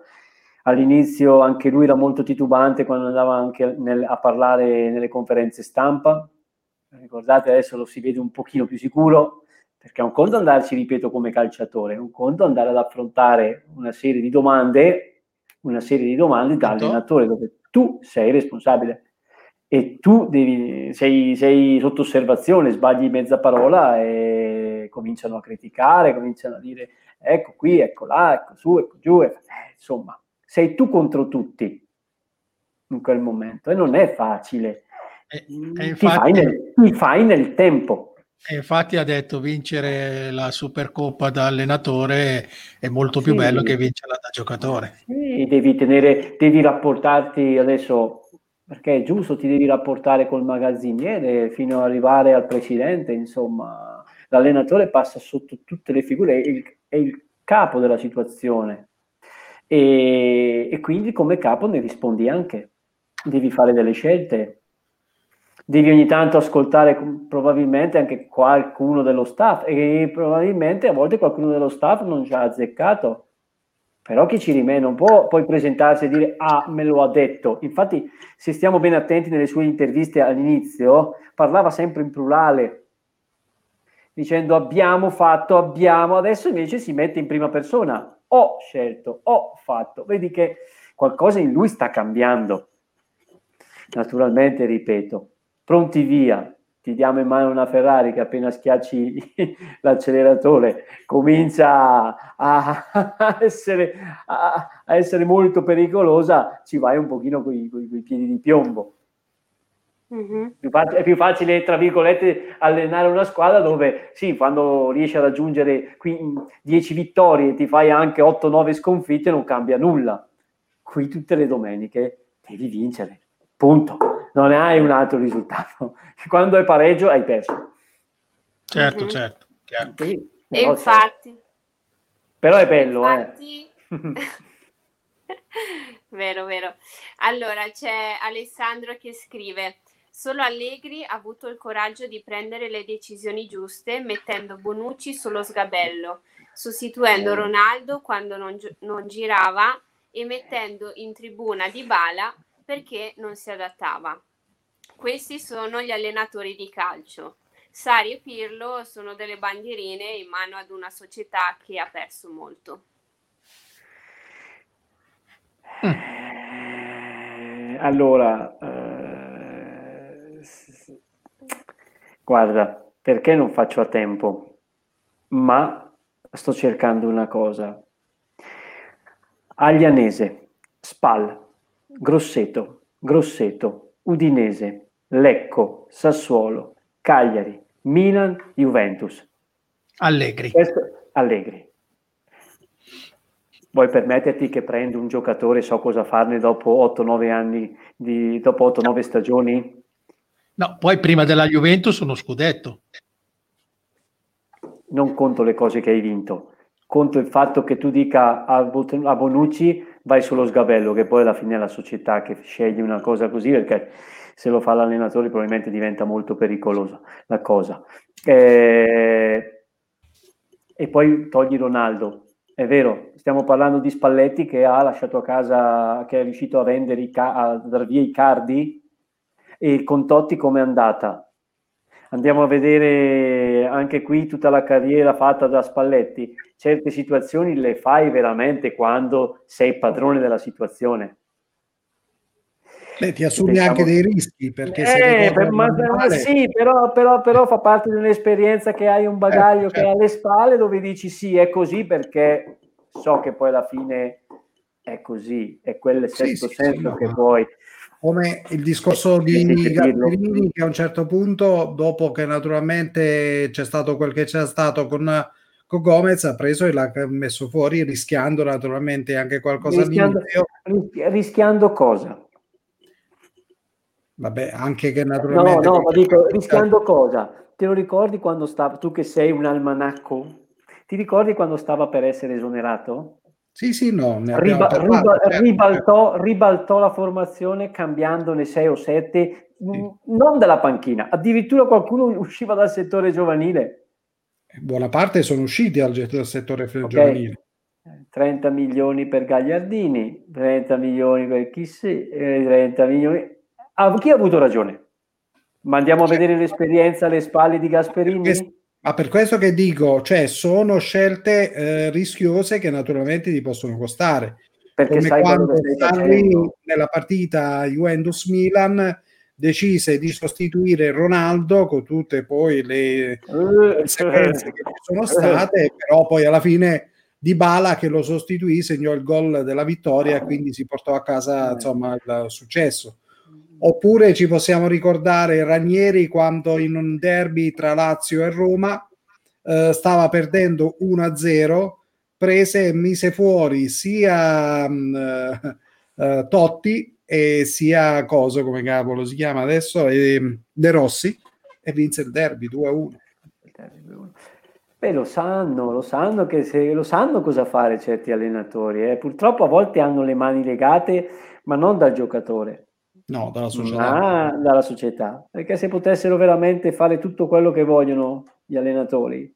All'inizio anche lui era molto titubante quando andava anche nel, a parlare nelle conferenze stampa. Ricordate, adesso lo si vede un pochino più sicuro, perché è un conto andarci, ripeto, come calciatore, è un conto andare ad affrontare una serie di domande, una serie di domande da certo. allenatore dove tu sei responsabile e tu devi, sei, sei, sotto osservazione, sbagli mezza parola e cominciano a criticare, cominciano a dire ecco qui, ecco là, ecco su, ecco giù, eh, insomma, sei tu contro tutti in quel momento e non è facile. E, e infatti, ti, fai nel, ti fai nel tempo. E infatti ha detto vincere la Supercoppa da allenatore è molto più sì. bello che vincerla da giocatore. Sì, devi tenere, devi rapportarti adesso perché è giusto, ti devi rapportare col magazziniere fino ad arrivare al presidente, insomma, l'allenatore passa sotto tutte le figure, è il, è il capo della situazione. E, e quindi come capo ne rispondi anche, devi fare delle scelte, devi ogni tanto ascoltare probabilmente anche qualcuno dello staff e probabilmente a volte qualcuno dello staff non ci ha azzeccato però chi ci rimane non può poi presentarsi e dire ah me lo ha detto infatti se stiamo ben attenti nelle sue interviste all'inizio parlava sempre in plurale dicendo abbiamo fatto abbiamo adesso invece si mette in prima persona. Ho scelto ho fatto vedi che qualcosa in lui sta cambiando. Naturalmente ripeto pronti via ti diamo in mano una Ferrari che appena schiacci <laughs> l'acceleratore comincia <laughs> a essere, a, a essere molto pericolosa, ci vai un pochino con i piedi di piombo. Mm-hmm. È più facile, tra virgolette, allenare una squadra dove sì, quando riesci a raggiungere 10 vittorie e ti fai anche 8-9 sconfitte non cambia nulla. Qui tutte le domeniche devi vincere, punto non hai un altro risultato. <laughs> Quando è pareggio hai perso. Certo, mm-hmm. certo. Sì, e infatti. Però è bello, eh. infatti... eh. <laughs> vero, vero. Allora c'è Alessandro che scrive: Solo Allegri ha avuto il coraggio di prendere le decisioni giuste, mettendo Bonucci sullo sgabello, sostituendo Ronaldo quando non, non girava e mettendo in tribuna Di Bala perché non si adattava. Questi sono gli allenatori di calcio. Sari e Pirlo sono delle bandierine in mano ad una società che ha perso molto. Eh, allora, eh, guarda, perché non faccio a tempo? Ma sto cercando una cosa. Aglianese, Spal, Grosseto, Grosseto, Udinese, Lecco, Sassuolo, Cagliari, Milan, Juventus. Allegri. Questo, Allegri. Vuoi permetterti che prendo un giocatore, so cosa farne dopo 8-9 anni, di, dopo 8-9 stagioni? No, poi prima della Juventus uno scudetto. Non conto le cose che hai vinto, conto il fatto che tu dica a Bonucci vai sullo sgabello, che poi alla fine è la società che sceglie una cosa così, perché se lo fa l'allenatore probabilmente diventa molto pericolosa la cosa. Eh, e poi togli Ronaldo. È vero, stiamo parlando di Spalletti che ha lasciato a casa, che è riuscito a vendere, i, a dar via i cardi e con Totti come è andata? Andiamo a vedere anche qui tutta la carriera fatta da Spalletti. Certe situazioni le fai veramente quando sei padrone della situazione. Beh, ti assumi diciamo... anche dei rischi perché eh, per, ma, sì, però, però, però, fa parte dell'esperienza che hai un bagaglio eh, certo. che hai alle spalle dove dici sì, è così perché so che poi alla fine è così, è quel sesto sì, senso sì, che poi come il discorso di Gasperini che a un certo punto, dopo che naturalmente c'è stato quel che c'è stato con, con Gomez, ha preso e l'ha messo fuori rischiando naturalmente anche qualcosa rischiando, rischiando cosa? Vabbè, anche che naturalmente... No, no, ma dico, rischiando cosa? Te lo ricordi quando stava, tu che sei un almanacco, ti ricordi quando stava per essere esonerato? Sì, sì, no. Riba, riba, certo. ribaltò, ribaltò, la formazione cambiandone 6 o 7, sì. non dalla panchina, addirittura qualcuno usciva dal settore giovanile. Buona parte sono usciti dal, dal settore okay. giovanile. 30 milioni per Gagliardini, 30 milioni per Chissi, 30 milioni Ah, chi ha avuto ragione? Ma andiamo a cioè, vedere l'esperienza alle spalle di Gasperini? Ma per questo che dico, cioè, sono scelte eh, rischiose che naturalmente ti possono costare. Perché Come sai quando Sarri nella partita Juventus-Milan decise di sostituire Ronaldo con tutte poi le conseguenze che ci sono <laughs> state, però poi alla fine Di Bala che lo sostituì segnò il gol della vittoria e quindi si portò a casa insomma il successo. Oppure ci possiamo ricordare Ranieri quando in un derby tra Lazio e Roma eh, stava perdendo 1-0, prese e mise fuori sia mh, mm, eh, Totti e sia Coso, come cavolo si chiama adesso, e, De Rossi e vinse il derby 2-1. Beh, lo sanno, lo sanno, che se, lo sanno cosa fare certi allenatori. Eh. Purtroppo a volte hanno le mani legate, ma non dal giocatore No, dalla società. Ah, dalla società. Perché se potessero veramente fare tutto quello che vogliono gli allenatori,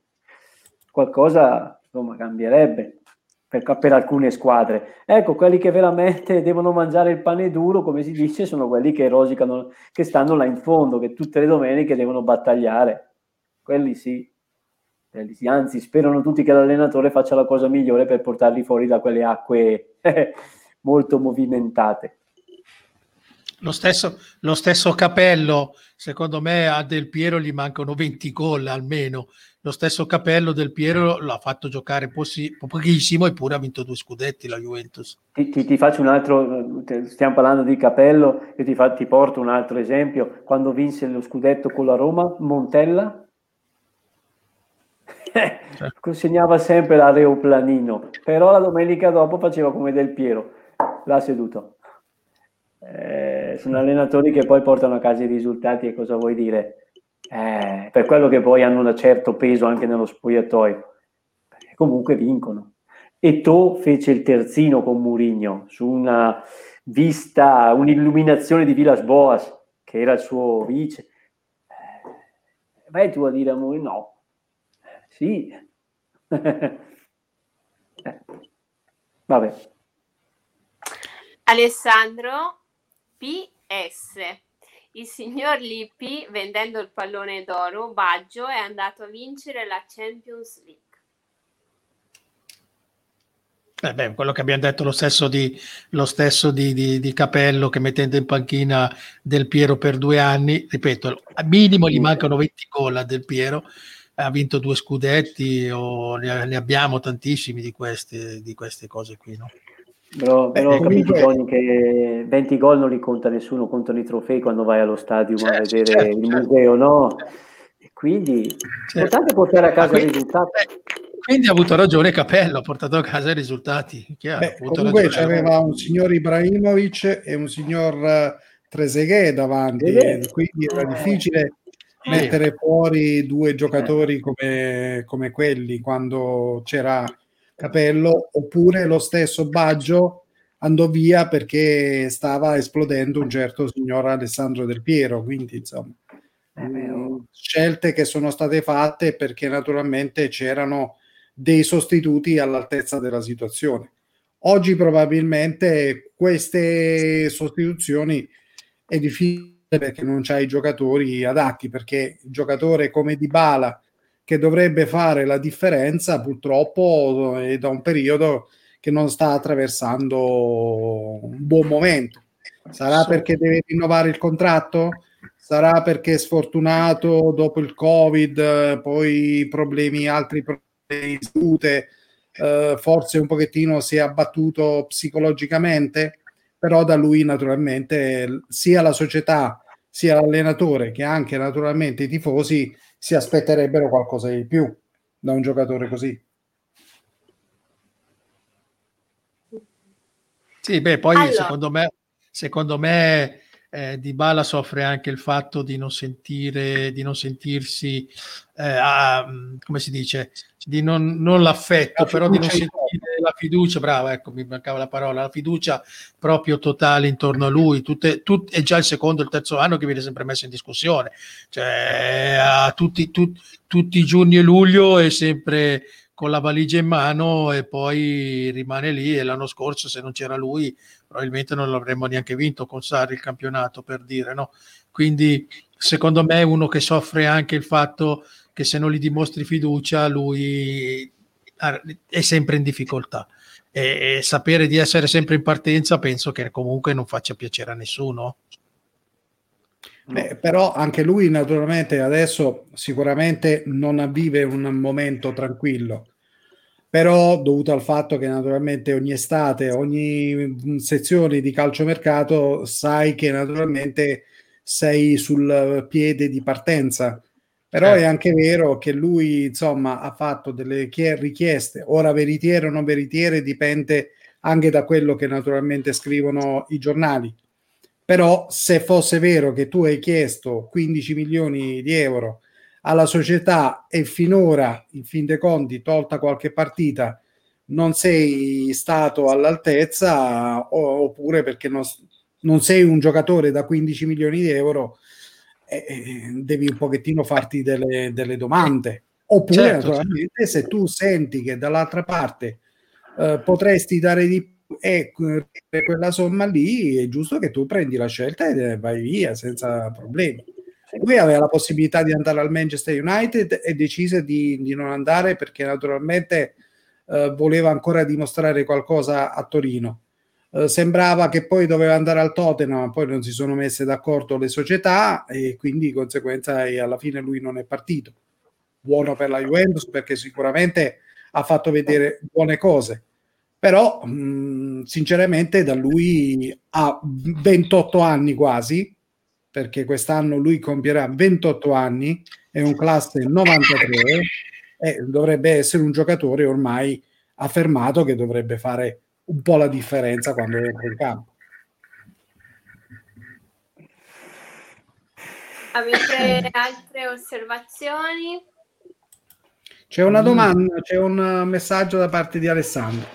qualcosa insomma, cambierebbe per, per, alcune squadre. Ecco, quelli che veramente devono mangiare il pane duro, come si dice, sono quelli che rosicano, che stanno là in fondo, che tutte le domeniche devono battagliare. Quelli sì. Quelli sì. Anzi, sperano tutti che l'allenatore faccia la cosa migliore per portarli fuori da quelle acque <laughs> molto movimentate. Lo stesso, lo stesso, Capello, secondo me, a Del Piero gli mancano 20 gol almeno. Lo stesso Capello Del Piero l'ha fatto giocare possi- pochissimo eppure ha vinto due scudetti la Juventus. Ti, ti, ti, faccio un altro, stiamo parlando di Capello e ti, fa, ti porto un altro esempio. Quando vinse lo scudetto con la Roma, Montella <laughs> certo. consegnava sempre l'aeroplanino, però la domenica dopo faceva come Del Piero, l'ha seduto. Eh, sono allenatori che poi portano a casa i risultati e cosa vuoi dire? Eh, per quello che poi hanno un certo peso anche nello spogliatoio, comunque vincono. E To fece il terzino con Murigno su una vista, un'illuminazione di Villas Boas, che era il suo vice. Eh, vai tu a dire a Murigno, no, sì. <laughs> eh. Vabbè. Alessandro, PS. Il signor Lippi, vendendo il pallone d'oro, Baggio, è andato a vincere la Champions League. Eh beh, quello che abbiamo detto lo stesso, di, lo stesso di, di, di, Capello che mettendo in panchina Del Piero per due anni, ripeto, al minimo gli mancano 20 gol a Del Piero, ha vinto due scudetti o ne, ne abbiamo tantissimi di queste, di queste cose qui. No? Però, però Beh, capito Tony che 20 gol non li conta nessuno, contano i trofei quando vai allo stadio certo, a vedere certo, il certo. museo, no? E quindi certo. importante portare a casa i risultati. Quindi ha avuto ragione Capello, ha portato a casa i risultati. Chiaro, Beh, comunque c'aveva un signor Ibrahimovic e un signor eh, Trezeguet davanti, eh, quindi era difficile eh. mettere fuori due giocatori come, come quelli quando c'era Capello, oppure lo stesso Baggio andò via perché stava esplodendo un certo signor Alessandro Del Piero, quindi insomma eh, scelte che sono state fatte perché naturalmente c'erano dei sostituti all'altezza della situazione. Oggi probabilmente queste sostituzioni è difficile perché non c'hai i giocatori adatti, perché il giocatore come Dybala che dovrebbe fare la differenza, purtroppo è da un periodo che non sta attraversando un buon momento. Sarà perché deve rinnovare il contratto? Sarà perché è sfortunato dopo il Covid, poi problemi, altri problemi di salute, eh, forse un pochettino si è abbattuto psicologicamente, però da lui naturalmente sia la società sia l'allenatore che anche naturalmente i tifosi si aspetterebbero qualcosa di più da un giocatore così. Sì, beh, poi allora. secondo me, secondo me eh, Di Bala soffre anche il fatto di non sentire, di non sentirsi, eh, a, come si dice, di non, non l'affetto, la però di non sentire la fiducia, bravo, ecco, mi mancava la parola, la fiducia proprio totale intorno a lui, tutte, tut, è già il secondo il terzo anno che viene sempre messo in discussione, cioè a tutti, tut, tutti i giugni e luglio è sempre con la valigia in mano e poi rimane lì e l'anno scorso se non c'era lui probabilmente non l'avremmo neanche vinto con Sarri il campionato per dire no? Quindi secondo me è uno che soffre anche il fatto che se non gli dimostri fiducia lui è sempre in difficoltà. E, e sapere di essere sempre in partenza penso che comunque non faccia piacere a nessuno. Beh, però anche lui naturalmente adesso sicuramente non vive un momento tranquillo, però dovuto al fatto che naturalmente ogni estate, ogni sezione di calciomercato sai che naturalmente sei sul piede di partenza. Però eh. è anche vero che lui, insomma, ha fatto delle richieste, ora veritiere o non veritiere, dipende anche da quello che naturalmente scrivono i giornali però se fosse vero che tu hai chiesto 15 milioni di euro alla società e finora, in fin dei conti, tolta qualche partita, non sei stato all'altezza oppure perché non, non, sei un giocatore da 15 milioni di euro, eh, eh, devi un pochettino farti delle, delle domande. Oppure, certo, naturalmente, certo. se tu senti che dall'altra parte eh, potresti dare di più e quella somma lì è giusto che tu prendi la scelta e vai via senza problemi. Lui aveva la possibilità di andare al Manchester United e decise di, di non andare perché naturalmente eh, voleva ancora dimostrare qualcosa a Torino. Eh, sembrava che poi doveva andare al Tottenham, poi non si sono messe d'accordo le società e quindi di conseguenza alla fine lui non è partito. Buono per la Juventus perché sicuramente ha fatto vedere buone cose però mh, sinceramente da lui a 28 anni quasi, perché quest'anno lui compierà 28 anni, è un classe 93 e dovrebbe essere un giocatore ormai affermato che dovrebbe fare un po' la differenza quando entra in campo. Avete altre osservazioni? C'è una domanda, c'è un messaggio da parte di Alessandro.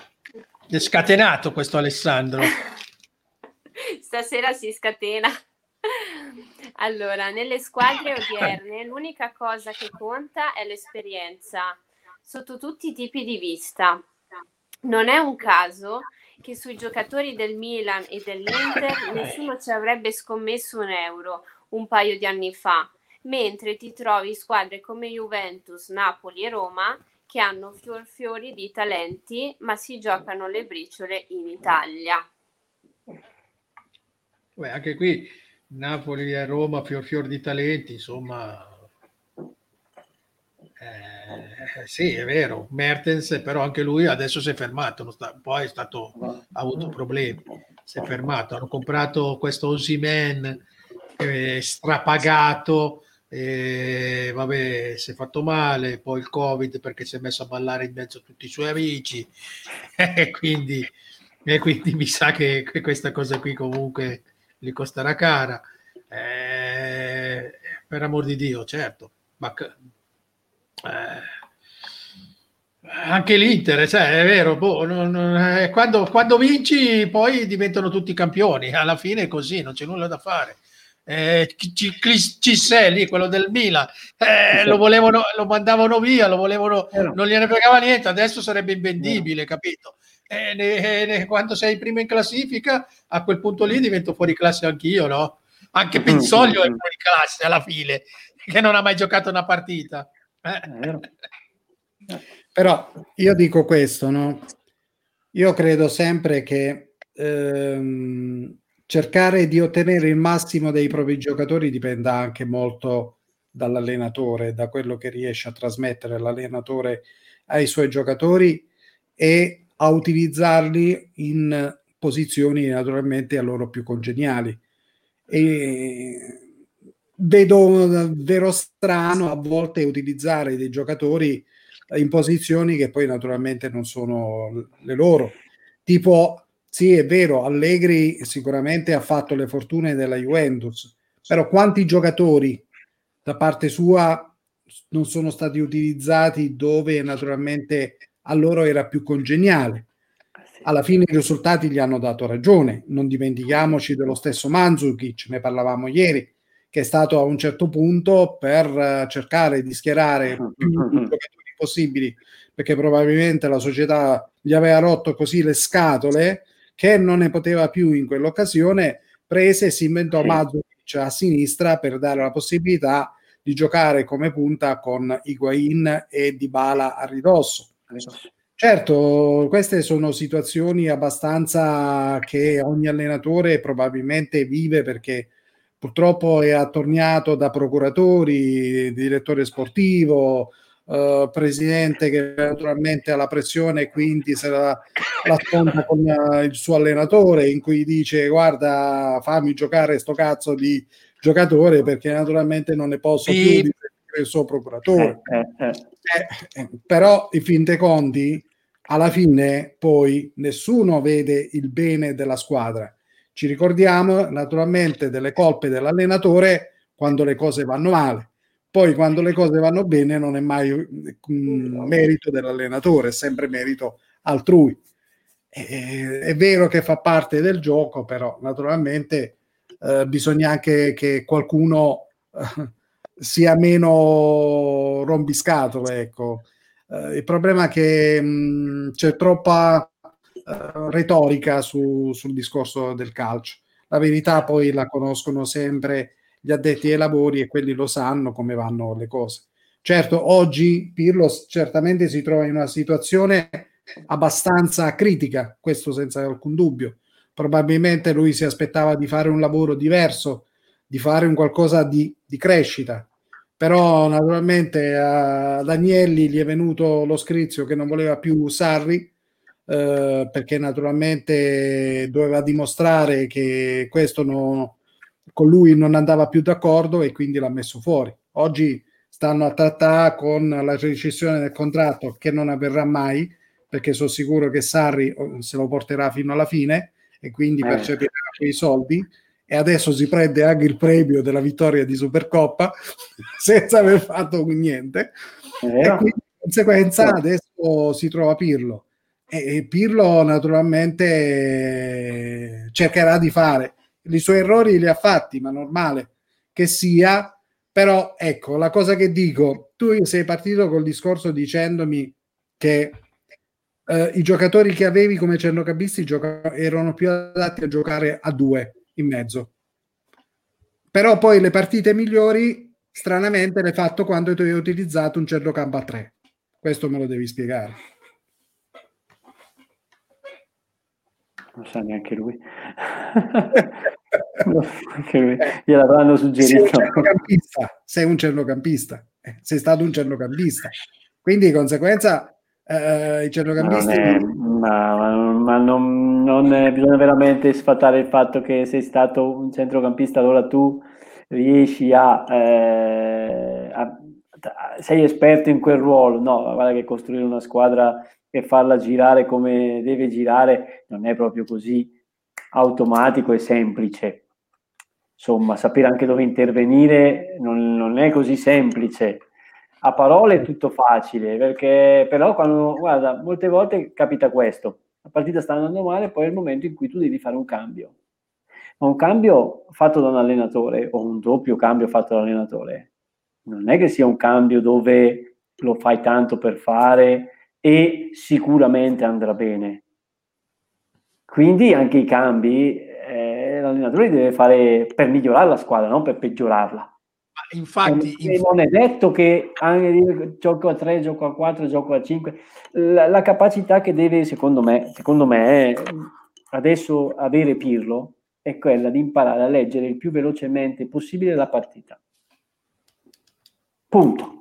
È scatenato questo Alessandro. <laughs> Stasera si scatena. Allora, nelle squadre odierne l'unica cosa che conta è l'esperienza, sotto tutti i tipi di vista. Non è un caso che sui giocatori del Milan e dell'Inter nessuno ci avrebbe scommesso un euro un paio di anni fa, mentre ti trovi squadre come Juventus, Napoli e Roma che hanno fior fiori di talenti, ma si giocano le briciole in Italia. Beh, anche qui Napoli e Roma fior fior di talenti, insomma. Eh, sì, è vero, Mertens, però anche lui adesso si è fermato, sta, poi è stato, ha avuto problemi, si è fermato. Hanno comprato questo Osimen eh, strapagato, e vabbè, si è fatto male, poi il Covid perché si è messo a ballare in mezzo a tutti i suoi amici <laughs> e quindi, e quindi mi sa che, che, questa cosa qui comunque gli costerà cara. Eh, per amor di Dio, certo, ma eh, anche l'Inter, cioè, è vero, boh, non, non, eh, quando, quando vinci poi diventano tutti campioni, alla fine è così, non c'è nulla da fare eh, Cisselli, quello del Milan, eh, lo, volevano, lo mandavano via, lo volevano, eh non gliene fregava niente, adesso sarebbe invendibile, capito? Eh, ne, ne, quando sei primo in classifica, a quel punto lì divento fuori classe anch'io, no? Anche Pinzoglio è fuori classe alla fine, che non ha mai giocato una partita. Eh. Però io dico questo, no? Io credo sempre che ehm, cercare di ottenere il massimo dei propri giocatori dipende anche molto dall'allenatore, da quello che riesce a trasmettere l'allenatore ai suoi giocatori e a utilizzarli in posizioni naturalmente a loro più congeniali. E vedo davvero strano a volte utilizzare dei giocatori in posizioni che poi naturalmente non sono le loro. Tipo, sì, è vero, Allegri sicuramente ha fatto le fortune della Juventus, però quanti giocatori da parte sua non sono stati utilizzati dove naturalmente a loro era più congeniale? Alla fine i risultati gli hanno dato ragione. Non dimentichiamoci dello stesso Manzukic, ne parlavamo ieri, che è stato a un certo punto per cercare di schierare più giocatori possibili, perché probabilmente la società gli aveva rotto così le scatole che non ne poteva più in quell'occasione, prese e si inventò sì. Mazzucic a sinistra per dare la possibilità di giocare come punta con Higuain e Dybala a ridosso. Certo, queste sono situazioni abbastanza che ogni allenatore probabilmente vive perché purtroppo è attorniato da procuratori, direttore sportivo, Uh, presidente che naturalmente ha la pressione e quindi se la, la sconta con uh, il suo allenatore in cui dice guarda fammi giocare sto cazzo di giocatore perché naturalmente non ne posso sì. più di il suo procuratore eh, eh, eh. eh, però in fin dei conti alla fine poi nessuno vede il bene della squadra ci ricordiamo naturalmente delle colpe dell'allenatore quando le cose vanno male poi quando le cose vanno bene non è mai mm, merito dell'allenatore, è sempre merito altrui. E, è vero che fa parte del gioco, però naturalmente eh, bisogna anche che qualcuno eh, sia meno rompiscatole. Ecco. Eh, il problema è che mh, mm, c'è troppa eh, retorica su, sul discorso del calcio. La verità poi la conoscono sempre gli addetti ai lavori e quelli lo sanno come vanno le cose. Certo, oggi Pirlo certamente si trova in una situazione abbastanza critica, questo senza alcun dubbio. Probabilmente lui si aspettava di fare un lavoro diverso, di fare un qualcosa di, di crescita, però naturalmente a Danielli gli è venuto lo scrizio che non voleva più Sarri, eh, perché naturalmente doveva dimostrare che questo non, con lui non andava più d'accordo e quindi l'ha messo fuori. Oggi stanno a trattare con la recessione del contratto che non avverrà mai perché sono sicuro che Sarri oh, se lo porterà fino alla fine e quindi eh. percepirà quei soldi e adesso si prende anche il premio della vittoria di Supercoppa <laughs> senza aver fatto niente e quindi di conseguenza adesso si trova Pirlo e Pirlo naturalmente cercherà di fare i suoi errori li ha fatti, ma normale che sia. Però ecco, la cosa che dico, tu sei partito col discorso dicendomi che eh, i giocatori che avevi come centrocampisti gioca- erano più adatti a giocare a due in mezzo. Però poi le partite migliori, stranamente, le hai fatto quando tu hai utilizzato un centrocampo a tre. Questo me lo devi spiegare. Non sa neanche lui. <laughs> gliel'avranno suggerito. Sei un centrocampista, sei, un centrocampista. Eh, sei stato un centrocampista. Quindi di conseguenza eh, i centrocampisti... Ma, è, ma, ma non, non è, bisogna veramente sfatare il fatto che sei stato un centrocampista, allora tu riesci a, eh, a sei esperto in quel ruolo. No, guarda che costruire una squadra e farla girare come deve girare non è proprio così automatico e semplice. Insomma, sapere anche dove intervenire non, non è così semplice. A parole è tutto facile, perché però quando, guarda, molte volte capita questo. La partita sta andando male, poi è il momento in cui tu devi fare un cambio. Ma un cambio fatto da un allenatore o un doppio cambio fatto dall'allenatore non è che sia un cambio dove lo fai tanto per fare e sicuramente andrà bene. Quindi anche i cambi eh, l'allenatore deve fare per migliorare la squadra, non per peggiorarla. Infatti, e infatti, non è detto che anche gioco a 3, gioco a 4, gioco a 5. La, la capacità che deve, secondo me, secondo me, adesso avere Pirlo è è quella di imparare a leggere il più velocemente possibile la partita. Punto.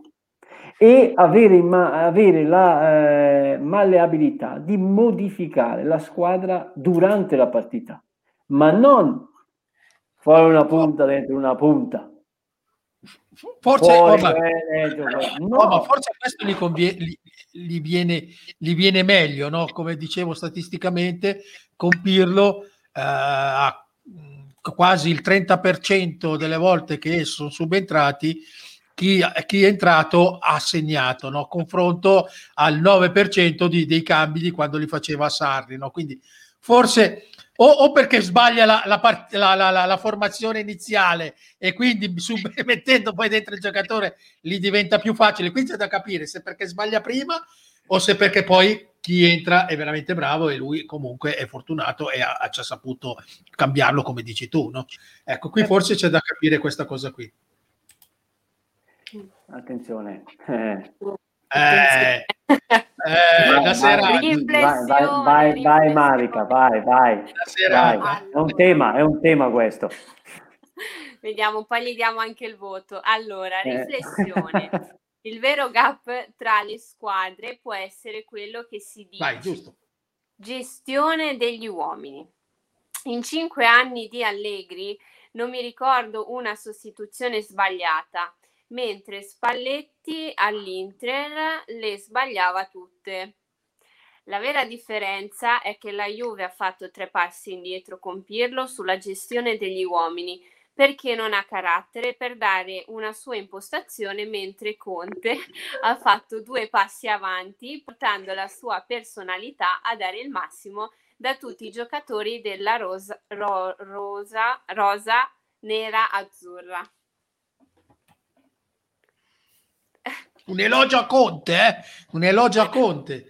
E avere, ma, avere la eh, malleabilità di modificare la squadra durante la partita, ma non fare una punta dentro una punta. Forse, oh, ma, no. oh, ma forse questo gli, conviene, gli, gli, viene, gli viene meglio, no? come dicevo statisticamente, con Pirlo eh, a quasi il 30% delle volte che sono subentrati chi, chi è entrato ha segnato, no? confronto al 9% di, dei cambi di quando li faceva Sarri. No? Quindi forse o, o, perché sbaglia la, la, la, la, formazione iniziale e quindi <laughs> sub- mettendo poi dentro il giocatore gli diventa più facile. Quindi c'è da capire se perché sbaglia prima o se perché poi chi entra è veramente bravo e lui comunque è fortunato e ha, ha già saputo cambiarlo come dici tu. No? Ecco, qui forse c'è da capire questa cosa qui. Attenzione. Eh. Eh, eh, la sera vai, vai, vai, vai, Marica, vai, vai, vai. È un tema, è un tema questo. <laughs> Vediamo, poi gli diamo anche il voto. Allora, eh. riflessione. Eh. <laughs> Il vero gap tra le squadre può essere quello che si dice Vai, giusto. gestione degli uomini. In cinque anni di Allegri non mi ricordo una sostituzione sbagliata, mentre Spalletti all'Inter le sbagliava tutte. La vera differenza è che la Juve ha fatto tre passi indietro con Pirlo sulla gestione degli uomini, perché non ha carattere per dare una sua impostazione, mentre Conte <laughs> ha fatto due passi avanti, portando la sua personalità a dare il massimo da tutti i giocatori della rosa, ro, rosa, rosa nera azzurra. Un elogio a Conte, eh? un elogio a Conte.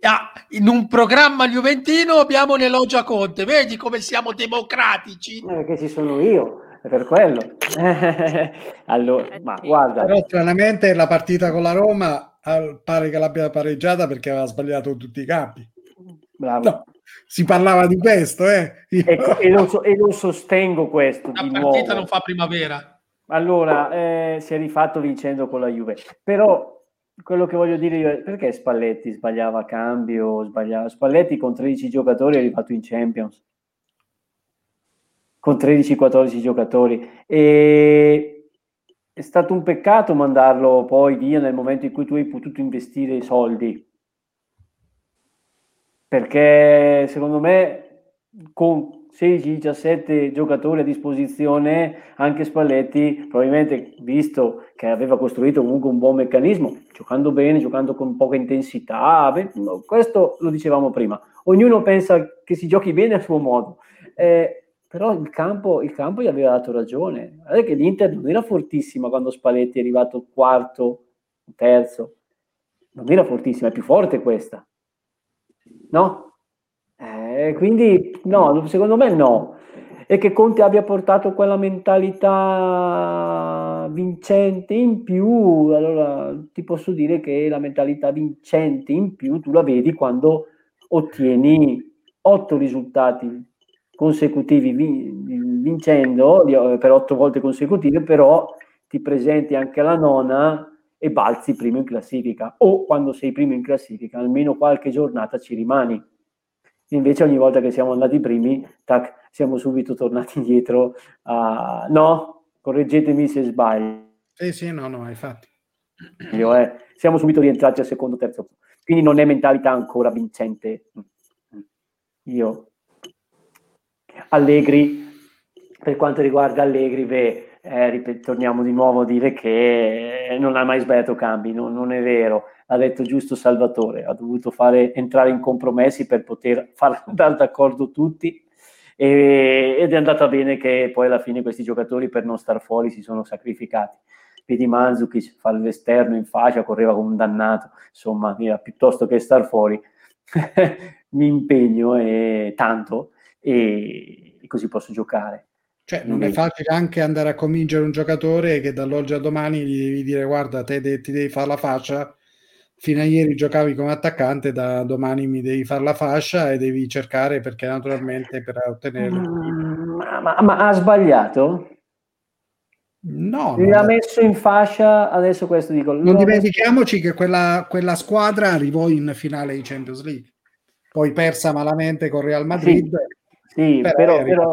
Ah, in un programma juventino abbiamo un elogio a Conte, vedi come siamo democratici? Eh, che ci sono io, è per quello. <laughs> allora, ma guarda. Però stranamente la partita con la Roma pare che l'abbia pareggiata perché aveva sbagliato tutti i campi. Bravo. No, si parlava di questo, eh? Io... E, e, lo, so, e, lo, sostengo questo. La partita nuovo. non fa primavera. Allora, eh, si è rifatto vincendo con la Juve, però quello che voglio dire io è perché Spalletti sbagliava cambio, sbagliava Spalletti con 13 giocatori è arrivato in Champions. Con 13-14 giocatori. E è stato un peccato mandarlo poi via nel momento in cui tu hai potuto investire i soldi. Perché secondo me con 16-17 giocatori a disposizione, anche Spalletti, probabilmente visto che aveva costruito comunque un buon meccanismo, giocando bene, giocando con poca intensità, questo lo dicevamo prima, ognuno pensa che si giochi bene a suo modo, eh, però il campo, il campo gli aveva dato ragione, guardate che l'Inter non era fortissima quando Spalletti è arrivato quarto, terzo, non era fortissima, è più forte questa, no? Eh, quindi no, secondo me no. E che Conte abbia portato quella mentalità vincente in più, allora ti posso dire che la mentalità vincente in più tu la vedi quando ottieni otto risultati consecutivi vincendo eh, per otto volte consecutive, però ti presenti anche alla nona e balzi primo in classifica o quando sei primo in classifica almeno qualche giornata ci rimani Invece ogni volta che siamo andati primi, tac, siamo subito tornati <laughs> indietro. A... No, correggetemi se sbaglio. Sì, sì, no, no, infatti. Io, eh, siamo subito rientrati al secondo, terzo. Quindi non è mentalità ancora vincente. Io. Allegri, per quanto riguarda Allegri, beh, eh, torniamo di nuovo a dire che non ha mai sbagliato cambi, no, non è vero ha detto giusto Salvatore, ha dovuto fare, entrare in compromessi per poter far <laughs> andare d'accordo tutti e, ed è andata bene che poi alla fine questi giocatori per non star fuori si sono sacrificati. Vedi Manzukic fare l'esterno in faccia, correva come un dannato, insomma, mira, piuttosto che star fuori <laughs> mi impegno e, tanto e così posso giocare. Cioè, non è facile anche andare a convincere un giocatore che dall'oggi a domani gli devi dire guarda, te de- ti devi fare la faccia fino a ieri giocavi come attaccante, da domani mi devi fare la fascia e devi cercare perché naturalmente per ottenerlo. Ma, ma, ma ha sbagliato? No, Mi ha messo in fascia, adesso questo dico. Non dimentichiamoci messo... che quella, quella, squadra arrivò in finale di Champions League, poi persa malamente con Real Madrid. Sì, sì però, però,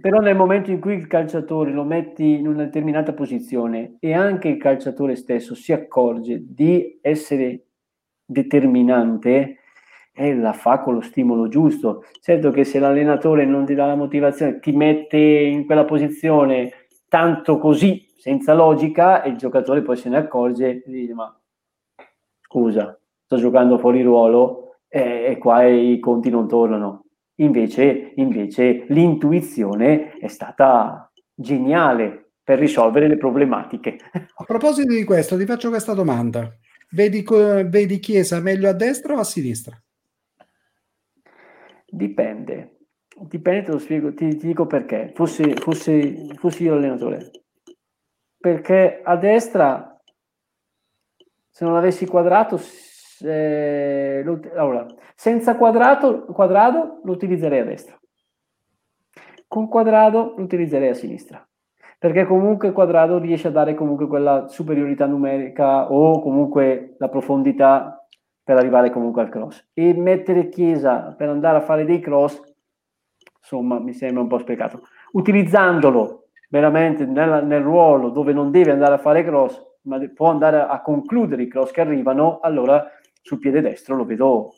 però, nel momento in cui il calciatore lo metti in una determinata posizione e anche il calciatore stesso si accorge di essere determinante, e la fa con lo stimolo giusto. Certo che se l'allenatore non ti dà la motivazione, ti mette in quella posizione tanto così, senza logica, e il giocatore poi se ne accorge e dice ma scusa, sto giocando fuori ruolo e, e qua i conti non tornano. Invece, invece l'intuizione è stata geniale per risolvere le problematiche. <laughs> A proposito di questo, ti faccio questa domanda. Vedi, vedi Chiesa meglio a destra o a sinistra? Dipende, dipende, te lo spiego, ti, ti dico perché. Fossi, fossi, fossi io l'allenatore. Perché a destra, se non avessi quadrato, eh, allora, senza quadrato, quadrado lo utilizzerei a destra. Con quadrado lo utilizzerei a sinistra. Perché comunque quadrado riesce a dare comunque quella superiorità numerica o comunque la profondità per arrivare comunque al cross. E mettere Chiesa per andare a fare dei cross, insomma, mi sembra un po' sprecato. Utilizzandolo veramente nel, nel ruolo dove non deve andare a fare cross, ma può andare a concludere i cross che arrivano, allora sul piede destro lo vedo,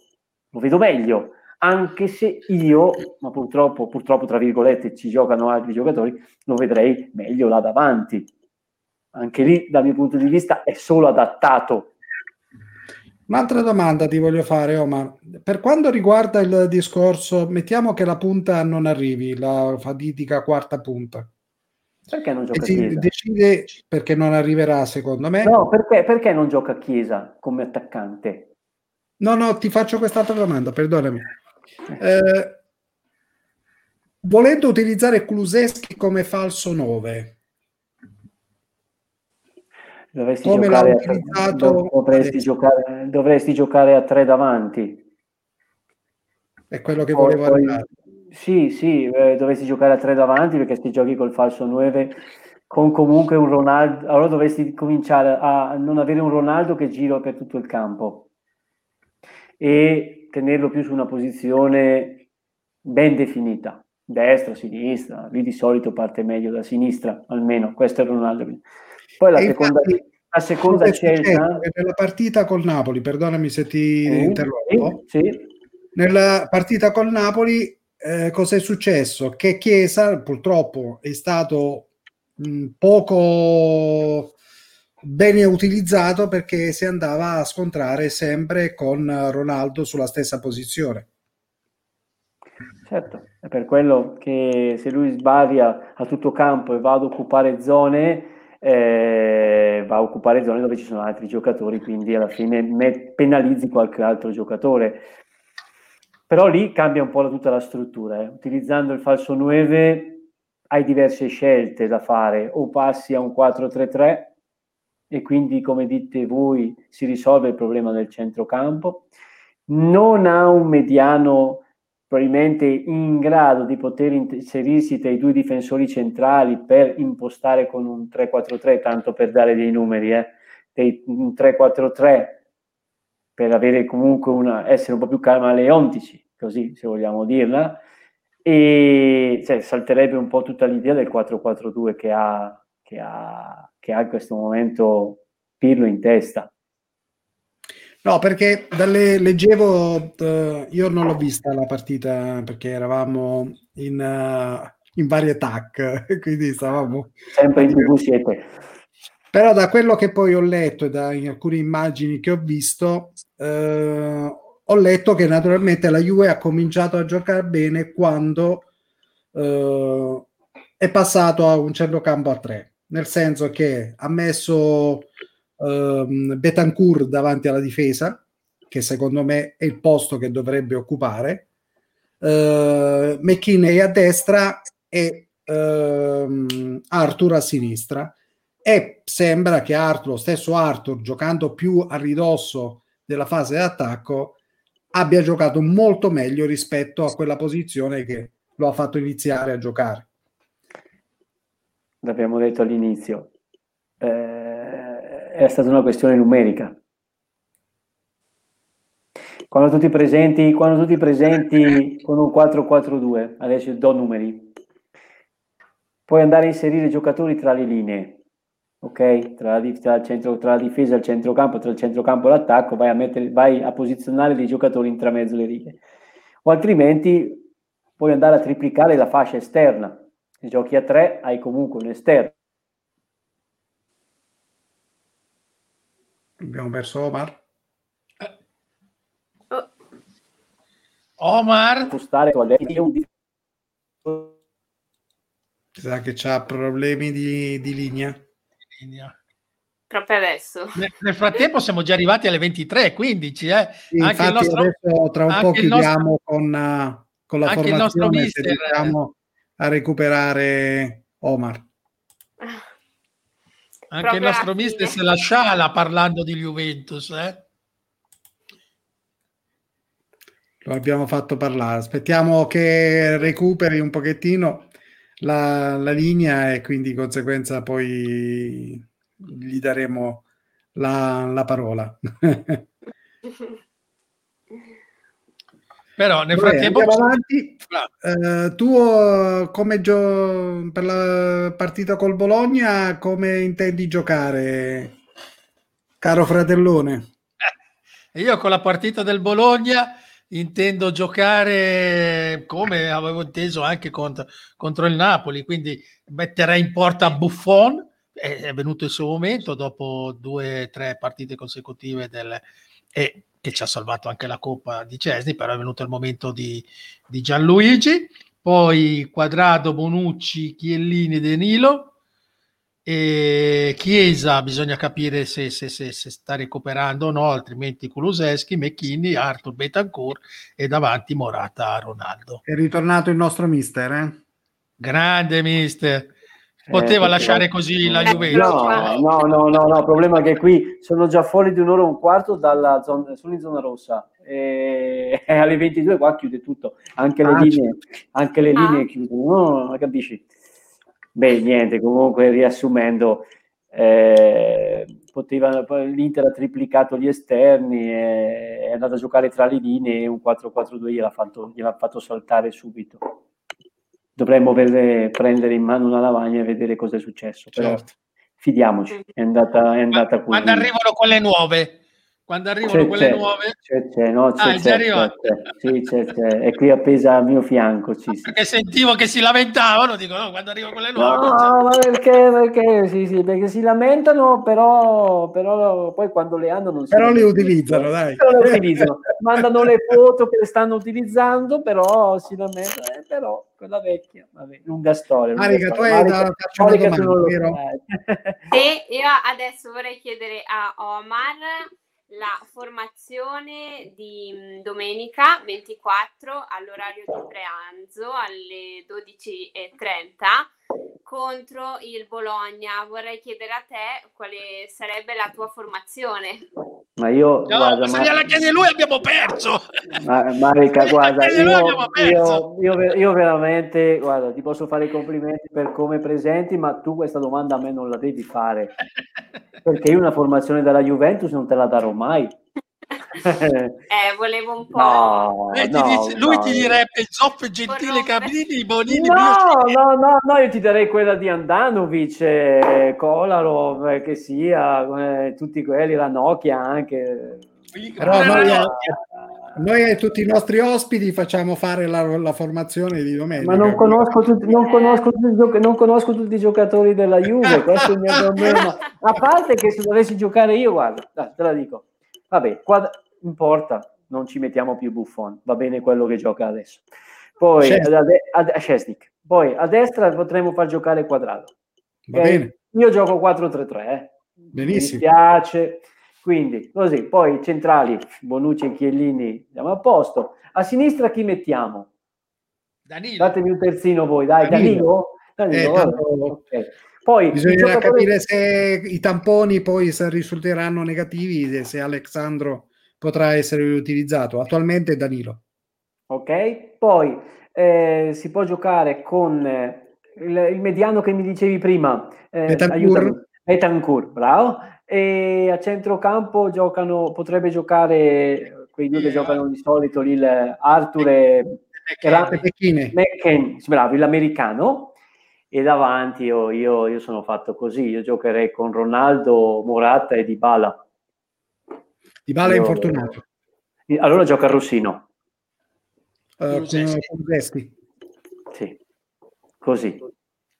lo vedo meglio. Anche se io, ma purtroppo, purtroppo, tra virgolette, ci giocano altri giocatori, lo vedrei meglio là davanti. Anche lì, dal mio punto di vista, è solo adattato Un'altra domanda ti voglio fare, Omar. Per quanto riguarda il discorso, mettiamo che la punta non arrivi, la fatidica quarta punta. Perché non gioca a Chiesa? Decide perché non arriverà, secondo me. No, perché, perché non gioca a Chiesa come attaccante? No, no, ti faccio quest'altra domanda, perdonami. Eh, volendo utilizzare Kuluseschi come falso 9, Dovresti giocare, a, dovresti, giocare, dovresti giocare a tre davanti. È quello che poi, volevo arrivare. Sì, sì, eh, dovresti giocare a tre davanti perché se giochi col falso 9 con comunque un Ronaldo, allora dovresti cominciare a non avere un Ronaldo che gira per tutto il campo e tenerlo più su una posizione ben definita, destra, sinistra, lui di solito parte meglio da sinistra, almeno, questo è Ronaldo. Poi la e seconda, infatti, la seconda scelta... Nella partita col Napoli, perdonami se ti sì, interrompo, sì, sì. nella partita col Napoli eh, cosa è successo? Che Chiesa purtroppo è stato mh, poco bene utilizzato perché si andava a scontrare sempre con Ronaldo sulla stessa posizione. Certo, è per quello che se lui sbaglia a tutto campo e va ad occupare zone, eh, va a occupare zone dove ci sono altri giocatori, quindi alla fine me- penalizzi qualche altro giocatore. Però lì cambia un po' tutta la struttura. Eh. Utilizzando il falso 9 hai diverse scelte da fare, o passi a un 4-3-3 e quindi, come dite voi, si risolve il problema del centrocampo. Non ha un mediano probabilmente in grado di poter inserirsi tra i due difensori centrali per impostare con un 3-4-3, tanto per dare dei numeri, eh, un 3-4-3 per avere comunque una, essere un po' più camaleontici, così se vogliamo dirla, e cioè, salterebbe un po' tutta l'idea del 4-4-2 che ha, che ha, che ha in questo momento Pirlo in testa. No, perché dalle, leggevo, uh, io non l'ho vista la partita perché eravamo in, uh, in varie TAC, <laughs> quindi stavamo... Sempre in tv siete. Però da quello che poi ho letto e da alcune immagini che ho visto, uh, ho letto che naturalmente la Juve ha cominciato a giocare bene quando è passato a un centrocampo a tre, nel senso che ha messo um, Betancourt davanti alla difesa, che secondo me è il posto che dovrebbe occupare, uh, McKinney a destra e uh, Arthur a sinistra. E sembra che Arthur, lo stesso Arthur, giocando più a ridosso della fase d'attacco, abbia giocato molto meglio rispetto a quella posizione che lo ha fatto iniziare a giocare. L'abbiamo detto all'inizio, eh, è stata una questione numerica. Quando tu ti presenti, tu ti presenti con un 4-4-2, adesso do numeri, puoi andare a inserire giocatori tra le linee, ok? Tra la, tra, centro, tra la difesa e il centrocampo, tra il centrocampo e l'attacco, vai a, mettere, vai a posizionare dei giocatori in tramezzo le righe. O altrimenti puoi andare a triplicare la fascia esterna. Se giochi a tre, hai comunque un esterno. Abbiamo perso Omar. Omar. Spostare sa che c'ha problemi di, di linea. linea. Proprio adesso. Nel, nel, frattempo siamo già arrivati alle 23.15. Eh. Sì, anche il nostro, adesso tra un po' chiudiamo nostro, con, uh, con, la formazione il nostro mister, riusciamo a recuperare Omar. Anche Proprio il nostro mister se la sciala parlando di Juventus. Eh. Lo abbiamo fatto parlare. Aspettiamo che recuperi un pochettino la, la linea e quindi di conseguenza poi gli daremo la, la parola. <laughs> Però nel frattempo Vabbè, avanti. Uh, tu come gio- per la partita col Bologna come intendi giocare caro fratellone? Eh, io con la partita del Bologna intendo giocare come avevo inteso anche contro, contro il Napoli, quindi metterei in porta Buffon, è, è venuto il suo momento dopo due o tre partite consecutive del, e che ci ha salvato anche la Coppa di Cesni, però è venuto il momento di, di Gianluigi, poi Quadrado, Bonucci, Chiellini, Danilo, e Chiesa bisogna capire se, se, se, se, sta recuperando o no, altrimenti Kuluseschi, Mecchini, Arthur Betancourt e davanti Morata Ronaldo. È ritornato il nostro mister, eh? Grande mister. Poteva eh, lasciare così la Juventus? No, no, no, no, no, il problema è che qui sono già fuori di un'ora e un quarto dalla zona, sono in zona rossa e, <laughs> alle 22 qua chiude tutto, anche le ah, linee, anche le linee ah. chiudono, no, capisci? Beh, niente, comunque riassumendo, eh, poteva, l'Inter ha triplicato gli esterni, è, è andato a giocare tra le linee e un 4-4-2 gliel'ha fatto, gliel'ha fatto saltare subito. Dovremmo prendere in mano una lavagna e vedere cosa è successo, però certo. fidiamoci, è andata, è andata così. Quando arrivano quelle nuove, quando arrivano c'è, quelle c'è, nuove? c'è, c'è, no, c'è, ah, c'è, c'è, sì, c'è, c'è, è qui appesa al mio fianco sì, sì. perché sentivo che si lamentavano dico no quando arrivano quelle nuove no ma perché, perché? Sì sì perché si lamentano però, però poi quando le hanno non si però le utilizzano dai. Però le utilizzano. Mandano le foto che le stanno utilizzando però si lamentano. Eh, però quella vecchia vabbè lunga storia Marica tu hai da faccio una domanda vero? e io adesso vorrei chiedere a Omar la formazione di mm, domenica 24 all'orario di pranzo alle 12.30 contro il Bologna. Vorrei chiedere a te quale sarebbe la tua formazione. Ma io, no, guarda, se ma... gliela chiede lui abbiamo perso. Ma, Marica, guarda, io, io, io, io, veramente, guarda, ti posso fare i complimenti per come presenti, ma tu questa domanda a me non la devi fare. <laughs> Perché io una formazione della Juventus non te la darò mai. Eh, volevo un po'. No, no, dice, lui no. ti direbbe Zoff, Gentile, Cabrini, Bonini. No, no, no, no, io ti darei quella di Andanovic, eh, Kolarov, eh, che sia, eh, tutti quelli, la Nokia anche. Però noi, a, noi e tutti i nostri ospiti facciamo fare la, la formazione di domenica. Ma non conosco, tutti, non, conosco tutti, non conosco tutti i giocatori della Juve, questo è il mio <laughs> problema. A parte che se dovessi giocare io, guarda, te la dico. Vabbè, quadra, importa, non ci mettiamo più Buffon, va bene quello che gioca adesso. Poi a, a, a Poi a destra potremmo far giocare Quadrato. Va okay? bene. Io gioco 4-3-3, eh. Benissimo. Mi piace. Quindi, così, poi centrali, Bonucci e Chiellini, andiamo a posto. A sinistra chi mettiamo? Danilo. Datemi un terzino voi, dai, Danilo? Danilo, Danilo eh, okay. Poi bisogna capire se i tamponi poi risulteranno negativi, se Alexandro potrà essere riutilizzato. Attualmente è Danilo. Ok, poi eh, si può giocare con il, il, mediano che mi dicevi prima, eh, Betancourt. Betancourt, bravo. E a centrocampo giocano, potrebbe giocare quei due che giocano di solito, il Arthur e McKinney, bravo, l'americano. E davanti io, io, io, sono fatto così, io giocherei con Ronaldo, Morata e Dybala. Dybala è infortunato. Allora gioca Rossino. Uh, con, con Sì, così.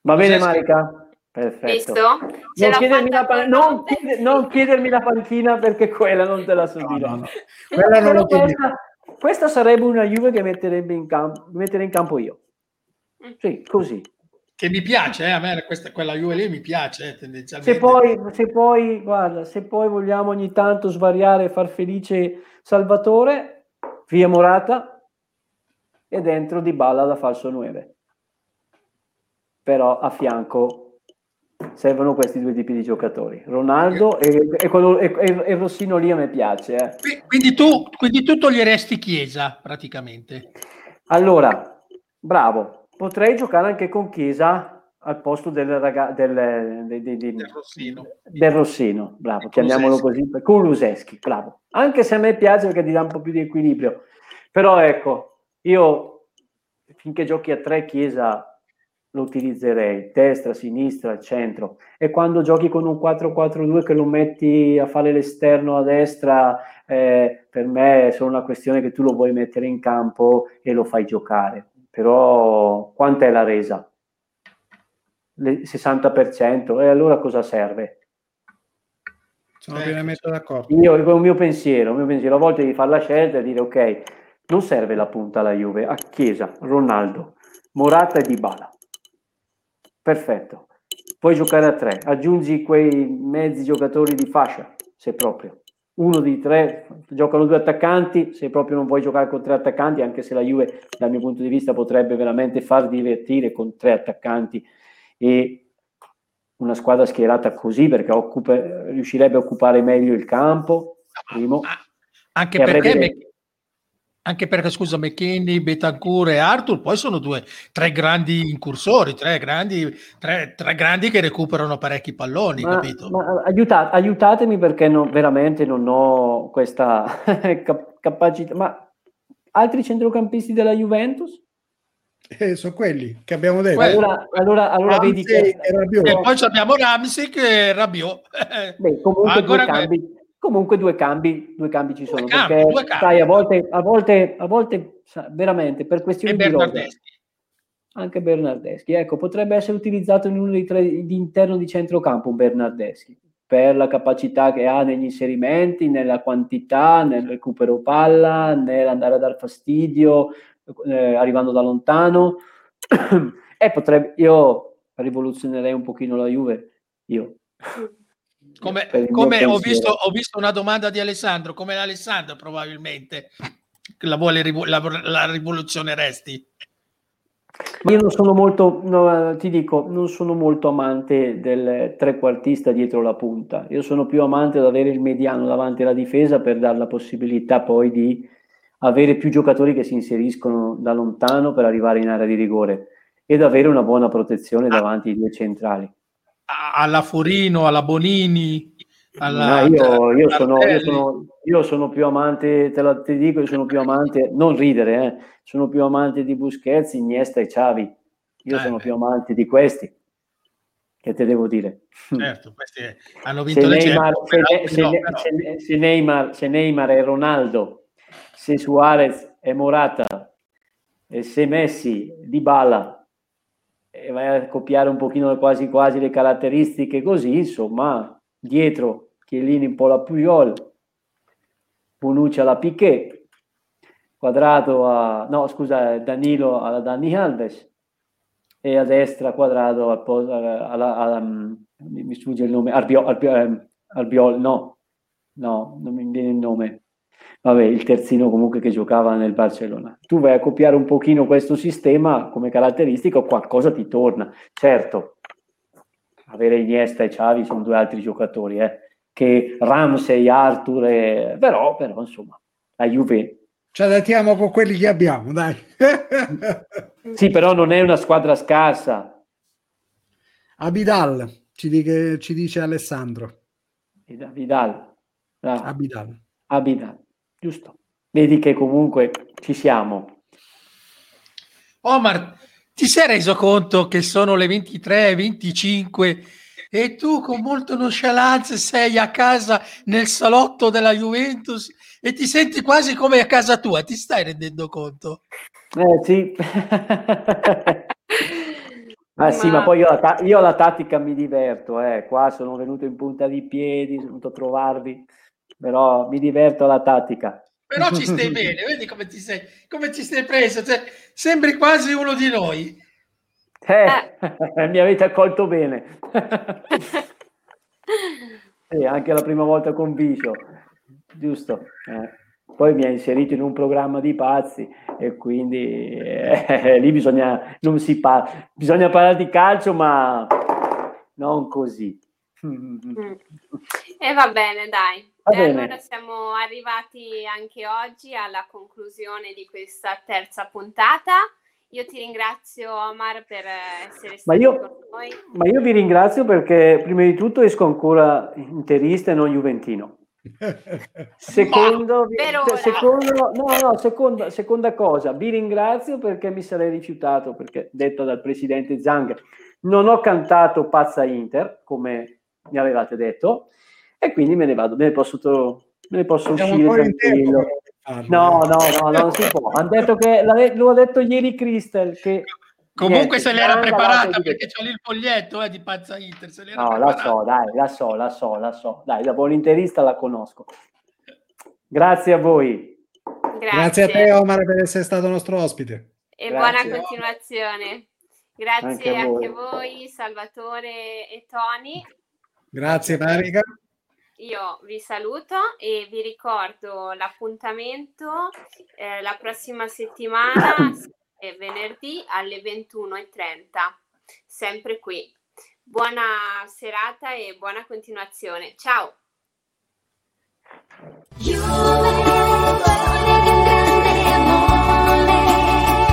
Va bene Marica? Perfetto. Non chiedermi, la, non, chieder, non chiedermi, la, panchina perché quella non te la so dire. No, no. Questa, questa, sarebbe una Juve che metterebbe in campo, mettere in campo io. Mm. Sì, così. Che mi piace, eh? a me questa, quella Juve lì mi piace eh, tendenzialmente. Se poi, se poi, guarda, se poi vogliamo ogni tanto svariare e far felice Salvatore, via Morata e dentro di balla da falso 9. Però a fianco servono questi due tipi di giocatori, Ronaldo e, e, quello, e, e Rossino lì a me piace. Eh. Quindi, tu, quindi tu toglieresti Chiesa praticamente? Allora, bravo, potrei giocare anche con Chiesa al posto del, raga- del, del, del, del Rossino. del Rossino, bravo, chiamiamolo così, con Luseschi, bravo. Anche se a me piace perché ti dà un po' più di equilibrio, però ecco, io finché giochi a tre Chiesa lo utilizzerei, destra, sinistra, centro. E quando giochi con un 4-4-2 che lo metti a fare l'esterno a destra, eh, per me è solo una questione che tu lo vuoi mettere in campo e lo fai giocare. Però quant'è la resa? Il 60%, e allora cosa serve? Sono pienamente d'accordo. Io, il mio pensiero, il mio pensiero, a volte di fare la scelta e dire ok, non serve la punta alla Juve, a Chiesa, Ronaldo, Morata e Dybala perfetto. Puoi giocare a tre, aggiungi quei mezzi giocatori di fascia, se proprio. Uno di tre, giocano due attaccanti, se proprio non vuoi giocare con tre attaccanti, anche se la Juve dal mio punto di vista potrebbe veramente far divertire con tre attaccanti e una squadra schierata così perché occupa, riuscirebbe a occupare meglio il campo. Primo, anche perché avrebbe anche perché scusa McKinney, Betancourt e Arthur poi sono due, tre grandi incursori, tre grandi, tre, tre grandi che recuperano parecchi palloni, ma, capito? Ma aiuta, aiutatemi perché non, veramente non ho questa <laughs> cap- capacità. Ma altri centrocampisti della Juventus? Eh, sono quelli che abbiamo detto. Allora, allora, allora vedi che... E poi abbiamo Ramsey che è Rabiot. Beh, comunque Ancora due cambi, Comunque due cambi, due cambi ci sono, due cambi, perché cambi. sai, a volte, a volte, a volte veramente per questioni di rosa, anche Bernardeschi, ecco, potrebbe essere utilizzato in uno dei tre di interno di centrocampo Bernardeschi, per la capacità che ha negli inserimenti, nella quantità, nel recupero palla, nell'andare a dar fastidio, eh, arrivando da lontano. <coughs> e potrebbe, io rivoluzionerei un pochino la Juve, io. Come, come ho, visto, ho, visto, una domanda di Alessandro, come l'Alessandro probabilmente la, vuole, la, la rivoluzioneresti? Io non sono molto, no, ti dico, non sono molto amante del trequartista dietro la punta. Io sono più amante di avere il mediano davanti alla difesa per dare la possibilità poi di avere più giocatori che si inseriscono da lontano per arrivare in area di rigore ed avere una buona protezione ah. davanti ai due centrali alla Forino, alla Bonini. Alla, no, io, io, sono, io, sono, io, sono, più amante, te lo ti dico, io sono più amante, non ridere, eh, sono più amante di Busquets, Iniesta e Xavi. Io eh, sono più amante di questi. Che te devo dire? Certo, questi hanno vinto se le Neymar, se, se, no, se, se, Neymar, se Neymar e Ronaldo, se Suarez e Morata, e se Messi, Di Bala e vai a copiare un pochino quasi quasi le caratteristiche così, insomma, dietro Chiellini un po' la Puyol, Bonucci alla Piquet, Quadrato a, no scusa, Danilo alla Dani Alves e a destra Quadrato alla, alla, alla mi sfugge il nome, Arbiol, Arbiol, ehm, Arbiol, no, no, non mi viene il nome, vabbè, il terzino comunque che giocava nel Barcellona. Tu vai a copiare un pochino questo sistema come caratteristica, qualcosa ti torna. Certo, avere Iniesta e Xavi sono due altri giocatori, eh, che Ramsey, Arthur, e... però, però insomma, la Juve... Ci adattiamo con quelli che abbiamo, dai. <laughs> sì, però non è una squadra scarsa. Abidal, ci, dice, ci dice Alessandro. Vidal. Ah. Abidal. Abidal, giusto. Vedi che comunque ci siamo. Omar, ti sei reso conto che sono le 23, 25 e tu con molto nonchalance sei a casa nel salotto della Juventus e ti senti quasi come a casa tua, ti stai rendendo conto? Eh sì. <laughs> Ah sì, ma, poi io, la, io la tattica mi diverto, eh. qua sono venuto in punta di piedi, sono venuto a trovarvi, però mi diverto alla tattica. Però ci stai <laughs> bene, vedi come ti sei, come ti sei preso, cioè, sembri quasi uno di noi. Eh, eh. <laughs> mi avete accolto bene. <laughs> sì, anche la prima volta con Vicio, giusto. Eh. Poi mi ha inserito in un programma di pazzi e quindi eh, lì bisogna, non si parla, bisogna parlare di calcio, ma non così. Mm. E va bene, dai. E bene. allora siamo arrivati anche oggi alla conclusione di questa terza puntata. Io ti ringrazio Omar per essere stato io, con noi. Ma io vi ringrazio perché prima di tutto esco ancora interista e non juventino. <laughs> Secondo, secondo, no, no, seconda, seconda cosa, vi ringrazio perché mi sarei rifiutato, perché detto dal presidente Zang, non ho cantato Pazza Inter, come mi avevate detto, e quindi me ne vado, me ne posso, me ne posso uscire tranquillo. No, no, no, non si può. Hanno detto che l'ho detto ieri Crystal che Comunque se l'era preparata perché c'è lì il foglietto eh, di Pazza Inter. Se no, preparata. la so, dai, la so, la so, la so. Dai, da buon interista la conosco. Grazie a voi. Grazie, Grazie a te Omar per essere stato nostro ospite. E Grazie. buona continuazione. Grazie anche a, anche a voi, Salvatore e Tony. Grazie Marica. Io vi saluto e vi ricordo l'appuntamento eh, la prossima settimana, è venerdì alle 21.30, sempre qui. Buona serata e buona continuazione. Ciao!